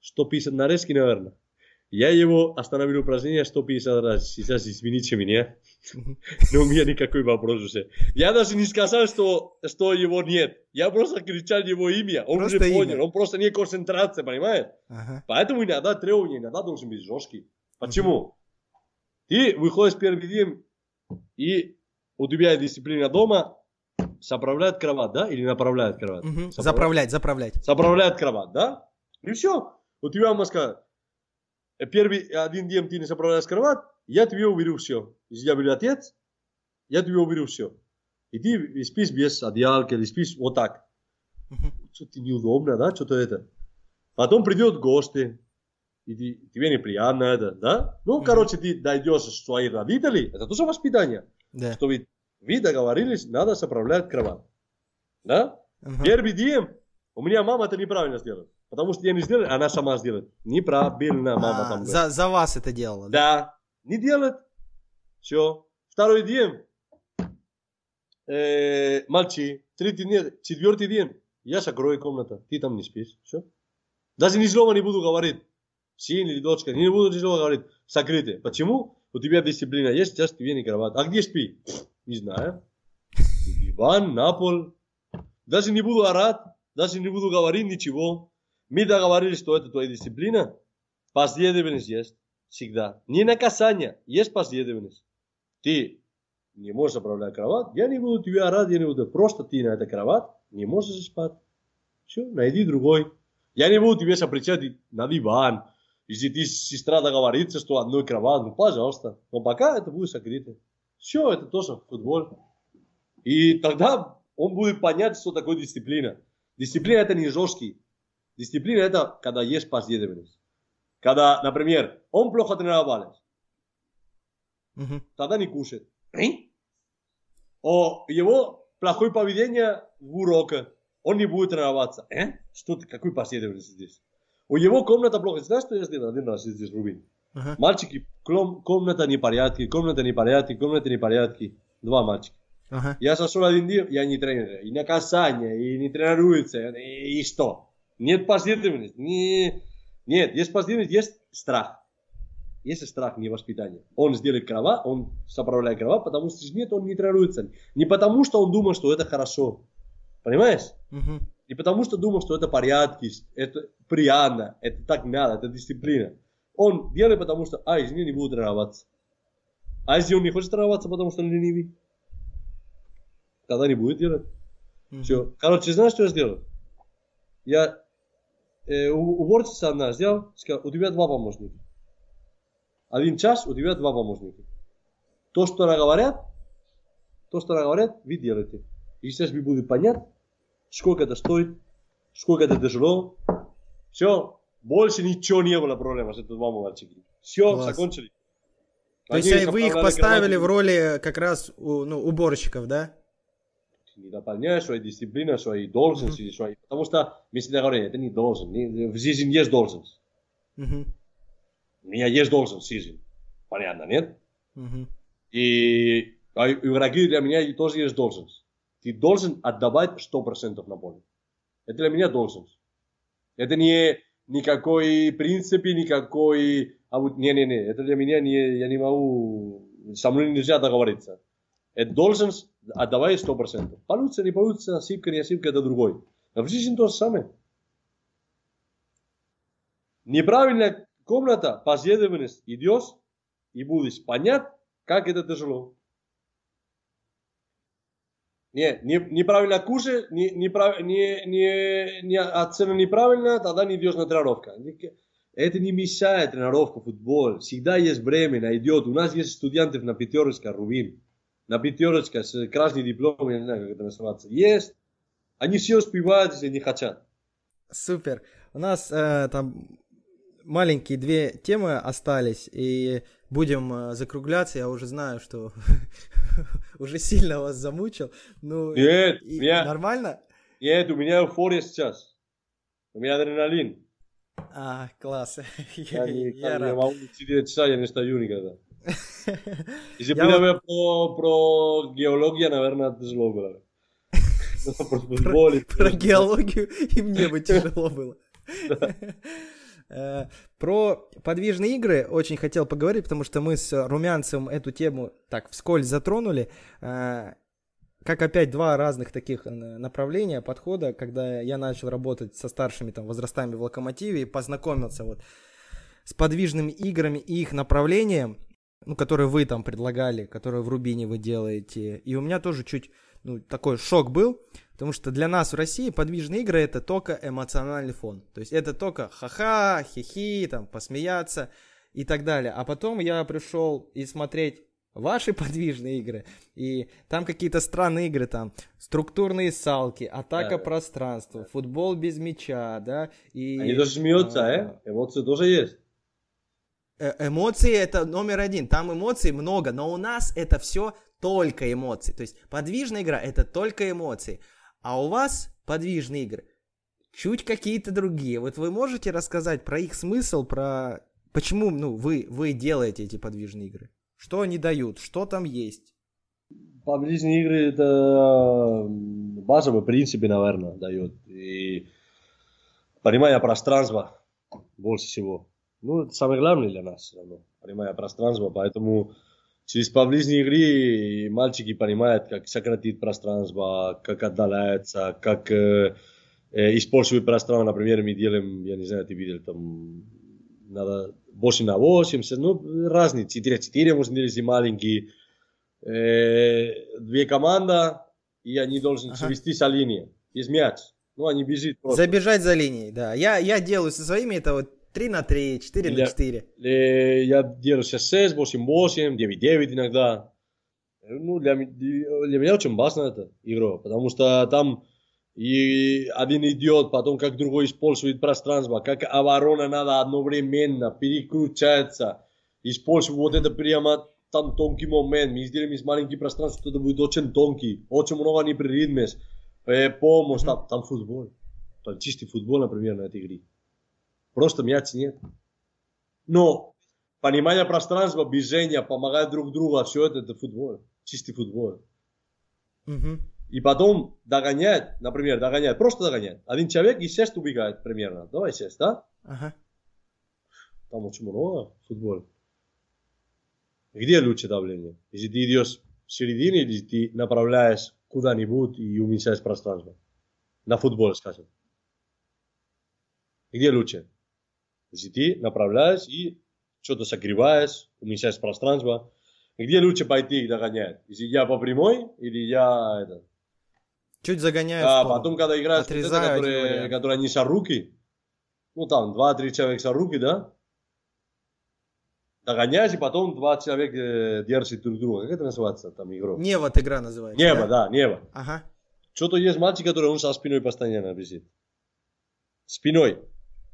150 нарезки, наверное. Я его остановил упражнение 150 раз. Сейчас извините меня. Но у меня никакой вопрос уже. Я даже не сказал, что, что его нет. Я просто кричал его имя. Он Просто уже имя. понял. Он просто не концентрация, понимаешь? Ага. Поэтому иногда требования, иногда должен быть жесткий. Почему? Ты выходишь первый день, и у тебя дисциплина дома, заправляет кровать, да? Или направляет кровать? Заправляет. Заправлять, заправлять. Заправляет кровать, да? И все. У тебя маска. Первый один день ты не заправляешь кровать, я тебе уберу все. Если я был отец, я тебе уберу все. И ты спишь без одеялка или спишь вот так. Что-то неудобно, да? Что-то это. Потом придет гости. и ты, тебе неприятно это, да? Ну, короче, ты дойдешь до своих родителей, это тоже воспитание. Да. Что вы, вы договорились, надо соправлять кровать. Да? Мгм. Первый день у меня мама это неправильно сделала. Потому что я не сделал, она сама сделает. Неправильно мама А, там говорит. за, за вас это делала, да? Да, не делает. Все. Второй день. Э, молчи. Третий день, четвертый день. Я закрою комнату. Ты там не спишь. Все. Даже ни слова не буду говорить. Сын или дочка. Не буду ни слова говорить. Закрыты. Почему? У тебя дисциплина есть, сейчас тебе не кровать. А где спи? Не знаю. Диван, на пол. Даже не буду орать. Даже не буду говорить ничего. Мы договорились, что это твоя дисциплина. Последовательность есть. Всегда. Не наказание. Есть последовательность. Ты не можешь управлять кровать. Я не буду тебя орать, я не буду. Просто ты на этой кровать не можешь спать. Все, найди другой. Я не буду тебе запрещать на диван. Если ты сестра договорится, что одной кровать, ну пожалуйста. Но пока это будет закрыто. Все, это тоже футбол. И тогда он будет понять, что такое дисциплина. Дисциплина это не жесткий. Дисциплина это когда есть последовательность. Когда, например, он плохо тренировался, Мгм. тогда не кушает. О его плохое поведение в уроке, он не будет тренироваться. Э? Что ты, какой последовательность здесь? У его комната плохо. Знаешь, что я сделал один раз здесь, Рубин? Ага. Мальчики, клом- комната не порядки, комната не порядки, комната не порядки. Два мальчика. Ага. Я сошел один день, я не тренер. И наказание, и не тренируется, и, и что? Нет последовательности. Не... Нет, есть последовательность, есть страх. Есть страх, не воспитание. Он сделает крова, он соправляет крова, потому что нет, он не тренируется. Не потому, что он думает, что это хорошо. Понимаешь? Мгм. Не потому, что думал, что это порядки, это приятно, это так надо, это дисциплина. Он делает, потому что, а, извини, не буду тренироваться. А если он не хочет тренироваться, потому что он ленивый? Тогда не будет делать. Мгм. Все. Короче, знаешь, что я сделал? Я э, уборщица одна сделал, сказал, у тебя два помощника. Один час, у тебя два помощника. То, что она говорят, то, что она говорят, вы делаете. И сейчас вы будете понять, сколько это стоит, сколько это тяжело. Все. Больше ничего не было проблем с этими двумя мальчиками. Все, Класс. закончили. То есть Они а вы их поставили в роли как раз ну, уборщиков, да? Не дополняешь свои дисциплины, свои должности, свои... Потому что мы всегда говорим, это не должен. Не- В жизни есть должность. Мгм. У меня есть должность в жизни. Понятно, нет? Мгм. И а и враги для меня тоже есть должность. Ты должен отдавать 100% на поле. Это для меня должность. Это не никакой принципе, никакой... А вот не-не-не, это для меня не... Я не могу... Со мной нельзя договориться. Это должность отдавай 100%. Получится, не получится, ошибка, не ошибка, это другой. А в жизни то же самое. Неправильная комната, последовательность, идешь и будешь понять, как это тяжело. Не, не, неправильно кушай, не, неправ- не, не, не оценил неправильно, тогда не идешь на тренировку. Это не мешает тренировку футбол. Всегда есть время, найдет. У нас есть студентов на пятерочка, Рубин. На пятерочка с красным дипломом, я не знаю, как это называется. Есть. Они все успевают, если не хотят. Супер. У нас э, там маленькие две темы остались, и будем э, закругляться. Я уже знаю, что уже сильно вас замучил. Ну, Нет, и- я- нормально? Нет, у меня эйфория сейчас. У меня адреналин. А, класс. Я, Я, не, я я рад. могу 4 часа, я не стою никогда. Про геологию, наверное, тяжело было. Но Про футбол и- Про геологию и мне бы тяжело было. Э, Про подвижные игры очень хотел поговорить, потому что мы с Румянцем эту тему так вскользь затронули. Э, Как опять два разных таких э, направления, подхода, когда я начал работать со старшими там возрастами в Локомотиве и познакомился вот с подвижными играми и их направлением, ну, которые вы там предлагали, которые в Рубине вы делаете. И у меня тоже чуть ну, такой шок был, потому что для нас в России подвижные игры это только эмоциональный фон. То есть это только ха-ха, хихи, там, посмеяться и так далее. А потом я пришел и смотреть ваши подвижные игры, и там какие-то странные игры, там, структурные салки, атака Да. пространства, футбол без мяча, да, и... Они тоже смеются, а, э? Эмоции тоже есть. Э, эмоции это номер один. Там эмоций много, но у нас это все только эмоции. То есть подвижная игра это только эмоции. А у вас подвижные игры чуть какие-то другие. Вот вы можете рассказать про их смысл, про почему ну, вы, вы делаете эти подвижные игры? Что они дают? Что там есть? Подвижные игры это базовый принципы, наверное, дает. И понимание пространства больше всего. Ну, это самое главное для нас все равно. Понимание пространства, поэтому через подвижные игры мальчики понимают, как сократить пространство, как отдаляется, как э, э, использовать пространство. Например, мы делаем, я не знаю, ты видел, там, надо 8 на 8, ну, разные, 4-4 можно делать, маленькие. Э, две команды, и они должны ага. свести со линии. Есть мяч. Ну, они бежит просто. Забежать за линией, да. Я, я делаю со своими, это вот 3 на 3, 4 для, на 4. Для, я делаю сейчас 6, 8, 8, 9, 9 иногда. Ну, для, для меня очень важно это игра, потому что там и один идет, потом как другой использует пространство, как оборона надо одновременно переключаться, использовать вот это прямо там тонкий момент, мы сделаем из маленький пространства, это будет очень тонкий, очень много непрерывность, э, помощь, там, там футбол, там чистый футбол, например, на этой игре. Просто мяч нет. Но понимание пространства, движения, помогать друг другу, все это, это футбол, чистый футбол. Угу. И потом догонять, например, догонять, просто догонять. Один человек и шесть убегает примерно. Давай шесть, да? Ага. Там очень много футбол. Где лучше давление? Если ты идешь в середине, или ты направляешь куда-нибудь и уменьшаешь пространство? На футбол, скажем. Где лучше? Ты направляешь и что-то согреваешь, уменьшаешь пространство. Где лучше пойти и догонять? Если я по прямой или я это, Чуть загоняю. А потом, когда играешь вот это, которые, которые они руки, ну там два-три человека за руки, да? Догоняешь, и потом два человека держат друг друга. Как это называется там игру? Небо игра называется. Небо, да, да небо. Ага. Что-то есть мальчик, который он со спиной постоянно висит. Спиной.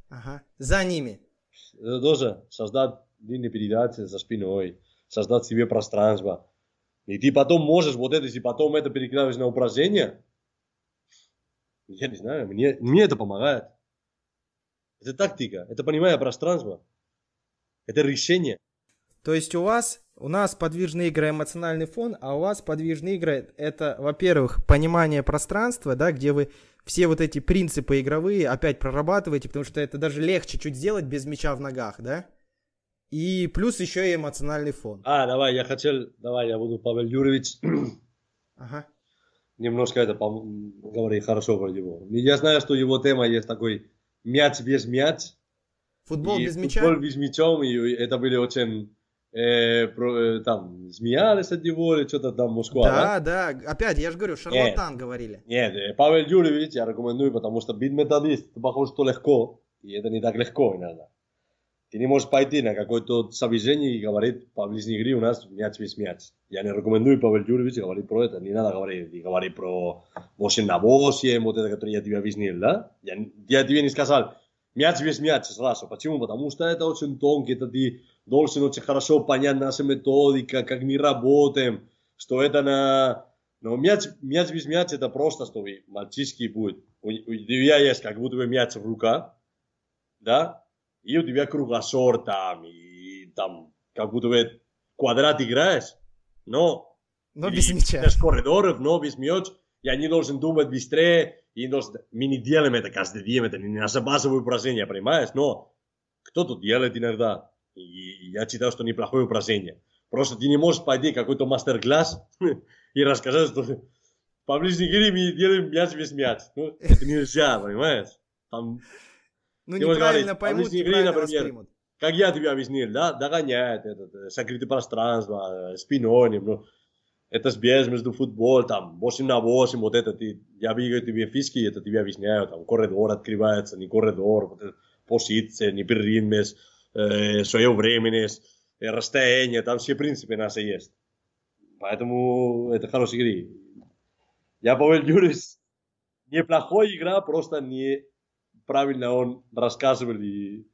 Ага. За ними. Это тоже создать длинные передачи за спиной, создать себе пространство. И ты потом можешь вот это, если потом это перекладываешь на упражнение, я не знаю, мне, мне это помогает. Это тактика, это понимание пространства, это решение. То есть у вас, у нас подвижные игры эмоциональный фон, а у вас подвижные игры это, во-первых, понимание пространства, да, где вы все вот эти принципы игровые опять прорабатываете, потому что это даже легче чуть сделать без мяча в ногах, да? И плюс еще и эмоциональный фон. А, давай, я хотел, давай, я буду Павел Юрьевич. Ага немножко это говори хорошо про него. Я знаю, что его тема есть такой мяч без мяч. Футбол без мяча? Футбол без мячом, и это были очень э, про, э, там смеялись от него или что-то там Москва. Да, да, да. Опять, я же говорю, шарлатан нет, говорили. Нет, э, Павел Юрьевич я рекомендую, потому что быть методист, похоже, что легко, и это не так легко иногда. Ты не можешь пойти на какое-то совещание и говорить по ближней игре у нас мяч без мяч. Я не рекомендую Павел Юрьевич говорить про это. Не надо говорить, и говорить про 8 на 8, вот это, которое я тебе объяснил, да? Я, я тебе не сказал мяч без мяч сразу. Почему? Потому что это очень тонко, это ты должен очень хорошо понять наша методика, как мы работаем, что это на... Но мяч, мяч без мяч это просто, что мальчишки будет. У, у тебя есть как будто бы мяч в руках, да? и у тебя кругосор там, и там как будто бы квадрат играешь, но... Но без мяча. Без коридоров, но без мяч. Я не должен думать быстрее, и не делаем это каждый день, это не наше базовое упражнение, понимаешь? Но кто-то делает иногда, и я считаю, что неплохое упражнение. Просто ты не можешь пойти какой-то мастер-класс и рассказать, что по ближней игре мы делаем мяч без мяч. Ну, это нельзя, понимаешь? Там ну, неправильно говорить, поймут, игре, например, воспримут. Как я тебе объяснил, да, догоняет этот, э, сокрытое пространство, э, спиной, ну, это сбеж между футбол, там, 8 на 8, вот это, ты, я бегаю тебе физики, это тебе объясняю, там, коридор открывается, не коридор, вот это, позиция, непрерывность, э, своевременность, э, расстояние, там все принципы наши есть. Поэтому это хорошая игра. Я Павел Юрис, неплохая игра, просто не правильно он рассказывал и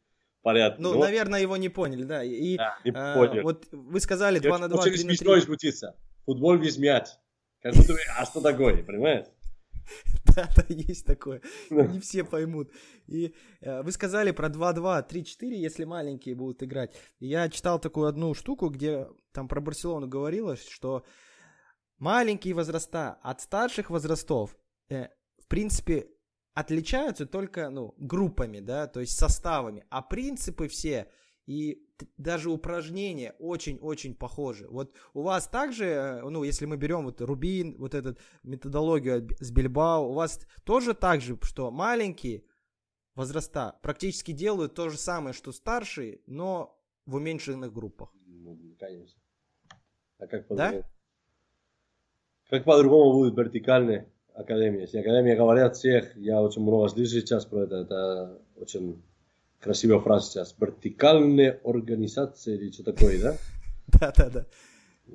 порядке. Ну, но- наверное, его не поняли, да. И Да, не а, понял. вот вы сказали Я 2 на 2, очень 3 на 3. смешно звучится. Футбол без мяч. Как будто бы, а что такое, понимаешь? Да, да, есть такое. Не все поймут. И э, вы сказали про 2-2, 3-4, если маленькие будут играть. Я читал такую одну штуку, где там про Барселону говорилось, что маленькие возраста от старших возрастов, э, в принципе, отличаются только, ну, группами, да, то есть составами, а принципы все и даже упражнения очень-очень похожи. Вот у вас также, э, ну, если мы берем вот Рубин, вот эту методологию с Бильбао, у вас тоже так же, что маленькие возраста практически делают то же самое, что старшие, но в уменьшенных группах. Ну, конечно. А как Да? по-другому? Как по-другому будет вертикальная академия? Если академия говорят всех, я очень много слышу сейчас про это, это очень красивая фраза сейчас. Вертикальная организация или что такое, да? Да-да-да.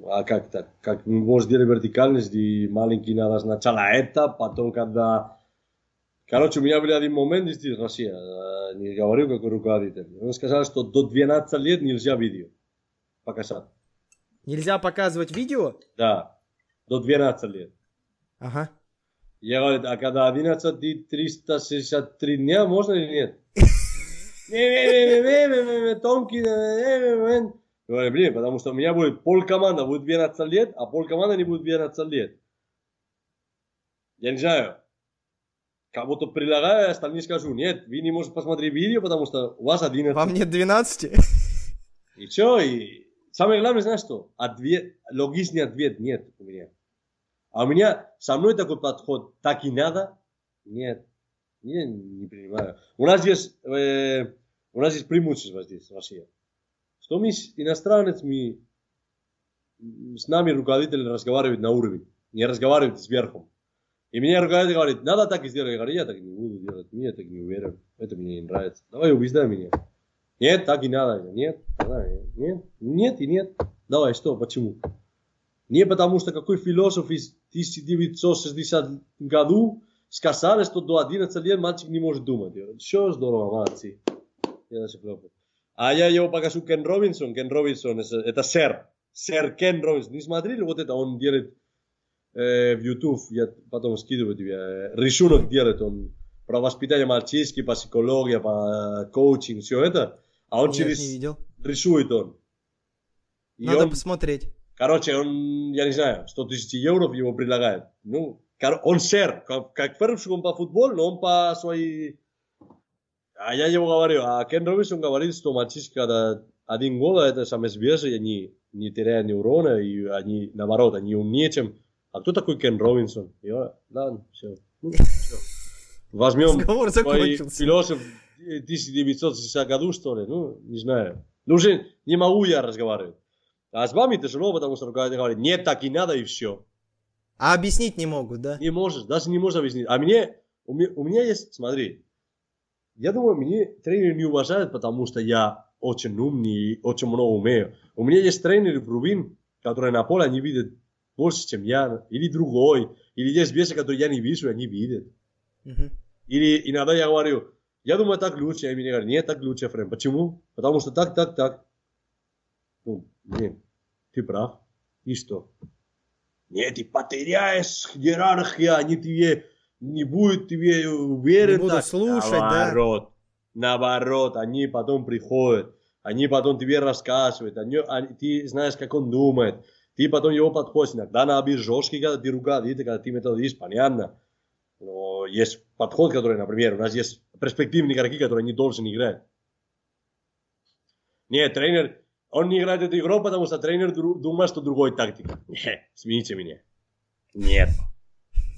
А как так? Как мы можем делать вертикальность, и маленький надо сначала это, потом когда... Короче, у меня был один момент здесь, Россия, э, не говорил какой руководитель. Он сказал, что до 12 лет нельзя видео показать. Нельзя показывать видео? Да, до 12 лет. Ага. Я говорю, а когда 11 и 363 дня, можно или нет? Не-не-не-не. Говорю, блин, потому что у меня будет пол команда будет 12 лет, а пол команда не будет 12 лет. Я не знаю. Как будто предлагаю, остальные скажу, нет, вы не можете посмотреть видео, потому что у вас 11. Вам нет 12? И что? И самое главное, знаешь что? Ответ, логичный ответ нет у меня. А у меня со мной такой подход, так и надо? Нет. Я не принимаю. У нас есть, э, у нас есть преимущество здесь, в России. Что мы с иностранцами, с нами руководитель разговаривает на уровень, не разговаривает сверху. И меня руководитель говорит, надо так и сделать. Я говорю, я так не буду делать, мне так не уверен, это мне не нравится. Давай убеждай меня. Нет, так и надо. Нет, тогда нет, нет и нет. Давай, что, почему? Не потому что какой философ из 1960 году сказали, что до 11 лет мальчик не может думать. Все здорово, молодцы. Я даже хлопаю. А я его покажу Кен Робинсон. Кен Робинсон это, сэр. Сэр Кен Робинсон. Не смотрели вот это? Он делает э, в YouTube, я потом скидываю тебе, э, рисунок делает он про воспитание мальчишки, по психологии, по коучинг, все это. А он Нет, через... не видел. Рисует он. И Надо он- посмотреть. Короче, он, я не знаю, 100 тысяч евро его предлагает. Ну, кор- он сэр, как, футболу, но он по своей... А я ему говорю, а Кен Робинсон говорит, что мальчишки, когда один гол, это самое свежее, они не теряют неурона, и они, наоборот, они умнее, чем... А кто такой Кен Робинсон? Я, ладно, все. Ну, всё. Возьмем Разговор закончился. философ 1960 году, что ли? Ну, не знаю. Ну, уже не могу я разговаривать. А с вами тяжело, потому что руководитель говорит, нет, так и надо, и все. А объяснить не могут, да? Не можешь, даже не можешь объяснить. А мне, у меня, у меня есть, смотри, я думаю, мне тренер не уважает, потому что я очень умный и очень много умею. У меня есть тренер в Рубин, который на поле они видят больше, чем я, или другой, или есть вещи, которые я не вижу, они видят. Мгм. Или иногда я говорю, я думаю, так лучше, а мне говорят, нет, так лучше, Фрем. Почему? Потому что так, так, так. Ну, блин, ты прав. И что? Нет, ты потеряешь иерархию, они тебе не будут тебе уверен. Не будут слушать, да? Наоборот. Наоборот, они потом приходят, они потом тебе рассказывают, они, они- ты знаешь, как он думает. Ты потом его подходишь. Иногда быть жесткий, когда ты руководитель, когда ты методист, понятно. Но есть подход, который, например, у нас есть перспективные игроки, которые не должны играть. Нет, тренер, он не играет эту игру, потому что тренер думает, что другой тактика. Не, смените меня. Нет.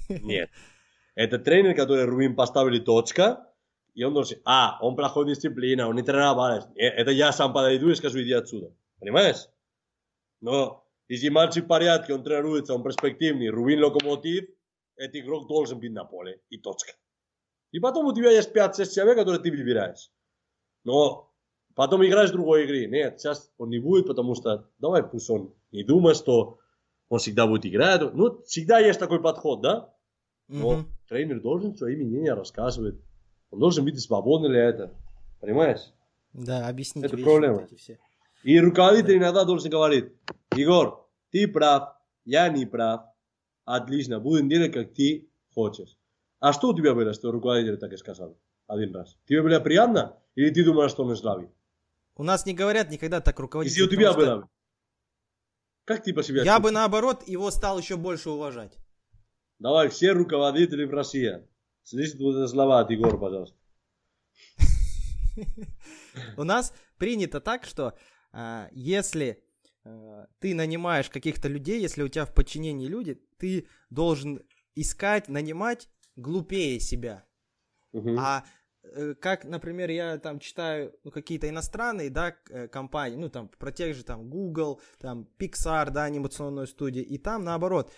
Нет. Это тренер, который Рубин поставили точка, и он должен, а, он проходит дисциплина, он не тренировался. Не, Это я сам подойду и скажу, иди отсюда. Понимаешь? Но если мальчик в порядке, он тренируется, он перспективный, Рубин локомотив, этот игрок должен быть на поле. И точка. И потом у тебя есть 5-6 человек, которые ты выбираешь. Но потом играешь в другой игре. Нет, сейчас он не будет, потому что давай пусть он не думает, что он всегда будет играть. Ну, всегда есть такой подход, да? Но Мгм. тренер должен свои мнения рассказывать. Он должен быть свободный для этого. Понимаешь? Да, объяснить Это проблема. все. И руководитель иногда должен говорить, Егор, ты прав, я не прав, отлично, будем делать, как ты хочешь. А что у тебя было, что руководитель так и сказал один раз? Тебе было приятно? Или ты думаешь, что он славит? У нас не говорят никогда так руководитель. Если у тебя что было, как ты по себе Я бы наоборот его стал еще больше уважать. Давай, все руководители в России. Слышите вот это слова от Егора, пожалуйста. У нас принято так, что а, если а, ты нанимаешь каких-то людей, если у тебя в подчинении люди, ты должен искать, нанимать глупее себя. Мгм. А э, как, например, я там читаю ну, какие-то иностранные, да, э, компании, ну, там, про тех же, там, Google, там, Pixar, да, анимационную студию, и там, наоборот,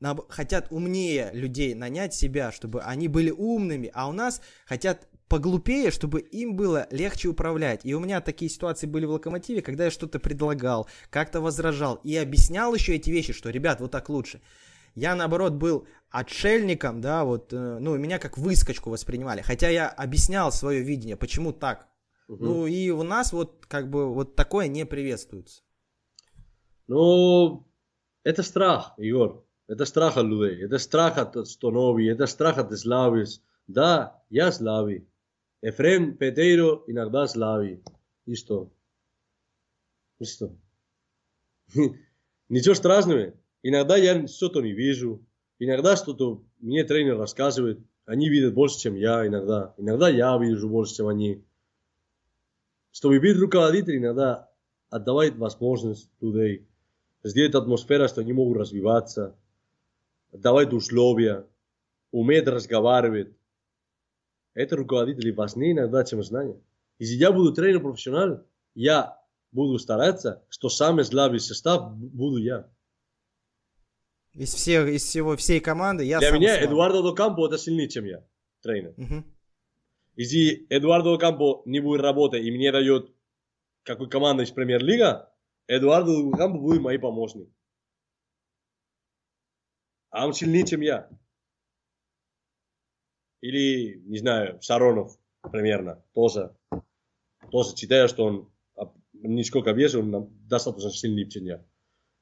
наоб- хотят умнее людей нанять себя, чтобы они были умными, а у нас хотят поглупее, чтобы им было легче управлять. И у меня такие ситуации были в Локомотиве, когда я что-то предлагал, как-то возражал и объяснял еще эти вещи, что, ребят, вот так лучше. Я, наоборот, был отшельником, да, вот, э, ну, меня как выскочку воспринимали, хотя я объяснял свое видение, почему так. Ну, и у нас вот, как бы, вот такое не приветствуется. Ну, это страх, Егор. Это страх от людей. Это страх от останови. Это страх от славис. Да, я слави. Ефрем Петейро иногда слави. И что? И что? Ничего страшного. Иногда я что-то не вижу. Иногда что-то мне тренер рассказывает. Они видят больше, чем я иногда. Иногда я вижу больше, чем они. Чтобы быть руководителем, иногда отдавать возможность людей сделать атмосферу, что они могут развиваться, давать условия, уметь разговаривать. Это руководители важнее иногда, чем знания. Если я буду тренер профессионал, я буду стараться, что самый слабый состав буду я. Из, всех, из всего, всей команды я Для меня. Эдуардо Докампо это сильнее, чем я, тренер. Мгм. Если Эдуардо Докампо не будет работать и мне дает какой команда из премьер-лига, Эдуардо Докампо будет мой помощник. А он сильнее, чем я. Или, не знаю, Шаронов примерно. Тоже, тоже считаю, что он нисколько веса, он достаточно сильнее, чем я.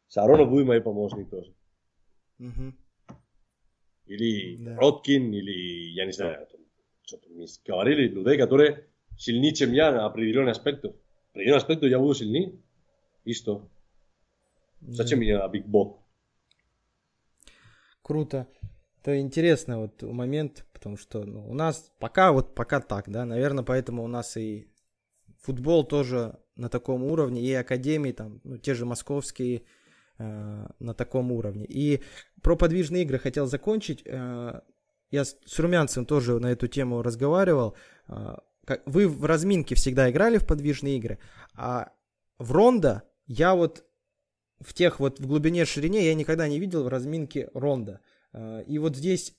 Шаронов будет мой помощник тоже. Или Да. Роткин, или, я не знаю, там, что-то мы говорили, людей, которые сильнее, чем я на определенный аспект. Определенный аспект я буду сильнее. И что? Зачем мне Биг Бог? Круто. Это интересный вот момент, потому что ну, у нас пока вот пока так, да, наверное, поэтому у нас и футбол тоже на таком уровне, и академии там, ну, те же московские э, на таком уровне. И про подвижные игры хотел закончить. Э, я с, Румянцем тоже на эту тему разговаривал. Э, вы в разминке всегда играли в подвижные игры, а в ронда я вот в тех вот в глубине ширине я никогда не видел в разминке ронда. И вот здесь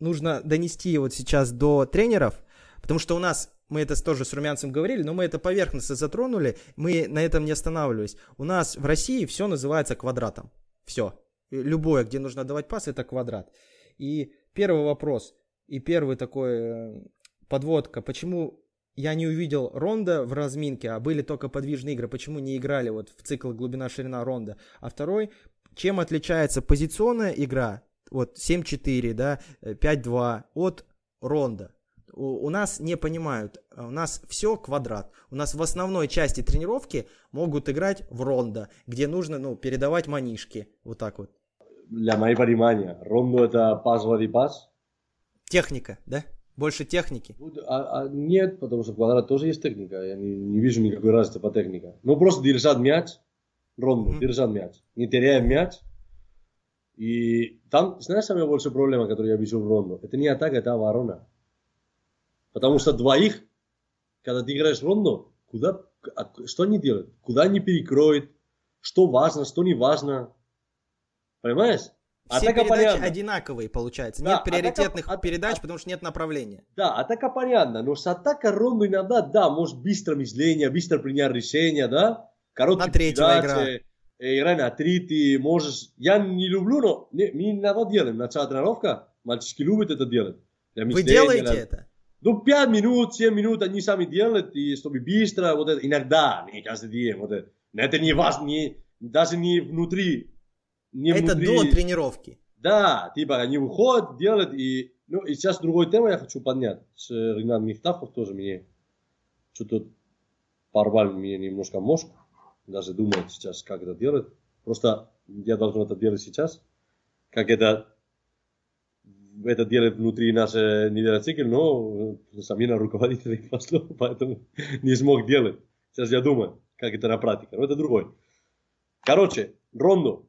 нужно донести вот сейчас до тренеров, потому что у нас, мы это тоже с Румянцем говорили, но мы это поверхностно затронули, мы на этом не останавливались. У нас в России все называется квадратом. Все. Любое, где нужно давать пас, это квадрат. И первый вопрос, и первый такой э, подводка, почему я не увидел ронда в разминке, а были только подвижные игры, почему не играли вот в цикл глубина-ширина ронда. А второй, чем отличается позиционная игра, вот 7-4, да, э, 5-2 от ронда. У, у нас не понимают, а у нас все квадрат. У нас в основной части тренировки могут играть в ронда, где нужно, ну, передавать манишки, вот так вот. Для моего понимания, Рондо это пас вроде пас. Техника, да? Больше техники. А, а нет, потому что в квадрат тоже есть техника. Я не, не вижу никакой разницы по технике. Ну, просто держать мяч, Рондо, Мгм. держать мяч. Не теряя мяч. И там, знаешь, самая большая проблема, которую я вижу в Рондо? Это не атака, это оборона. Потому что двоих, когда ты играешь в Рондо, куда, а что они делают? Куда они перекроют? Что важно, что не важно? Понимаешь? Все Атака передачи понятно. одинаковые, получается. Да, нет атака- приоритетных от- передач, от- потому что нет направления. Да, атака понятно, но с атака Рондо иногда, да, может быстро мышление, быстро принять решение, да? Короткие На третьего передачи, э, игра на три, ты можешь... Я не люблю, но не, мы иногда делаем. Начало тренировка, мальчишки любят это делать. Для Вы мышления, делаете для- это? Ну, 5 минут, 7 минут они сами делают, и чтобы быстро, вот это, иногда, не каждый день, вот это. Но это не важно, не, даже не внутри. Не Это внутри. до тренировки. Да, типа они выходят, делают, и, ну, и сейчас другой тему я хочу поднять. С Ренат Мифтахов тоже мне что-то порвали мне немножко мозг. Даже думает сейчас, как это делать. Просто я должен это делать сейчас. Как это это делает внутри нашей недели но замена руководителя не пошло, поэтому не смог делать. Сейчас я думаю, как это на практике. Но это другой. Короче, Рондо.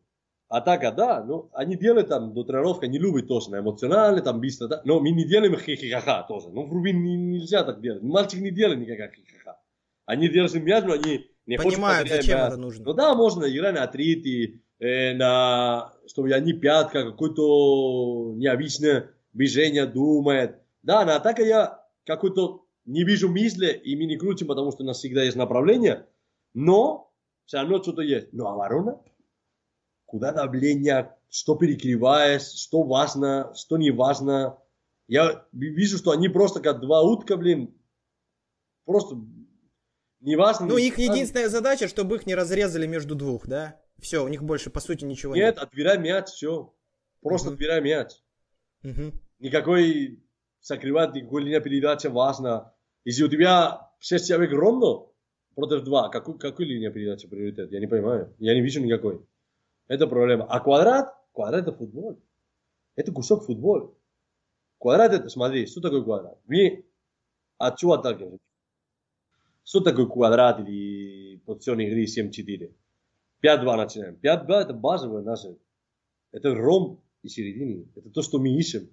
Атака, да, но они делают там до тренировки, они любят тоже, на эмоционально, там быстро, да, но мы не делаем хихихаха тоже. Ну, в Рубин не, нельзя так делать. Мальчик не делает никаких хихиха. Они делают мяч, но они не Понимают, зачем мяч. это нужно. Ну да, можно играть на третий, э, на, чтобы они пятка, какое-то необычное движение думает. Да, на атаке я какой-то не вижу мысли, и мы не крутим, потому что у нас всегда есть направление, но все равно что-то есть. Ну, оборона, куда давление, что перекрываешь, что важно, что не важно. Я вижу, что они просто как два утка, блин, просто не важно. Ну, их единственная задача, чтобы их не разрезали между двух, да? Все, у них больше, по сути, ничего Нет, отбирай мяч, все. Просто Мгм. отбирай мяч. нет. Мгм. Никакой закрывать, никакой линия передачи важно. Если у тебя 6 человек ровно против 2, какой, какой линия передачи приоритет? Я не понимаю. Я не вижу никакой. Это проблема. А квадрат? Квадрат это футбол. Это кусок футбола. Квадрат это, смотри, что такое квадрат? Мы от чего отталкиваемся? Что такое квадрат или позиционной игры 7-4? 5-2 начинаем. 5-2 это базовое наше. Это ромб и середине. Это то, что мы ищем.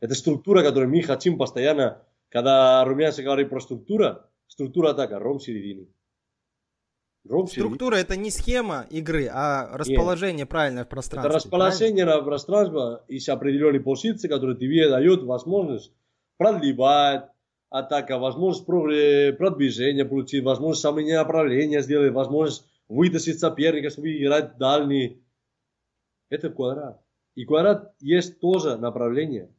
Это структура, которую мы хотим постоянно. Когда румянцы говорит про структура, структура атака, ромб середине. Ромб середине. Структура это не схема игры, а расположение правильное в Это пространстве. расположение на пространство из определенной позиции, которая тебе дает возможность продлевать атака, возможность про- продвижения получить, возможность сомнения направления сделать, возможность вытащить соперника, чтобы играть дальний. Это квадрат. И квадрат есть тоже направление.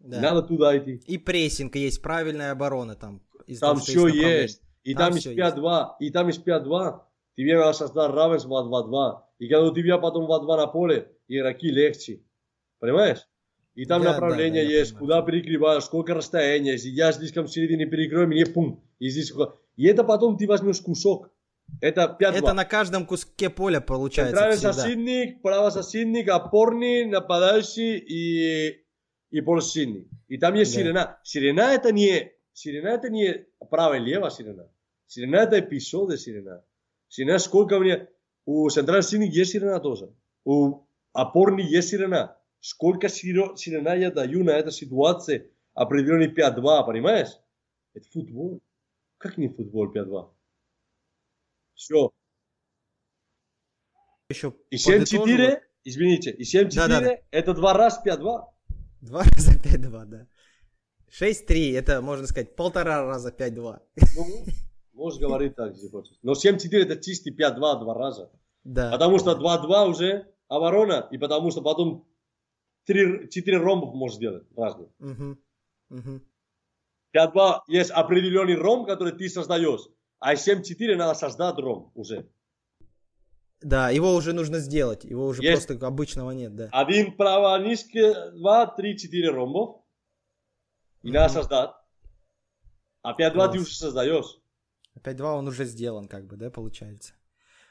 Да. Надо туда идти. И прессинг есть, правильная оборона там. Там все есть. И Там там, из 5-2. И там из 5-2. Тебе надо создать равенство 2-2. И когда у тебя потом 2-2 на поле, игроки легче. Понимаешь? И там Я- направление да, да, есть, куда перекрываешь, сколько расстояния. Если я слишком в середине перекрою, мне пум. И здесь... И это потом ты возьмешь кусок. Это 5-2. Это на каждом куске поля получается Центральный всегда. защитник, правозащитник, опорный, нападающий и, и полузащитник. И там есть Да. сирена. Сирена это не, сирена это не лево сирена. Сирена это эпизоды сирена. Сирена сколько мне... У центрального защитника есть сирена тоже. У опорный есть сирена. Сколько сирена я даю на этой ситуации определенный 5-2, понимаешь? Это футбол. Как не футбол 5-2? Все. Еще И подытоживаю. 7-4, извините, и 7-4 Да-да-да. это два раза 5-2. Два раза 5-2, да. 6-3, это, можно сказать, полтора раза 5-2. Ну, можешь говорить так, если хочешь. Но 7-4 это чистый 5-2 два раза. Да. Потому что 2-2 уже оборона, и потому что потом 3, 4 ромбов можешь сделать разных. Мгм. Мгм. 5-2 есть определенный ромб, который ты создаешь. А 7-4 надо создать ромб уже. Да, его уже нужно сделать. Его уже Есть. просто обычного нет, да. Один право низкий, 2, 3, 4 ромбов. И надо создать. А 5-2 ты уже создаешь. 5-2 он уже сделан, как бы, да, получается.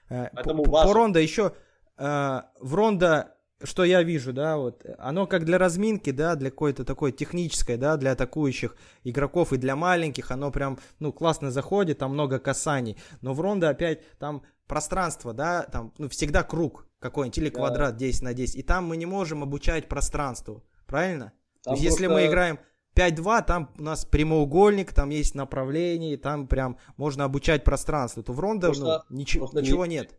Э, Поэтому по, по Рондо еще, э, в Рондо, что я вижу, да, вот, оно как для разминки, да, для какой-то такой технической, да, для атакующих игроков и для маленьких, оно прям, ну, классно заходит, там много касаний. Но в Рондо опять там пространство, да, там, ну, всегда круг какой-нибудь или Да. квадрат 10 на 10. И там мы не можем обучать пространству, правильно? То есть, если мы играем 5-2, там у нас прямоугольник, там есть направление, там прям можно обучать пространству. То в Рондо Просто- ну, ничего, просто не- ничего нет.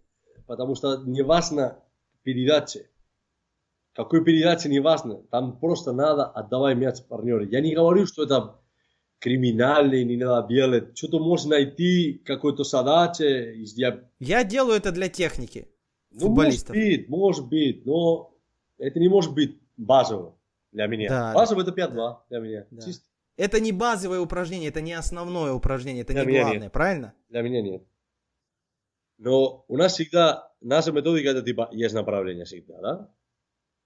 Потому что не важно передача. Какой передача не важно. Там просто надо отдавать мяч партнеру. Я не говорю, что это криминальный, не надо делать. Что-то можно найти, какой-то задача. из я- Я делаю это для техники Ну, футболистов. может быть, может быть, но это не может быть базово для меня. Да, базово это 5-2 для меня. Да. Чисто. Это не базовое упражнение, это не основное упражнение, это Для не главное, нет. правильно? Для меня нет. Но у нас всегда, наша методика это типа есть направление всегда, да?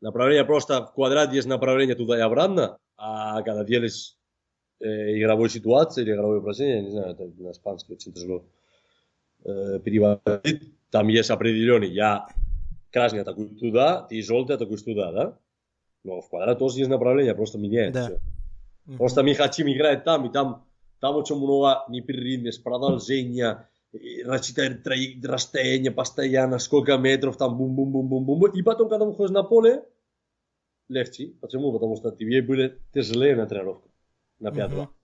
Направление просто в квадрат есть направление туда и обратно, а когда делаешь э, игровой ситуации или игровое упражнение, я не знаю, это на испанском очень тяжело э, переводить, там есть определенный, я красный атакую туда, ты желтый атакуешь туда, да? Но в квадрат тоже есть направление, просто меняется Да. Просто мы хотим играть там, и там, там очень много непрерывность, продолжения, рассчитать расстояние постоянно, сколько метров, там бум-бум-бум-бум-бум. И потом, когда выходишь на поле, легче. Почему? Потому что тебе были тяжелее на тренировку, на пятого. Мгм.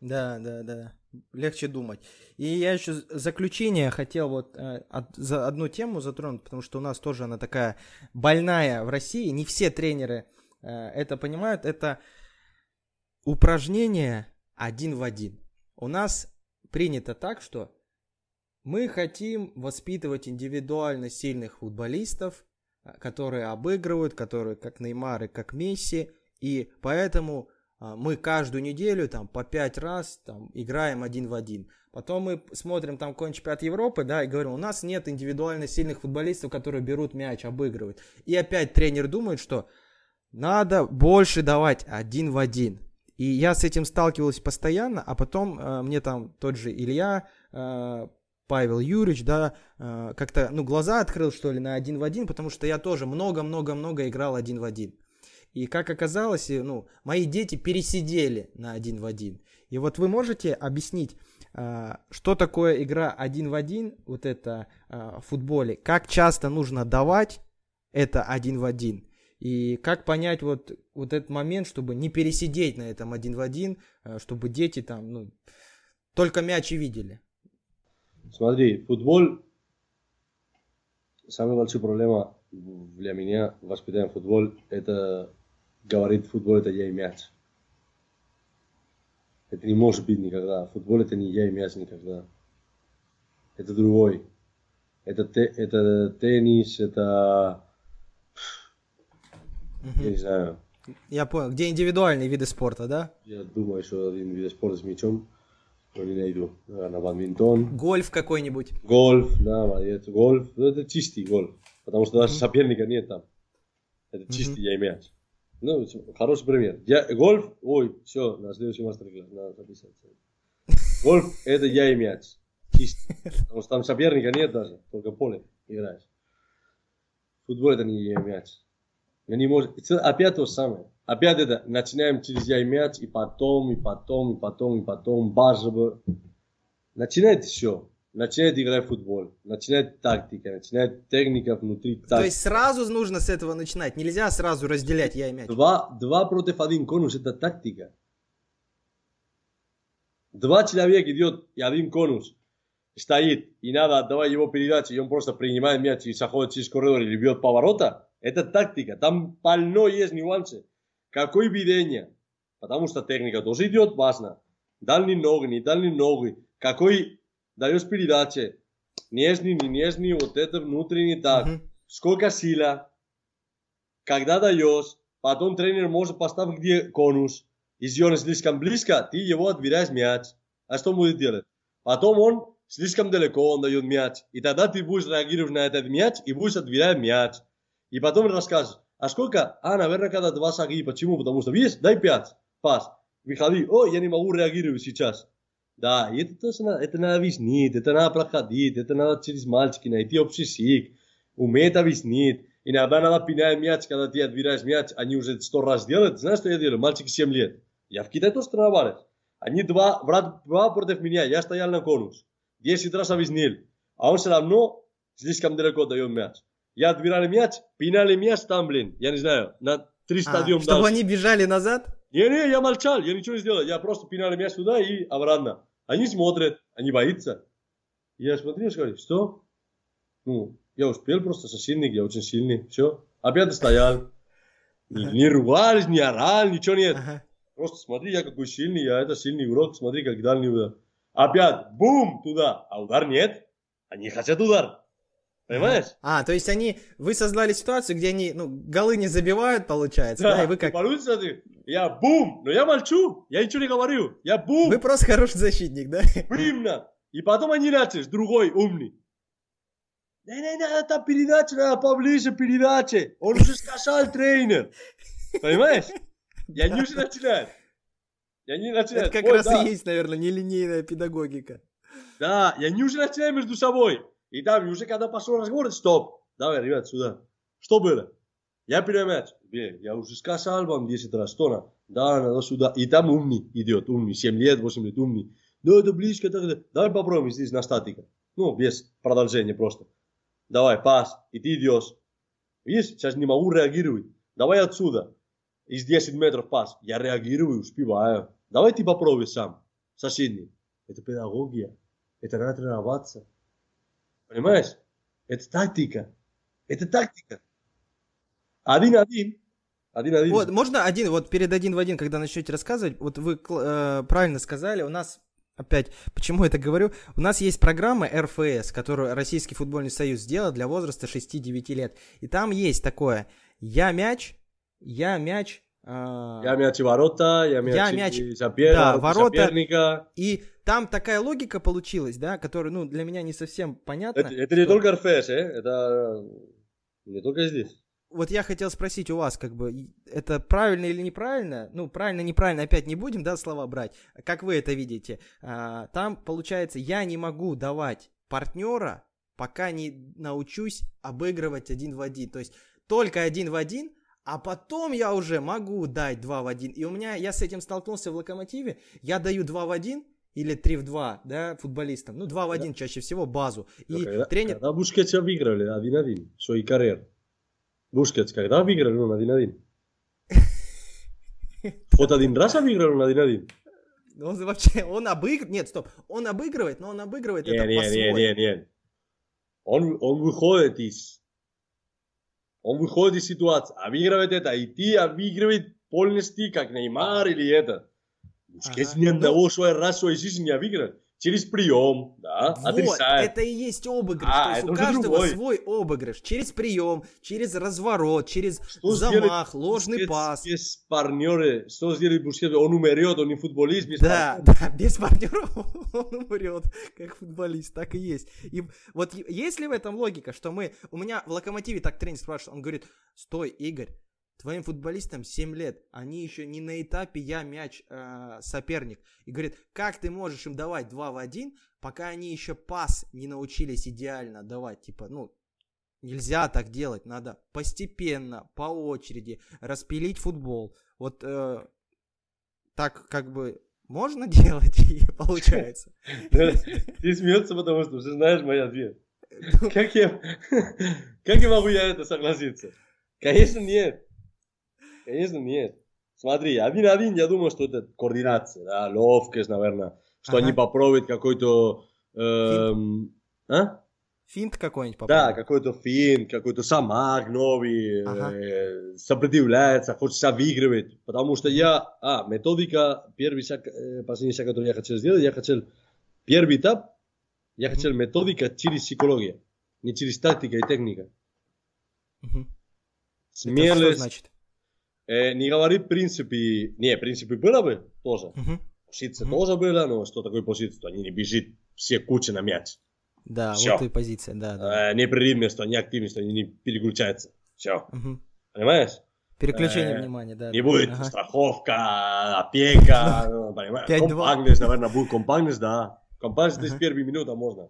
Да, да, да. Легче думать. И я еще заключение хотел вот э, от- за одну тему затронуть, потому что у нас тоже она такая больная в России. Не все тренеры э, это понимают. Это упражнение один в один. У нас принято так, что мы хотим воспитывать индивидуально сильных футболистов, э, которые обыгрывают, которые как Неймар и как Месси, и поэтому а, мы каждую неделю там по пять раз там играем один в один. Потом мы смотрим там какой-нибудь чемпионат Европы, да, и говорим, у нас нет индивидуально сильных футболистов, которые берут мяч, обыгрывают. И опять тренер думает, что надо больше давать один в один. И я с этим сталкивался постоянно, а потом э, мне там тот же Илья, э, Павел Юрьевич, да, э, как-то, ну, глаза открыл, что ли, на один в один, потому что я тоже много-много-много играл один в один. И как оказалось, ну, мои дети пересидели на один в один. И вот вы можете объяснить, а, что такое игра один в один, вот это а, в футболе, как часто нужно давать это один в один, и как понять вот, вот этот момент, чтобы не пересидеть на этом один в один, чтобы дети там, ну, только мяч и видели. Смотри, футбол, самая большая проблема для меня в воспитании футбол, это говорит футбол это я и мяч. Это не может быть никогда. Футбол это не я и мяч никогда. Это другой. Это, те- это теннис, это... Я не знаю. Я понял, где индивидуальные виды спорта, да? Я думаю, что один вид спорта с мячом, но не найду. Наверное, бадминтон. Гольф какой-нибудь. Гольф, да, молодец. Гольф, ну, это чистый гольф. Потому что даже соперника нет там. Это чистый я мяч. Ну, хороший пример. Я, гольф, ой, все, на следующий мастер-класс надо записать. Гольф это я и мяч. Чистый. Потому что там соперника нет даже, только поле играешь. Футбол это не я и мяч. Я не может. Это опять то же самое. Опять это начинаем через я и потом, и потом, и потом, и потом, базово. Начинает все. Начинает играть в футбол. Начинает тактика, начинает техника внутри То тактики. есть сразу нужно с этого начинать. Нельзя сразу разделять я и мяч. Два, два против один конус это тактика. Два человека идет и один конус стоит, и надо отдавать его передачу, и он просто принимает мяч и заходит через коридор или бьет поворота. Это тактика. Там полно есть нюансы. Какое видение? Потому что техника тоже идет важно. Дальние ноги, не дальние ноги. Какой даешь передачи? Нежный, не нежный, вот это внутренний так. Мгм. Сколько сила? Когда даешь? Потом тренер может поставить где конус. Если он слишком близко, ты его отбираешь мяч. А что будет делать? Потом он слишком далеко, он дает мяч. И тогда ты будешь реагировать на этот мяч и будешь отбирать мяч. И потом расскажешь, а сколько? А, наверное, когда два шаги. Почему? Потому что, видишь, дай пять. Пас. Выходи. О, я не могу реагировать сейчас. Да, и это тоже надо, это надо объяснить, это надо проходить, это надо через мальчики найти общий язык, уметь объяснить. Иногда надо пинать мяч, когда ты отбираешь мяч, они уже сто раз делают. Знаешь, что я делаю? Мальчики 7 лет. Я в Китае тоже тренировались. Они два, брат, два против меня, я стоял на конус. 10 раз объяснил. А он все равно слишком далеко дает мяч. Я отбирали мяч, пинали мяч там, блин, я не знаю, на три А, стадиона чтобы дальше. они бежали назад? Не-не, я молчал, я ничего не сделал. Я просто пинали мяч туда и обратно. Они смотрят, они боятся. Я смотрю говорю, что? Ну, я успел просто сильный, я очень сильный. Все. Опять стоял. Не, не ругались, не орали, ничего нет. Просто смотри, я какой сильный, я это сильный игрок, смотри, как дальний удар. Опять, бум, туда, а удар нет. Они хотят удар. Понимаешь? А, то есть они, вы создали ситуацию, где они, ну, голы не забивают, получается, да, и вы как... Получится ты, я бум, но я молчу, я ничего не говорю, я бум, Вы просто хороший защитник, да? примно. И потом они начали, другой умный. Не-не-не, это передача, надо поближе передача. Он уже сказал тренер. Понимаешь? Я не уже начинаю. Я не начинаю. Это как Ой, раз да. и есть, наверное, нелинейная педагогика. Да, я не уже начинаю между собой. И там уже когда пошел разговор, стоп. Давай, ребят, сюда. Что было? Я первый мяч. Бе, Я уже сказал вам 10 раз, что надо? Да, надо сюда. И там умный идет, умный, 7 лет, 8 лет, умный. Ну, это близко, так, так. Давай попробуем здесь на статика. Ну, без продолжения просто. Давай, пас, и ты идешь. Видишь, сейчас не могу реагировать. Давай отсюда. Из 10 метров пас. Я реагирую, успеваю. Давай ты попробуй сам. Соседний. Это педагогия. Это надо тренироваться. Понимаешь? Это тактика. Это тактика. Один-один. Один-один. Вот, можно один, вот перед один в один, когда начнете рассказывать, вот вы э, правильно сказали, у нас опять, почему это говорю, у нас есть программа РФС, которую Российский футбольный союз сделал для возраста 6-9 лет, и там есть такое, я мяч, я мяч, э, Я мяч и ворота, я мяч, Я и мяч, сопер- да, ворота. соперника. и там такая логика получилась, да, которая, ну, для меня не совсем понятна. Это, это не что- только РФС, э? это не только здесь. вот я хотел спросить у вас, как бы, это правильно или неправильно? Ну, правильно, неправильно, опять не будем, да, слова брать. Как вы это видите? А, там, получается, я не могу давать партнера, пока не научусь обыгрывать один в один. То есть, только один в один, а потом я уже могу дать два в один. И у меня, я с этим столкнулся в Локомотиве, я даю два в один, или 3 в 2, да, футболистам. Ну, 2 в 1 чаще всего, базу. И когда, тренер... когда Бускетс обыграли один-один, свой карьер. Бускетс, когда обыграли он один-один? Вот один раз обыграл он один-один? Он вообще, он обыгрывает, нет, стоп, он обыгрывает, но он обыгрывает это Нет, нет, по-своему. нет, нет, нет. Он, он выходит из... Он выходит из ситуации, обыгрывает это, и ты обыгрывает полностью, как Неймар или это. Ага. ни одного свой раз в своей жизни не обыгрывает. Через прием, да, Вот, отрицает. это и есть обыгрыш. А, То есть у каждого другой. свой обыгрыш. Через прием, через разворот, через Что замах, сделает ложный Бускетс пас. Без партнера, что сделает Бускетс? Он умрет, он не футболист, без Да, партнера. да, без партнера он умрет, как футболист, так и есть. И вот есть ли в этом логика, что мы, у меня в Локомотиве так тренер спрашивает, он говорит, стой, Игорь, твоим футболистам 7 лет, они еще не на этапе я мяч э, соперник. И говорит, как ты можешь им давать 2 в 1, пока они еще пас не научились идеально давать, типа, ну, Нельзя так делать, надо постепенно, по очереди распилить футбол. Вот э, так как бы можно делать и получается. Ты смеешься, потому что ты знаешь мой ответ. Как я, как я могу я это согласиться? Конечно, нет. Конечно, нет. Смотри, один-один, я думаю, что это координация, да, ловкость, наверное, что Ага. они попробуют какой-то... эм, а? Финт какой-нибудь Да, попробуй. какой-то фин, какой-то самак новый, Ага. э, сопротивляется, хочет обыгрывать. Потому что я, а, методика, первый шаг, э, последний шаг, который я хотел сделать, я хотел, первый этап, я хотел методика через психологию, не через тактика и техника. Что Смелость, значит? Э, не говорит принципы, не, принципы было бы тоже, Мгм. позиция Мгм. тоже была, но что такое позиция, что они не бежит все куча на мяч. Да, Всё. вот и позиция, да, да. Э, что они активность, что они не переключаются. Все, Мгм. понимаешь? Переключение э, внимания, да. Не да. будет Ага. страховка, опека, ну, понимаешь? 5-2. Компактность, наверное, будет компактность, да. Компактность Ага. первые минуты можно.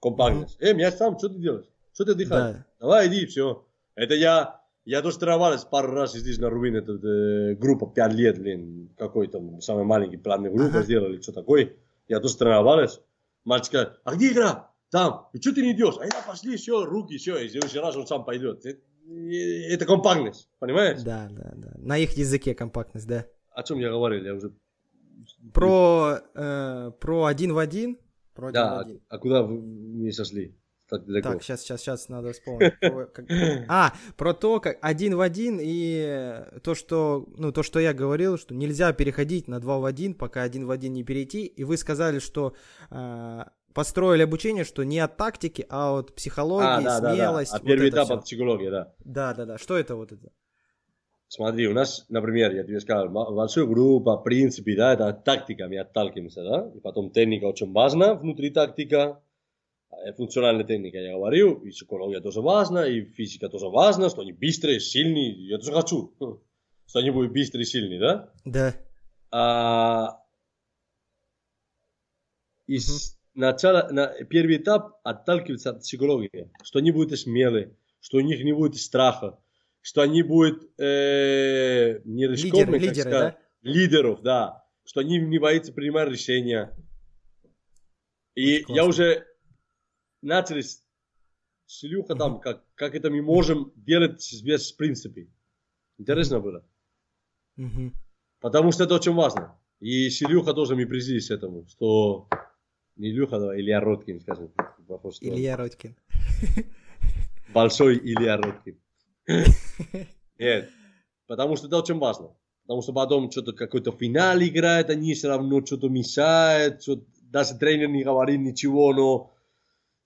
Компактность. Э, мяч сам, что ты делаешь? Что ты отдыхаешь? Да. Давай, иди, все. Это я, я тоже тренировался пару раз здесь на Рубин, это э, группа 5 лет, блин, какой там самый маленький платный группа Ага. сделали, что такое. Я тоже тренировался. Мальчик сказал, а где игра? Там. И что ты не идешь? А я пошли, все, руки, все, и в следующий раз он сам пойдет. Это, это компактность, понимаешь? Да, да, да. На их языке компактность, да. О чем я говорил? Я уже... Про, э, про один в один. Про один в Да, один. а куда вы не сошли? Так далеко. Так, сейчас, сейчас, сейчас надо вспомнить. А, про то, как один в один и то, что, ну, то, что я говорил, что нельзя переходить на два в один, пока один в один не перейти. И вы сказали, что э, построили обучение, что не от тактики, а от психологии, А, да, да, да. смелость. А первый этап от психологии, да. Да, да, да. Что это вот это? Смотри, у нас, например, я тебе сказал, большая группа, в принципе, да, это от тактика мы отталкиваемся, да, и потом техника очень важна внутри тактика, функциональная техника, я говорил, и психология тоже важна, и физика тоже важна, что они быстрые, сильные, я тоже хочу, хм, что они будут быстрые, сильные, да. Да. А, и с начала, на, первый этап отталкивается от психологии, что они будут смелые, что у них не будет страха, что они будут э, не рискованные, как лидеры, сказать, лидеров, да, что они не боятся принимать решения. И Очень я классно. уже начали с, там, как, как это мы можем делать без принципов. Интересно было. Мгм. Потому что это очень важно. И с Илюха тоже мы приблизились к этому, что не Илюха, а Илья Роткин, скажем. похож, что Илья Родькин. Большой Илья Роткин. Нет, потому что это очень важно. Потому что потом что-то какой-то финал играет, они все равно что-то мешают, что даже тренер не говорит ничего, но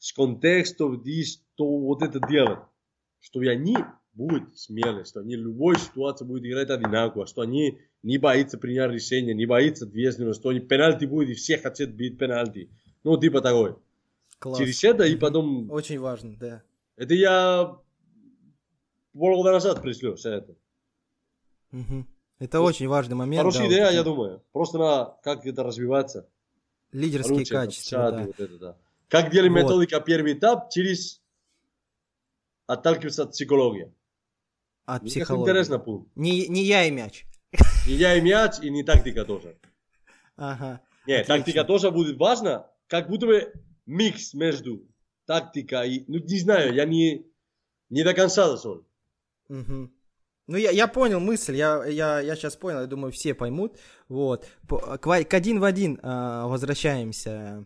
с контекстом здесь, что вот это делать. Что они будут смелые, что они в любой ситуации будут играть одинаково, что они не боятся принять решение, не боятся ответственности, что они пенальти будут и все хотят бить пенальти. Ну, типа такой. Класс. Через это и потом... Очень важно, да. Это я полгода назад пришлю все это. Мгм. Это очень важный момент. Хорошая да, идея, вот я думаю. Просто надо, как это развиваться. Лидерские Короче, это качества, чат, да. вот это, да. Как делать Вот. методика первый этап через отталкиваться от психологии. От Мне психологии. интересно пункт. Не, не я и мяч. И я и мяч, и не тактика тоже. Ага. Нет, Отлично. тактика тоже будет важна, как будто бы микс между тактикой и... Ну, не знаю, я не, не до конца зашел. Мгм. Ну, я, я понял мысль, я, я, я сейчас понял, я думаю, все поймут. Вот. К, к один в один а, возвращаемся.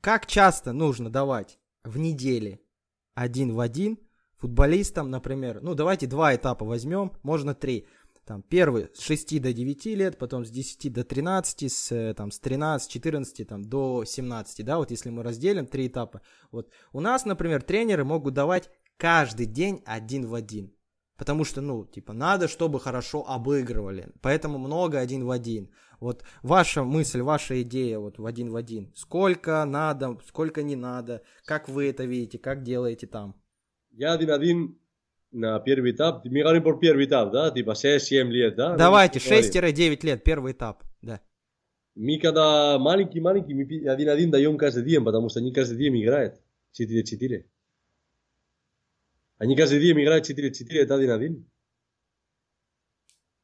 Как часто нужно давать в неделе один в один футболистам, например, ну, давайте два этапа возьмем, можно три. Там, первый с 6 до 9 лет, потом с 10 до 13, с, э, там, с 13, 14 там, до 17, да, вот если мы разделим три этапа. Вот у нас, например, тренеры могут давать каждый день один в один. Потому что, ну, типа, надо, чтобы хорошо обыгрывали. Поэтому много один в один. Вот ваша мысль, ваша идея вот в один в один. Сколько надо, сколько не надо, как вы это видите, как делаете там. Я один-один на первый этап. Мы говорим про первый этап, да? Типа 6-7 лет, да? Давайте, Мы говорим. 6-9 лет, первый этап. Да. Мы когда маленький-маленький, мы один-один даем каждый день, потому что они каждый день играют 4-4. Они каждый день играют 4-4, это один-один.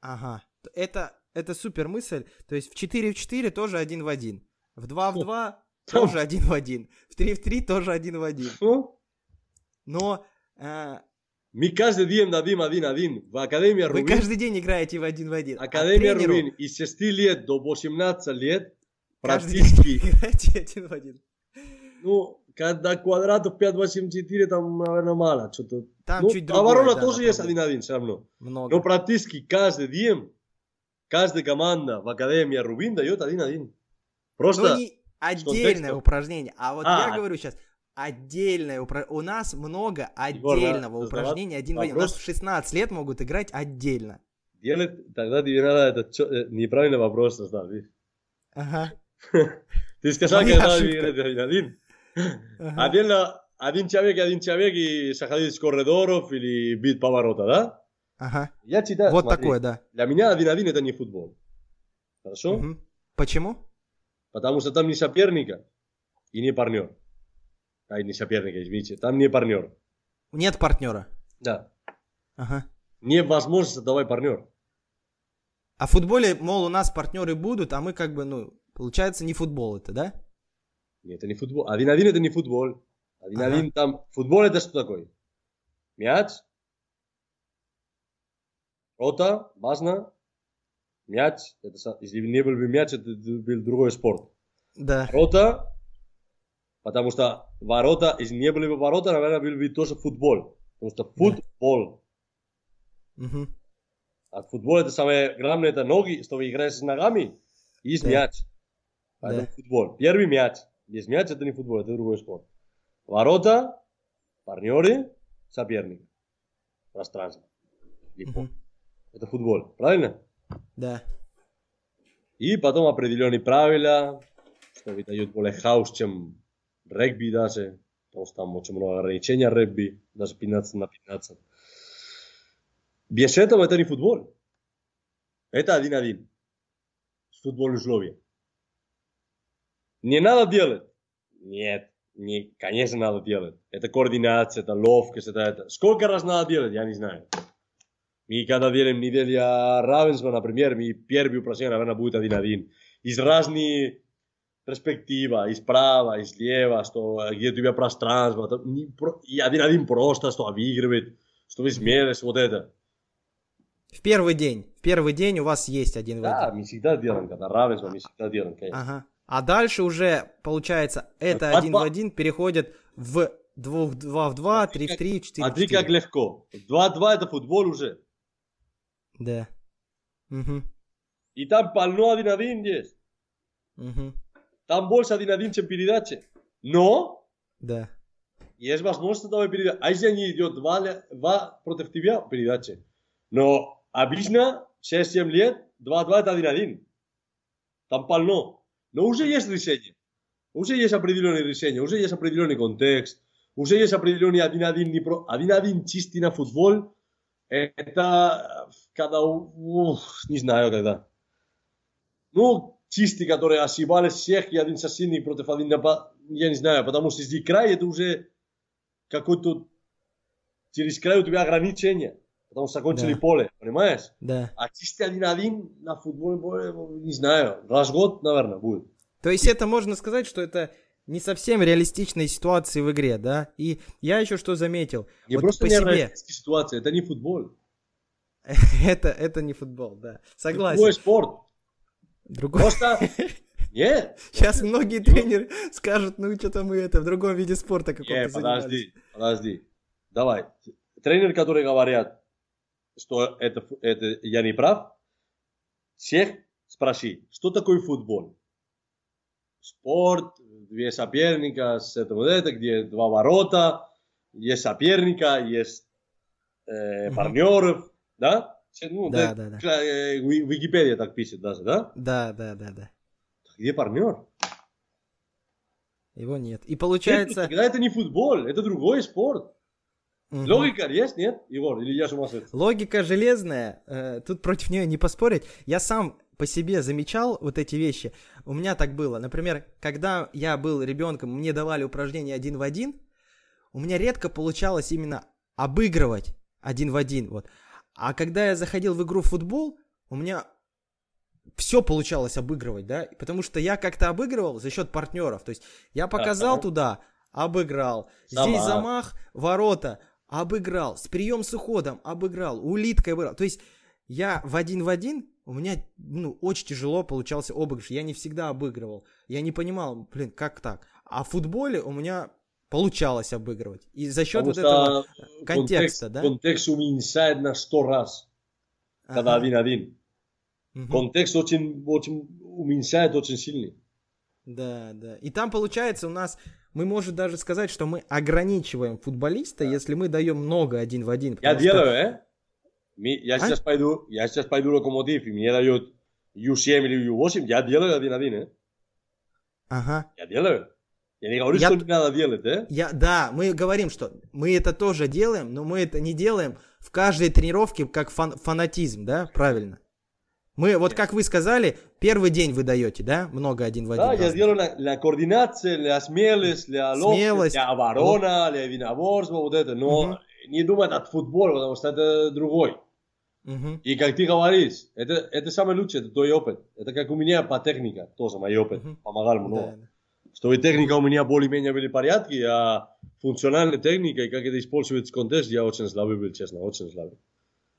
Ага. Это, это супер мысль. То есть в 4 в 4 тоже один в один. В 2 в 2 тоже один в один. В 3 в 3 тоже один в один. Ну, Но э, Мы каждый день дадим один-один. В Академии вы Рубин, каждый день играете в один в один. А Академия тренеру Рубин из 6 лет до 18 лет каждый практически, день играете один в один. ну, когда квадратов 5-8-4, там, наверное, мало. Что-то. Там ну, чуть другое, оборона да, тоже есть направление. один-один все равно. Много. Но практически каждый день, каждая команда в Академии Рубин дает один-один. Просто... Ну, не отдельное упражнение. А вот А. я говорю сейчас, отдельное упражнение. У нас много Егор, да, отдельного задавать упражнения один в один. У нас вопрос? в 16 лет могут играть отдельно. Делать, тогда тебе надо это чё- неправильный вопрос создать. Ага. Ты сказал, когда ошибка. играть один-один. ага. Отдельно один человек и один человек и заходить с коридоров или бить поворота, да? Ага. Я читаю, Вот смотри, такое, да. Для меня один-один это не футбол. Хорошо? Мгм. Почему? Потому что там не соперника и не партнер. Ай, не соперника, извините. Там не партнер. Нет партнера. Да. Ага. Невозможно создавать партнер. А в футболе, мол, у нас партнеры будут, а мы как бы, ну, получается, не футбол это, да? Нет, это не футбол. Один-один это не футбол. Один-один там... Футбол это что такое? Мяч. Рота, важно. Мяч. Это, если не был бы мяч, это был другой спорт. Да. Ворота. Потому что ворота, если не были бы ворота, наверное, был бы тоже футбол. Потому что футбол. Мгм. А футбол это самое главное, это ноги, что вы играете с ногами и с Да. мяч. Поэтому футбол. Первый мяч. Без мяч это не футбол, это другой спорт. Ворота, партнеры, соперник. Пространство. И пол. Это футбол, правильно? Да. И потом определенные правила, что дают более хаос, чем регби даже. Потому что там очень много ограничений регби, даже 15 на 15. Без этого это не футбол. Это один-один. Футбол условия. Не надо делать. Нет, не, конечно надо делать. Это координация, это ловкость, это, это. Сколько раз надо делать, я не знаю. Мы когда делаем неделя равенства, например, мы первый упражнение, наверное, будет один-один. Из разных перспектива, и справа, и слева, что где у тебя пространство, то не, про- и один-один просто, что обыгрывает, что вы смелость, вот это. В первый день. В первый день у вас есть один в Да, мы всегда делаем, когда равенство, мы всегда делаем, конечно. Ага. А дальше уже, получается, это Два- один в один переходит в двух, два в два, три в три, четыре А в ты как легко. 2-2 это футбол уже. Да. Мгм. И там полно один-один есть. Мгм. Там больше один-один, чем передачи. Но Да. есть возможность этого передачи. А если они идет два, ле- два против тебя передачи. Но обычно 6-7 лет 2-2 это один-один. Там полно. Но уже есть решение. Уже есть определенные решения, уже есть определенный контекст, уже есть определенный один-один. не про- Один-один чистый на футбол. Это когда, ух, не знаю когда. Ну, чистый, которые ошибались всех и один соседник против один я не знаю, потому что здесь край это уже какой-то через край у тебя ограничения, потому что закончили Да. поле, понимаешь? Да. А чистый один-один на футболе, более, не знаю, раз в год, наверное, будет. То есть это можно сказать, что это не совсем реалистичные ситуации в игре, да? И я еще что заметил. Не вот просто по не себе. ситуация, это не футбол. это, это не футбол, да. Согласен. Другой спорт. Другой. Просто... Нет, Сейчас многие тренеры скажут, ну что-то мы это в другом виде спорта каком-то Не, занимались. подожди, подожди. Давай. Тренеры, которые говорят, что это, это я не прав, всех спроси, что такое футбол? Спорт, две соперника, с это вот это, где два ворота, есть соперника, есть э, партнеров, да? Ну, Да, да, да, да. э, Ви- Википедия так пишет даже, да? Да, да, да, да. Где партнер? Его нет. И получается... Тогда это не футбол, это другой спорт. Логика есть, нет, Егор? Или я с ума сошел? Логика железная, э, тут против нее не поспорить. Я сам по себе замечал вот эти вещи. У меня так было. Например, когда я был ребенком, мне давали упражнения один в один, у меня редко получалось именно обыгрывать один в один. Вот. А когда я заходил в игру в футбол, у меня все получалось обыгрывать, да, потому что я как-то обыгрывал за счет партнеров. То есть я показал Ага. туда, обыграл. Замах. Здесь замах, ворота, обыграл. С прием с уходом обыграл. Улиткой обыграл. То есть я в один в один, у меня ну, очень тяжело получался обыгрыш. Я не всегда обыгрывал. Я не понимал, блин, как так? А в футболе у меня получалось обыгрывать. И за счет Потому вот этого... контекста, контекст, да? Контекст уменьшает на сто раз, когда Ага. один-один. Мгм. Контекст очень, очень уменьшает очень сильный. Да, да. И там получается у нас, мы можем даже сказать, что мы ограничиваем футболиста, если мы даем много один в один. Я что- делаю, э? Я А? сейчас пойду, я сейчас пойду локомотив, и мне дают U7 или U8, я делаю один-один, э? Ага. Я делаю. Я не говорю, Я что не надо делать, э? Я, да, мы говорим, что мы это тоже делаем, но мы это не делаем в каждой тренировке как фан- фанатизм, да, правильно? Мы, вот как вы сказали, первый день вы даете, да, много один в один. Да, я делаю la, la coordinación, la смелость, la Смелость. la оборона, la единоборство, вот это. Но Мгм. не думать от футбола, потому что это другой. Мгм. И как ты говоришь, это, это самое лучшее, это твой опыт. Это как у меня по технике, тоже мой опыт. Мгм. Помогал много. да. Что и техника у меня более-менее были в порядке, а функциональная техника и как это используется в контексте, я очень слабый был, честно, очень слабый.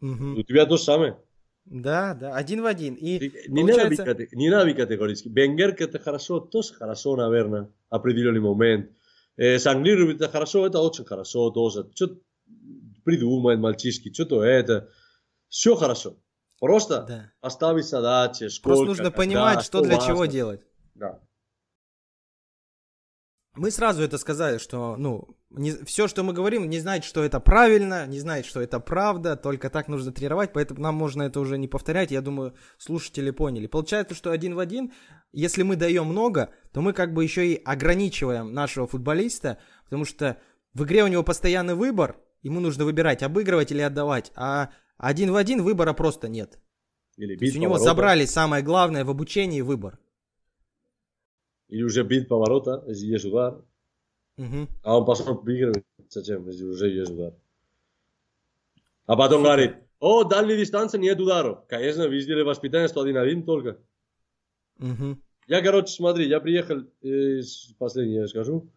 Мгм. У тебя то же самое. Да, да, один в один. И Ты- Не надо, быть получается- не надо быть категорически. Бенгер это хорошо, тоже хорошо, наверное, определенный момент. Э, Санглировать это хорошо, это очень хорошо тоже. Что придумает мальчишки, что-то это. Все хорошо. Просто Да. поставить задачи, сколько, Просто нужно когда, понимать, что для важно. чего делать. Да. Мы сразу это сказали, что, ну, не, все, что мы говорим, не знает, что это правильно, не знает, что это правда, только так нужно тренировать, поэтому нам можно это уже не повторять, я думаю, слушатели поняли. Получается, что один в один, если мы даем много, то мы как бы еще и ограничиваем нашего футболиста, потому что в игре у него постоянный выбор, ему нужно выбирать, обыгрывать или отдавать, а один в один выбора просто нет. Или То есть у него забрали самое главное в обучении выбор. Или уже бить поворота, есть удар. Мгм. А он пошел обыгрывать. Зачем, если уже есть удар? А потом говорит, о, дальняя дистанция нет ударов. Конечно, видели воспитание 101 только. Мгм. Я, короче, смотри, я приехал из, последнее я скажу,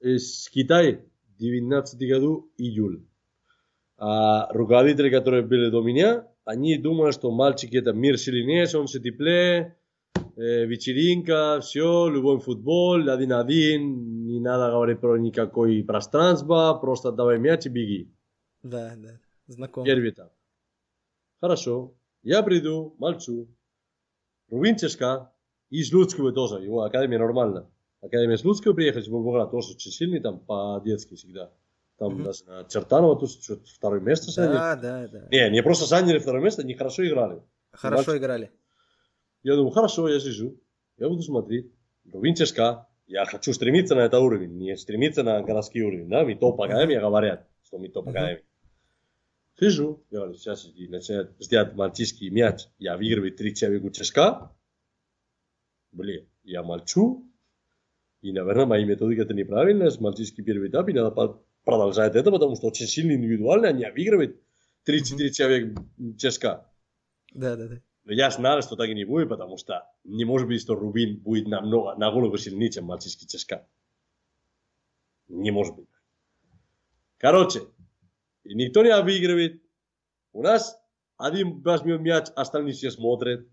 из Китая 19 году июль. А руководители, которые были до меня, они думают, что мальчики это мир сильнее, солнце теплее, э, вечеринка, все, любой футбол, один-один, не надо говорить про никакой пространство, просто давай мяч и беги. Да, да, знакомо. Первый этап. Хорошо. Я приду, мальчу. Рубин ЦСКА. Из Луцкого тоже. Его академия нормально. Академия с Луцкого приехать в Волгоград тоже очень сильный там по-детски всегда. Там Мгм. даже на Чертанова тут что-то второе место заняли. Да, да, да. Не, не просто заняли второе место, они хорошо играли. Хорошо Мальчик- играли. Я думаю, хорошо, я сижу. Я буду смотреть. Рубин ЦСКА. Я хочу стремиться на этот уровень, не стремиться на городский уровень. Да? Мы топ академия говорят, что мы топ академия. Сижу, я говорю, сейчас иди, начинает сделать мальчишский мяч. Я выигрываю три человека ЦСКА. Блин, я молчу. И, наверное, мои методики это неправильно. С мальчишский первый этап, и надо продолжать это, потому что очень сильно индивидуально они обыгрывают 34 человека ЦСКА. Да, да, да. Но я знал, что па так не буи, потому что не может быть, что Рубин будет намного, на голову сильнее, чем мальчишский ЦСКА. Не может быть. Короче, и никто не обыгрывает. У нас один возьмет мяч, остальные все смотрят.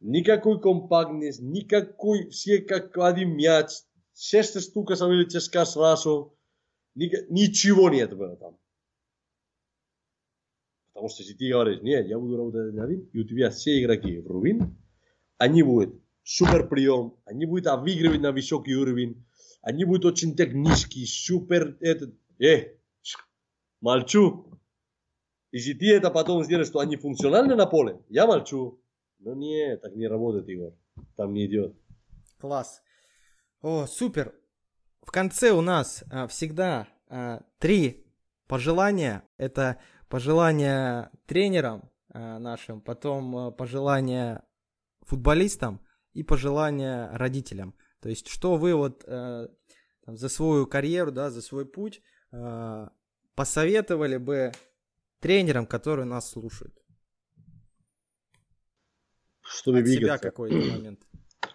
Никакой компактность, никакой, все как один мяч. Шесть са оставили ЦСКА сразу. Ника- ничего нет да было там. Потому что ты говоришь, нет, я буду работать на один, и у тебя все игроки в Рубин, они будут супер прием, они будут обыгрывать на высокий уровень, они будут очень технические, супер этот, э, молчу. Если ты это потом сделаешь, что они функциональны на поле, я молчу. Ну нет, так не работает, Игорь. Там не идет. Класс. О, супер. В конце у нас а, всегда а, три пожелания. Это пожелания тренерам а, нашим, потом а, пожелания футболистам и пожелания родителям. То есть, что вы вот э, там, за свою карьеру, да, за свой путь э, посоветовали бы тренерам, которые нас слушают? Чтобы От двигаться. какой-то момент.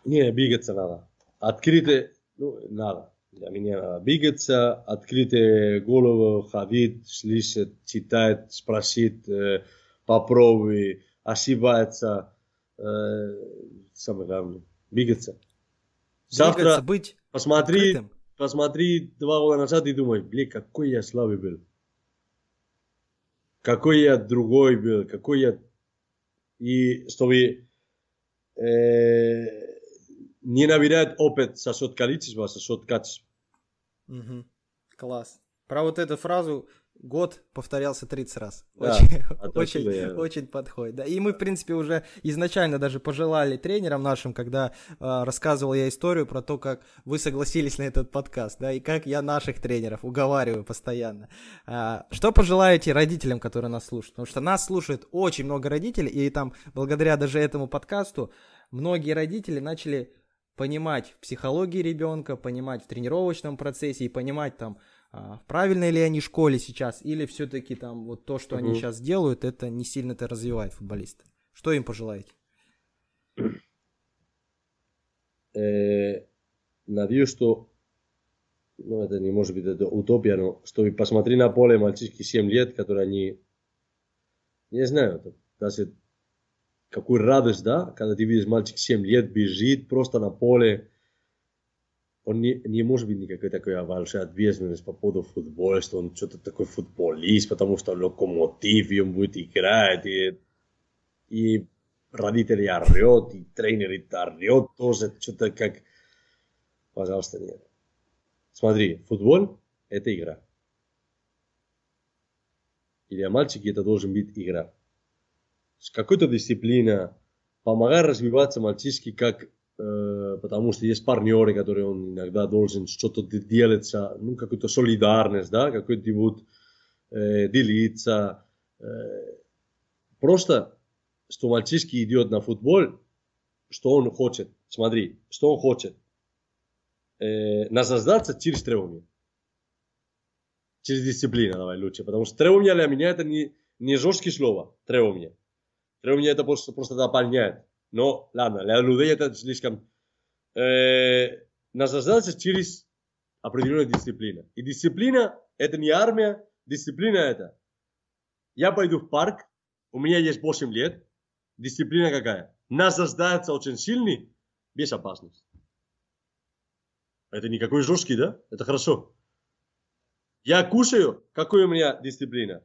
Не, двигаться надо. Открыто, ну, надо. Для меня надо двигаться, открытая голову, ходить, слышать, читать, спросить, э, попробуй, ошибаться. Э, самое главное, двигаться. Завтра быть посмотри, открытым. посмотри два года назад и думай, блин, какой я слабый был. Какой я другой был, какой я... И чтобы э, не набирать опыт счет количества, счет качества. Мгм. Класс. Про вот эту фразу год повторялся 30 раз. Да, очень, очень, я- очень подходит. Да. И мы, в принципе, уже изначально даже пожелали тренерам нашим, когда а, рассказывал я историю про то, как вы согласились на этот подкаст, да, и как я наших тренеров уговариваю постоянно. А, что пожелаете родителям, которые нас слушают? Потому что нас слушает очень много родителей, и там, благодаря даже этому подкасту, многие родители начали понимать в психологии ребенка, понимать в тренировочном процессе и понимать там, а, в правильной ли они школе сейчас, или все-таки там вот то, что они сейчас делают, это не сильно-то развивает футболиста. Что им пожелаете? Э, надеюсь, что ну, это не может быть это утопия, но чтобы посмотри на поле мальчишки 7 лет, которые они, не знаю, даже какую радость, да, когда ты видишь мальчик 7 лет бежит просто на поле, он не, не может быть никакой такой большой ответственности по поводу футбола, что он что-то такой футболист, потому что локомотив, и он будет играть, и, и родители орет, и тренер орет тоже, что-то как... Пожалуйста, нет. Смотри, футбол – это игра. И для мальчика это должен быть игра. Какой-то дисциплина, помогай развиваться мальчишке, как, э, потому что есть партнеры, которые он иногда должен что-то делаться, ну, какую-то солидарность, да, какой-то вот э, делиться. Э, просто, что мальчишки идет на футбол, что он хочет. Смотри, что он хочет. Э, наслаждаться через требования. Через дисциплину, давай лучше. Потому что требования для меня это не, не жесткие слова. Требования. Требования это просто, просто дополняет. Но, ладно, для людей это слишком... Э, наслаждаться через определенную дисциплину. И дисциплина это не армия, дисциплина это. Я пойду в парк, у меня есть 8 лет, дисциплина какая? Наслаждаться очень сильный, без опасности. Это никакой жесткий, да? Это хорошо. Я кушаю, какой у меня дисциплина?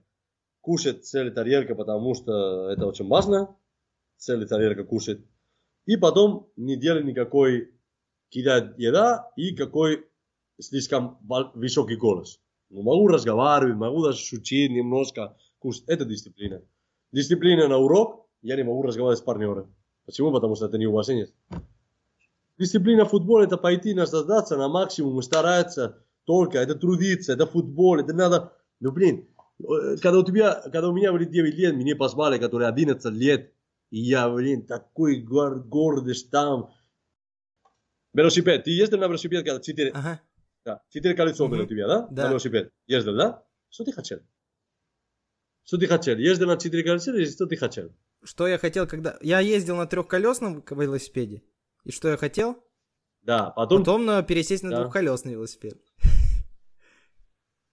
Кушать целый тарелка, потому что это очень важно. Целый тарелка кушать. И потом не делать никакой кидать еда и какой слишком высокий голос. Ну, могу разговаривать, могу даже шутить немножко, кушать. Это дисциплина. Дисциплина на урок, я не могу разговаривать с партнером. Почему? Потому что это не уважение. Дисциплина в футболе это пойти наслаждаться на максимум, стараться только, это трудиться, это футбол, это надо, ну блин, когда у тебя, когда у меня были 9 лет, мне позвали, которые 11 лет, и я, блин, такой гор гордость там. Велосипед, ты ездил на велосипед, когда 4, Ага. да, 4 колесо Мгм. было у тебя, да? Да. На велосипед. Ездил, да? Что ты хотел? Что ты хотел? Ездил на 4 колеса или что ты хотел? Что я хотел, когда... Я ездил на трехколесном велосипеде. И что я хотел? Да, потом, Потом на, пересесть на Да. двухколесный велосипед.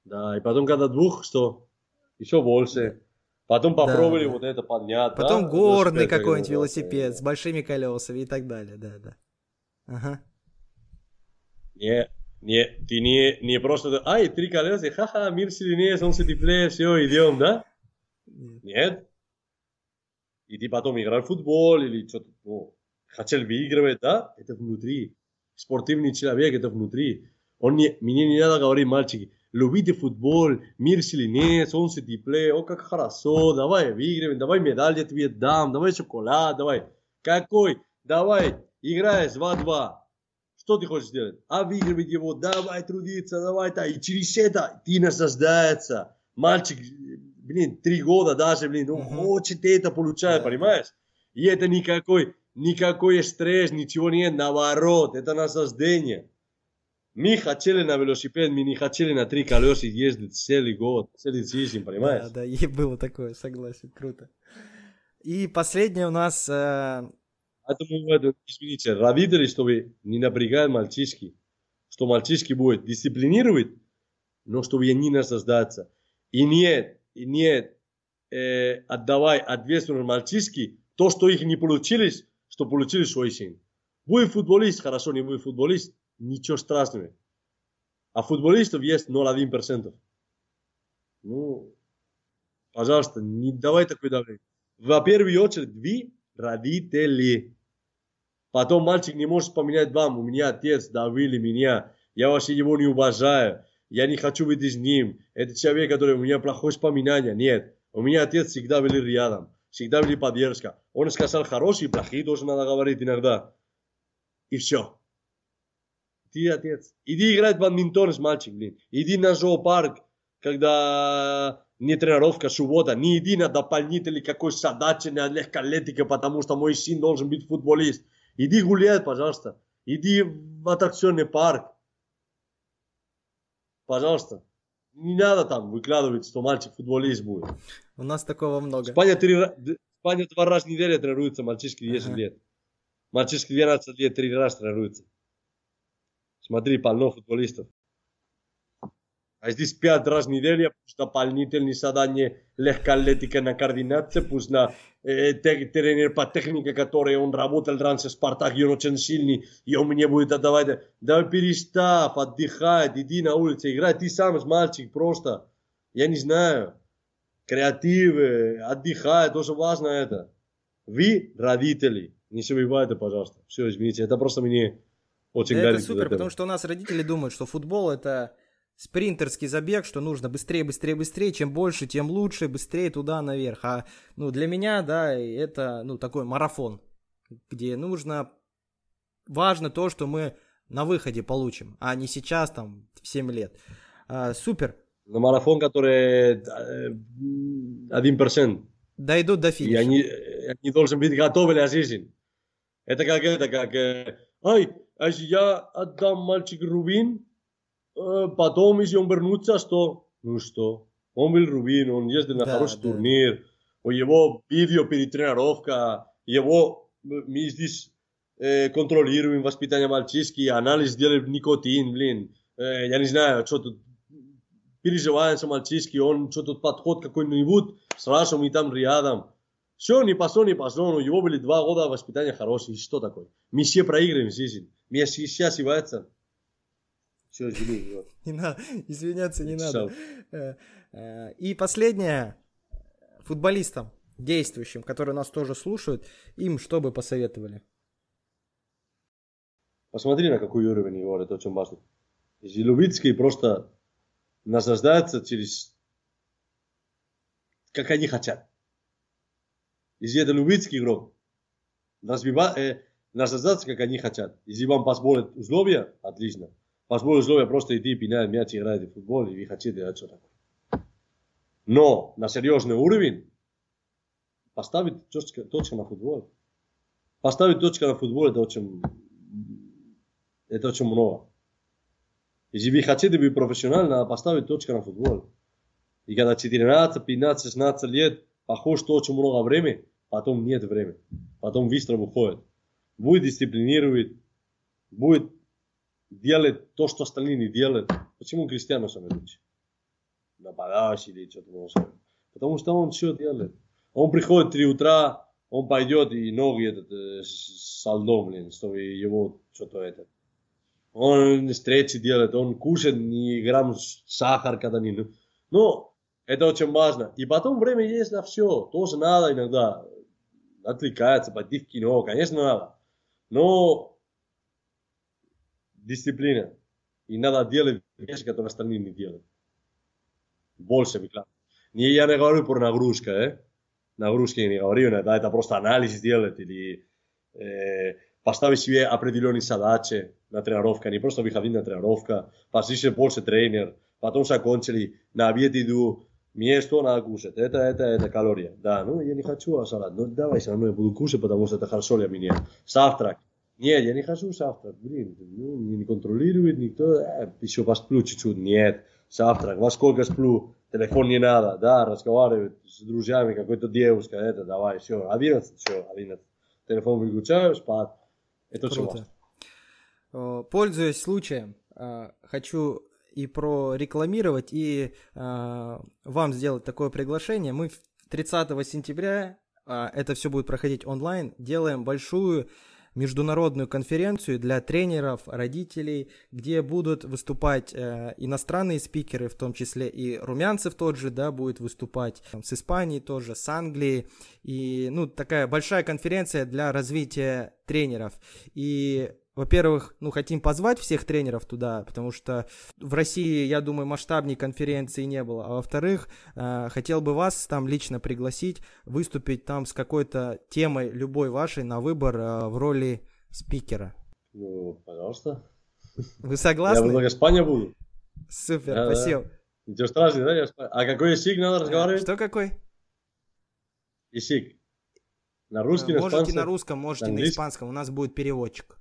да, и потом, когда двух, что? Еще больше. Потом попробовали да. вот это поднять, Потом да? горный какой-нибудь велосипед с большими колесами и так далее, да, да. Ага. Не, не, ты не, не просто, ай, три колеса, ха-ха, мир сильнее, солнце теплее, все, идем, да? Нет. И ты потом играл в футбол или что-то, ну, хотел выигрывать, да? Это внутри. Спортивный человек, это внутри. Он не, мне не надо говорить, мальчики, любите футбол, мир сильнее, солнце теплее, о, как хорошо, давай выигрываем, давай медаль я тебе дам, давай шоколад, давай. Какой? Давай, играй 2-2. Что ты хочешь сделать? А выигрывать его, давай трудиться, давай так. И через это ты наслаждается. Мальчик, блин, три года даже, блин, он хочет это получать, понимаешь? И это никакой, никакой стресс, ничего нет, наоборот, это наслаждение. Мы хотели на велосипед, мы не хотели на три колеса ездить целый год, целый жизнь, понимаешь? Да, да, и было такое, согласен, круто. И последнее у нас... э, Поэтому, это, извините, родители, чтобы не напрягать мальчишки, что мальчишки будет дисциплинировать, но чтобы не наслаждаться. И нет, и нет, э, отдавай ответственность мальчишки, то, что их не получилось, что получили свой сын. Будет футболист, хорошо, не будет футболист, ничего страшного. А футболистов есть 0,1%. Ну, пожалуйста, не давай такой давление. Во первую очередь, вы родители. Потом мальчик не может поменять вам. У меня отец давили меня. Я вообще его не уважаю. Я не хочу быть с ним. Это человек, который у меня плохое воспоминание. Нет. У меня отец всегда были рядом. Всегда были поддержка. Он сказал хорошие и плохие тоже надо говорить иногда. И все. Ты отец. Иди играть в бадминтон с мальчиком, блин. Иди на зоопарк, когда не тренировка, суббота. Не иди на дополнительный какой задачи на легкоатлетике, потому что мой сын должен быть футболист. Иди гулять, пожалуйста. Иди в аттракционный парк. Пожалуйста. Не надо там выкладывать, что мальчик футболист будет. У нас такого много. Испания, три, Испании два раза в неделю тренируются мальчишки 10 Ага. лет. Мальчишки 12 лет три раза тренируются. Смотри, полно футболистов. А здесь пять раз в неделю, пусть дополнительные задания легкоатлетика на координации, пусть на э, тренер по технике, который он работал раньше Спартак, и он очень сильный, и он мне будет отдавать. Давай перестав, отдыхай, иди на улицу, играй, ты сам мальчик просто. Я не знаю. Креатив, э, отдыхай, тоже важно это. Вы родители, не забывайте, пожалуйста. Все, извините, это просто мне очень Да это супер, потому что у нас родители думают, что футбол это спринтерский забег, что нужно быстрее, быстрее, быстрее, чем больше, тем лучше, быстрее туда наверх. А ну для меня, да, это ну такой марафон, где нужно важно то, что мы на выходе получим, а не сейчас там в 7 лет. А, супер. На марафон, который э, один процент. Дойдут до И финиша. они, они должны быть готовы на жизнь. Это как это, как... э, Если я отдам мальчик Рубин, потом, если он вернется, что? Ну что? Он был Рубин, он ездил на Да, хороший да. турнир, у его видео перед тренировка, его мы здесь э, контролируем воспитание мальчишки, анализ делаем никотин, блин, Э, я не знаю, что тут переживаем за мальчишки, он что-то подход какой-нибудь, сразу мы там рядом. Все, не пошло, не пошло, у него были два года воспитания хорошие, что такое? Мы все проигрываем жизнь, все сейчас ивается. Все, извини. Не надо, извиняться не надо. Э, э, И последнее, футболистам, действующим, которые нас тоже слушают, им что бы посоветовали? Посмотри, на какой уровень его, это очень важно. Если Любицкий просто наслаждается через... как они хотят. Если это Любицкий игрок, разбива... э, наслаждаться, как они хотят. Если вам позволят условия, отлично. Позволят условия просто идти, пинать мяч, играть в футбол, и вы хотите делать что такое. Но на серьезный уровень поставить точка, точка на футбол. Поставить точку на футбол это очень, это очень много. Если вы хотите быть профессиональным, надо поставить точку на футбол. И когда 14, 15, 16 лет, похож, что очень много времени, потом нет времени. Потом быстро выходит. Будет дисциплинировать, будет делать то, что остальные не делают. Почему Кристиану лучше? Нападающий или что-то может. Потому что он все делает. Он приходит в 3 утра, он пойдет и ноги этот, э, со блин, чтобы его что-то это. Он встречи делает, он кушает не грамм сахар, когда не... Но это очень важно. И потом время есть на все. Тоже надо иногда отвлекаться, пойти в кино, конечно, надо. Но дисциплина. И надо делать вещи, которые остальные не делают. Больше выкладывать. Не, я не говорю про нагрузку, э? Нагрузки я не говорю, иногда это просто анализ делать или э, поставить себе определенные задачи на тренировку, не просто выходить на тренировку, послушать больше тренер, потом закончили, на обед иду, мне что надо кушать, это, это, это калория. Да, ну я не хочу салат, ну давай все равно я буду кушать, потому что это хорошо для меня. Завтрак. Нет, я не хочу завтрак, блин, ну, не контролирует никто, э, еще посплю чуть-чуть, нет, завтрак, во сколько сплю, телефон не надо, да, разговаривать с друзьями, какой-то девушка, это, давай, все, 11, все, 11. Телефон выключаю, спать. Это Круто. Пользуясь случаем, хочу и прорекламировать, и э, вам сделать такое приглашение. Мы в- 30 сентября, э, это все будет проходить онлайн, делаем большую международную конференцию для тренеров, родителей, где будут выступать э, иностранные спикеры, в том числе и Румянцев тот же, да, будет выступать там, с Испании тоже, с Англии, и, ну, такая большая конференция для развития тренеров. И во-первых, ну, хотим позвать всех тренеров туда, потому что в России, я думаю, масштабней конференции не было. А во-вторых, э, хотел бы вас там лично пригласить, выступить там с какой-то темой, любой вашей, на выбор э, в роли спикера. Ну, пожалуйста. Вы Я согласны? много Испания буду. Супер, Да, да. спасибо. Ничего страшного, да? я. А какой язык надо разговаривать? Что какой? Язык. На русский, Э, на можете испанский? на русском, можете на английском? испанском. У нас будет переводчик.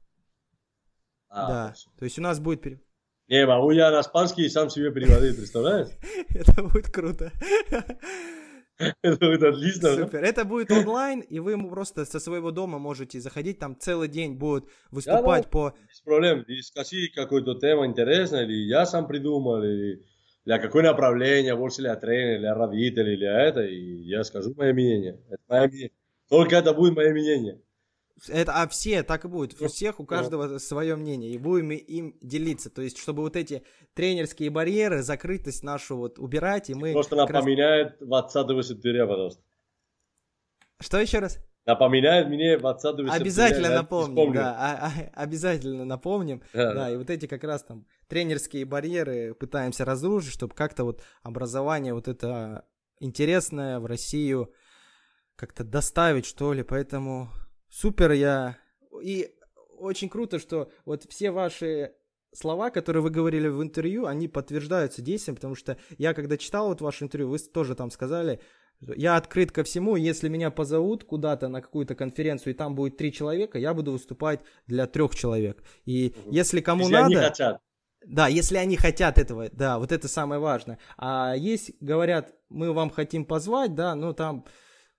А, да. хорошо. То есть у нас будет перевод. Не, могу я на испанский и сам себе переводить, представляешь? Это будет круто. Это будет отлично. Супер. Это будет онлайн, и вы ему просто со своего дома можете заходить, там целый день будут выступать Да-да. по... Без проблем. Скажи какую-то тему интересную, или я сам придумал, или для какое направление, больше для тренера, для родителей, для это, и я скажу мое мнение. Это мое мнение. Только это будет мое мнение. Это, а все так и будет. У всех, у каждого свое мнение. И будем им делиться. То есть, чтобы вот эти тренерские барьеры, закрытость нашу вот убирать, и мы... Просто как раз- напоминает 20 сентября, пожалуйста. Что еще раз? Напоминает мне 20 сентября. Обязательно я напомним, да, а- а- обязательно напомним. Да, Да, и вот эти как раз там тренерские барьеры пытаемся разрушить, чтобы как-то вот образование вот это интересное в Россию как-то доставить, что ли. Поэтому супер я... И очень круто, что вот все ваши слова, которые вы говорили в интервью, они подтверждаются действием, потому что я когда читал вот ваше интервью, вы тоже там сказали, я открыт ко всему, если меня позовут куда-то на какую-то конференцию, и там будет три человека, я буду выступать для трех человек. И если кому Если надо... они хотят. Да, если они хотят этого, да, вот это самое важное. А есть, говорят, мы вам хотим позвать, да, ну там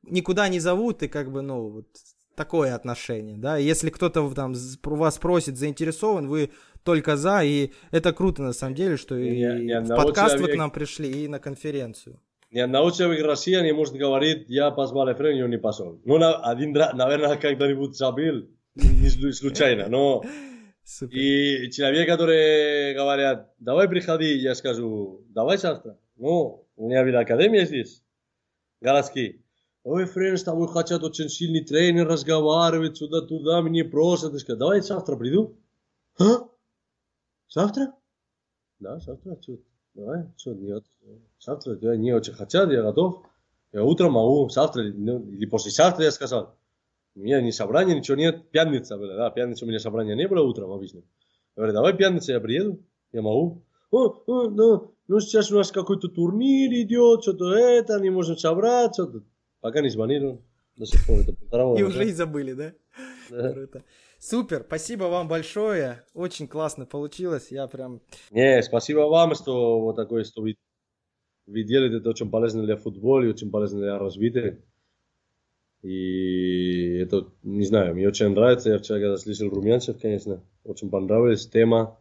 никуда не зовут, и как бы, ну, вот такое отношение, да. Если кто-то там вас просит, заинтересован, вы только за, и это круто на самом деле, что и Не- не в подкаст вы к нам пришли, и на конференцию. Ни одного человека России не может говорить, я позвал и он не пошел. Ну, один, наверное, когда-нибудь забыл, не слу- случайно, но... Супер. И человек, которые говорят, давай приходи, я скажу, давай завтра. Ну, у меня ведь академия здесь, городские. Ой, Френ, с тобой хотят очень сильный тренер разговаривать, сюда-туда, мне просят. Я скажу, давай завтра приду. А? Завтра? Да, завтра, что? Давай, что, нет. Завтра, да, не очень хотят, я готов. Я утром могу, завтра ну, или послезавтра, я сказал. У меня ни собрания, ничего нет. Пятница была, да, пятница у меня собрания не было утром обычно. Я говорю, давай пятница я приеду, я могу. О, о, да, ну сейчас у нас какой-то турнир идет, что-то это, не можем собраться. Пока не он до сих пор это года. И уже и забыли, да? Круто. Супер, спасибо вам большое, очень классно получилось, я прям Не, спасибо вам, что вот такое, что вы, вы делаете, это очень полезно для футбола и очень полезно для развития. И это, не знаю, мне очень нравится, я вчера когда слышал Румянцев, конечно, очень понравилась тема.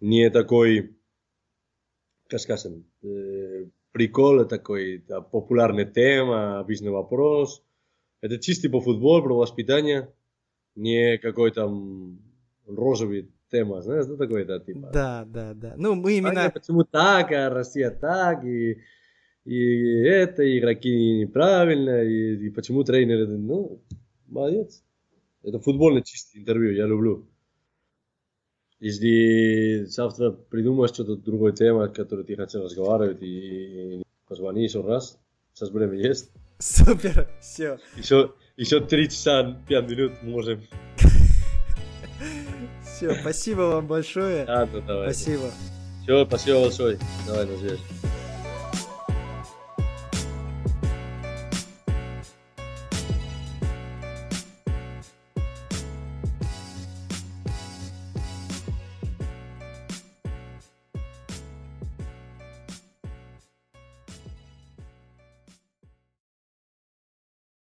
Не такой, как скажем, э, прикол, такой да, популярная тема, обычный вопрос. Это чистый по футболу, про воспитание, не какой там розовый тема, знаешь, что такое это, типа? Да, да, да. Ну, мы именно... почему так, а Россия так, и, и это, и игроки неправильно, и, и почему тренеры, ну, молодец. Это футбольное чистое интервью, я люблю. Если завтра придумаешь что-то другой тема, которую ты хотел разговаривать, и, и позвони еще раз, сейчас время есть. Супер, все. Еще, еще 3 часа 5 минут можем. Все, спасибо вам большое. А, ну давай. Спасибо. Все, спасибо большое. Давай, на связи.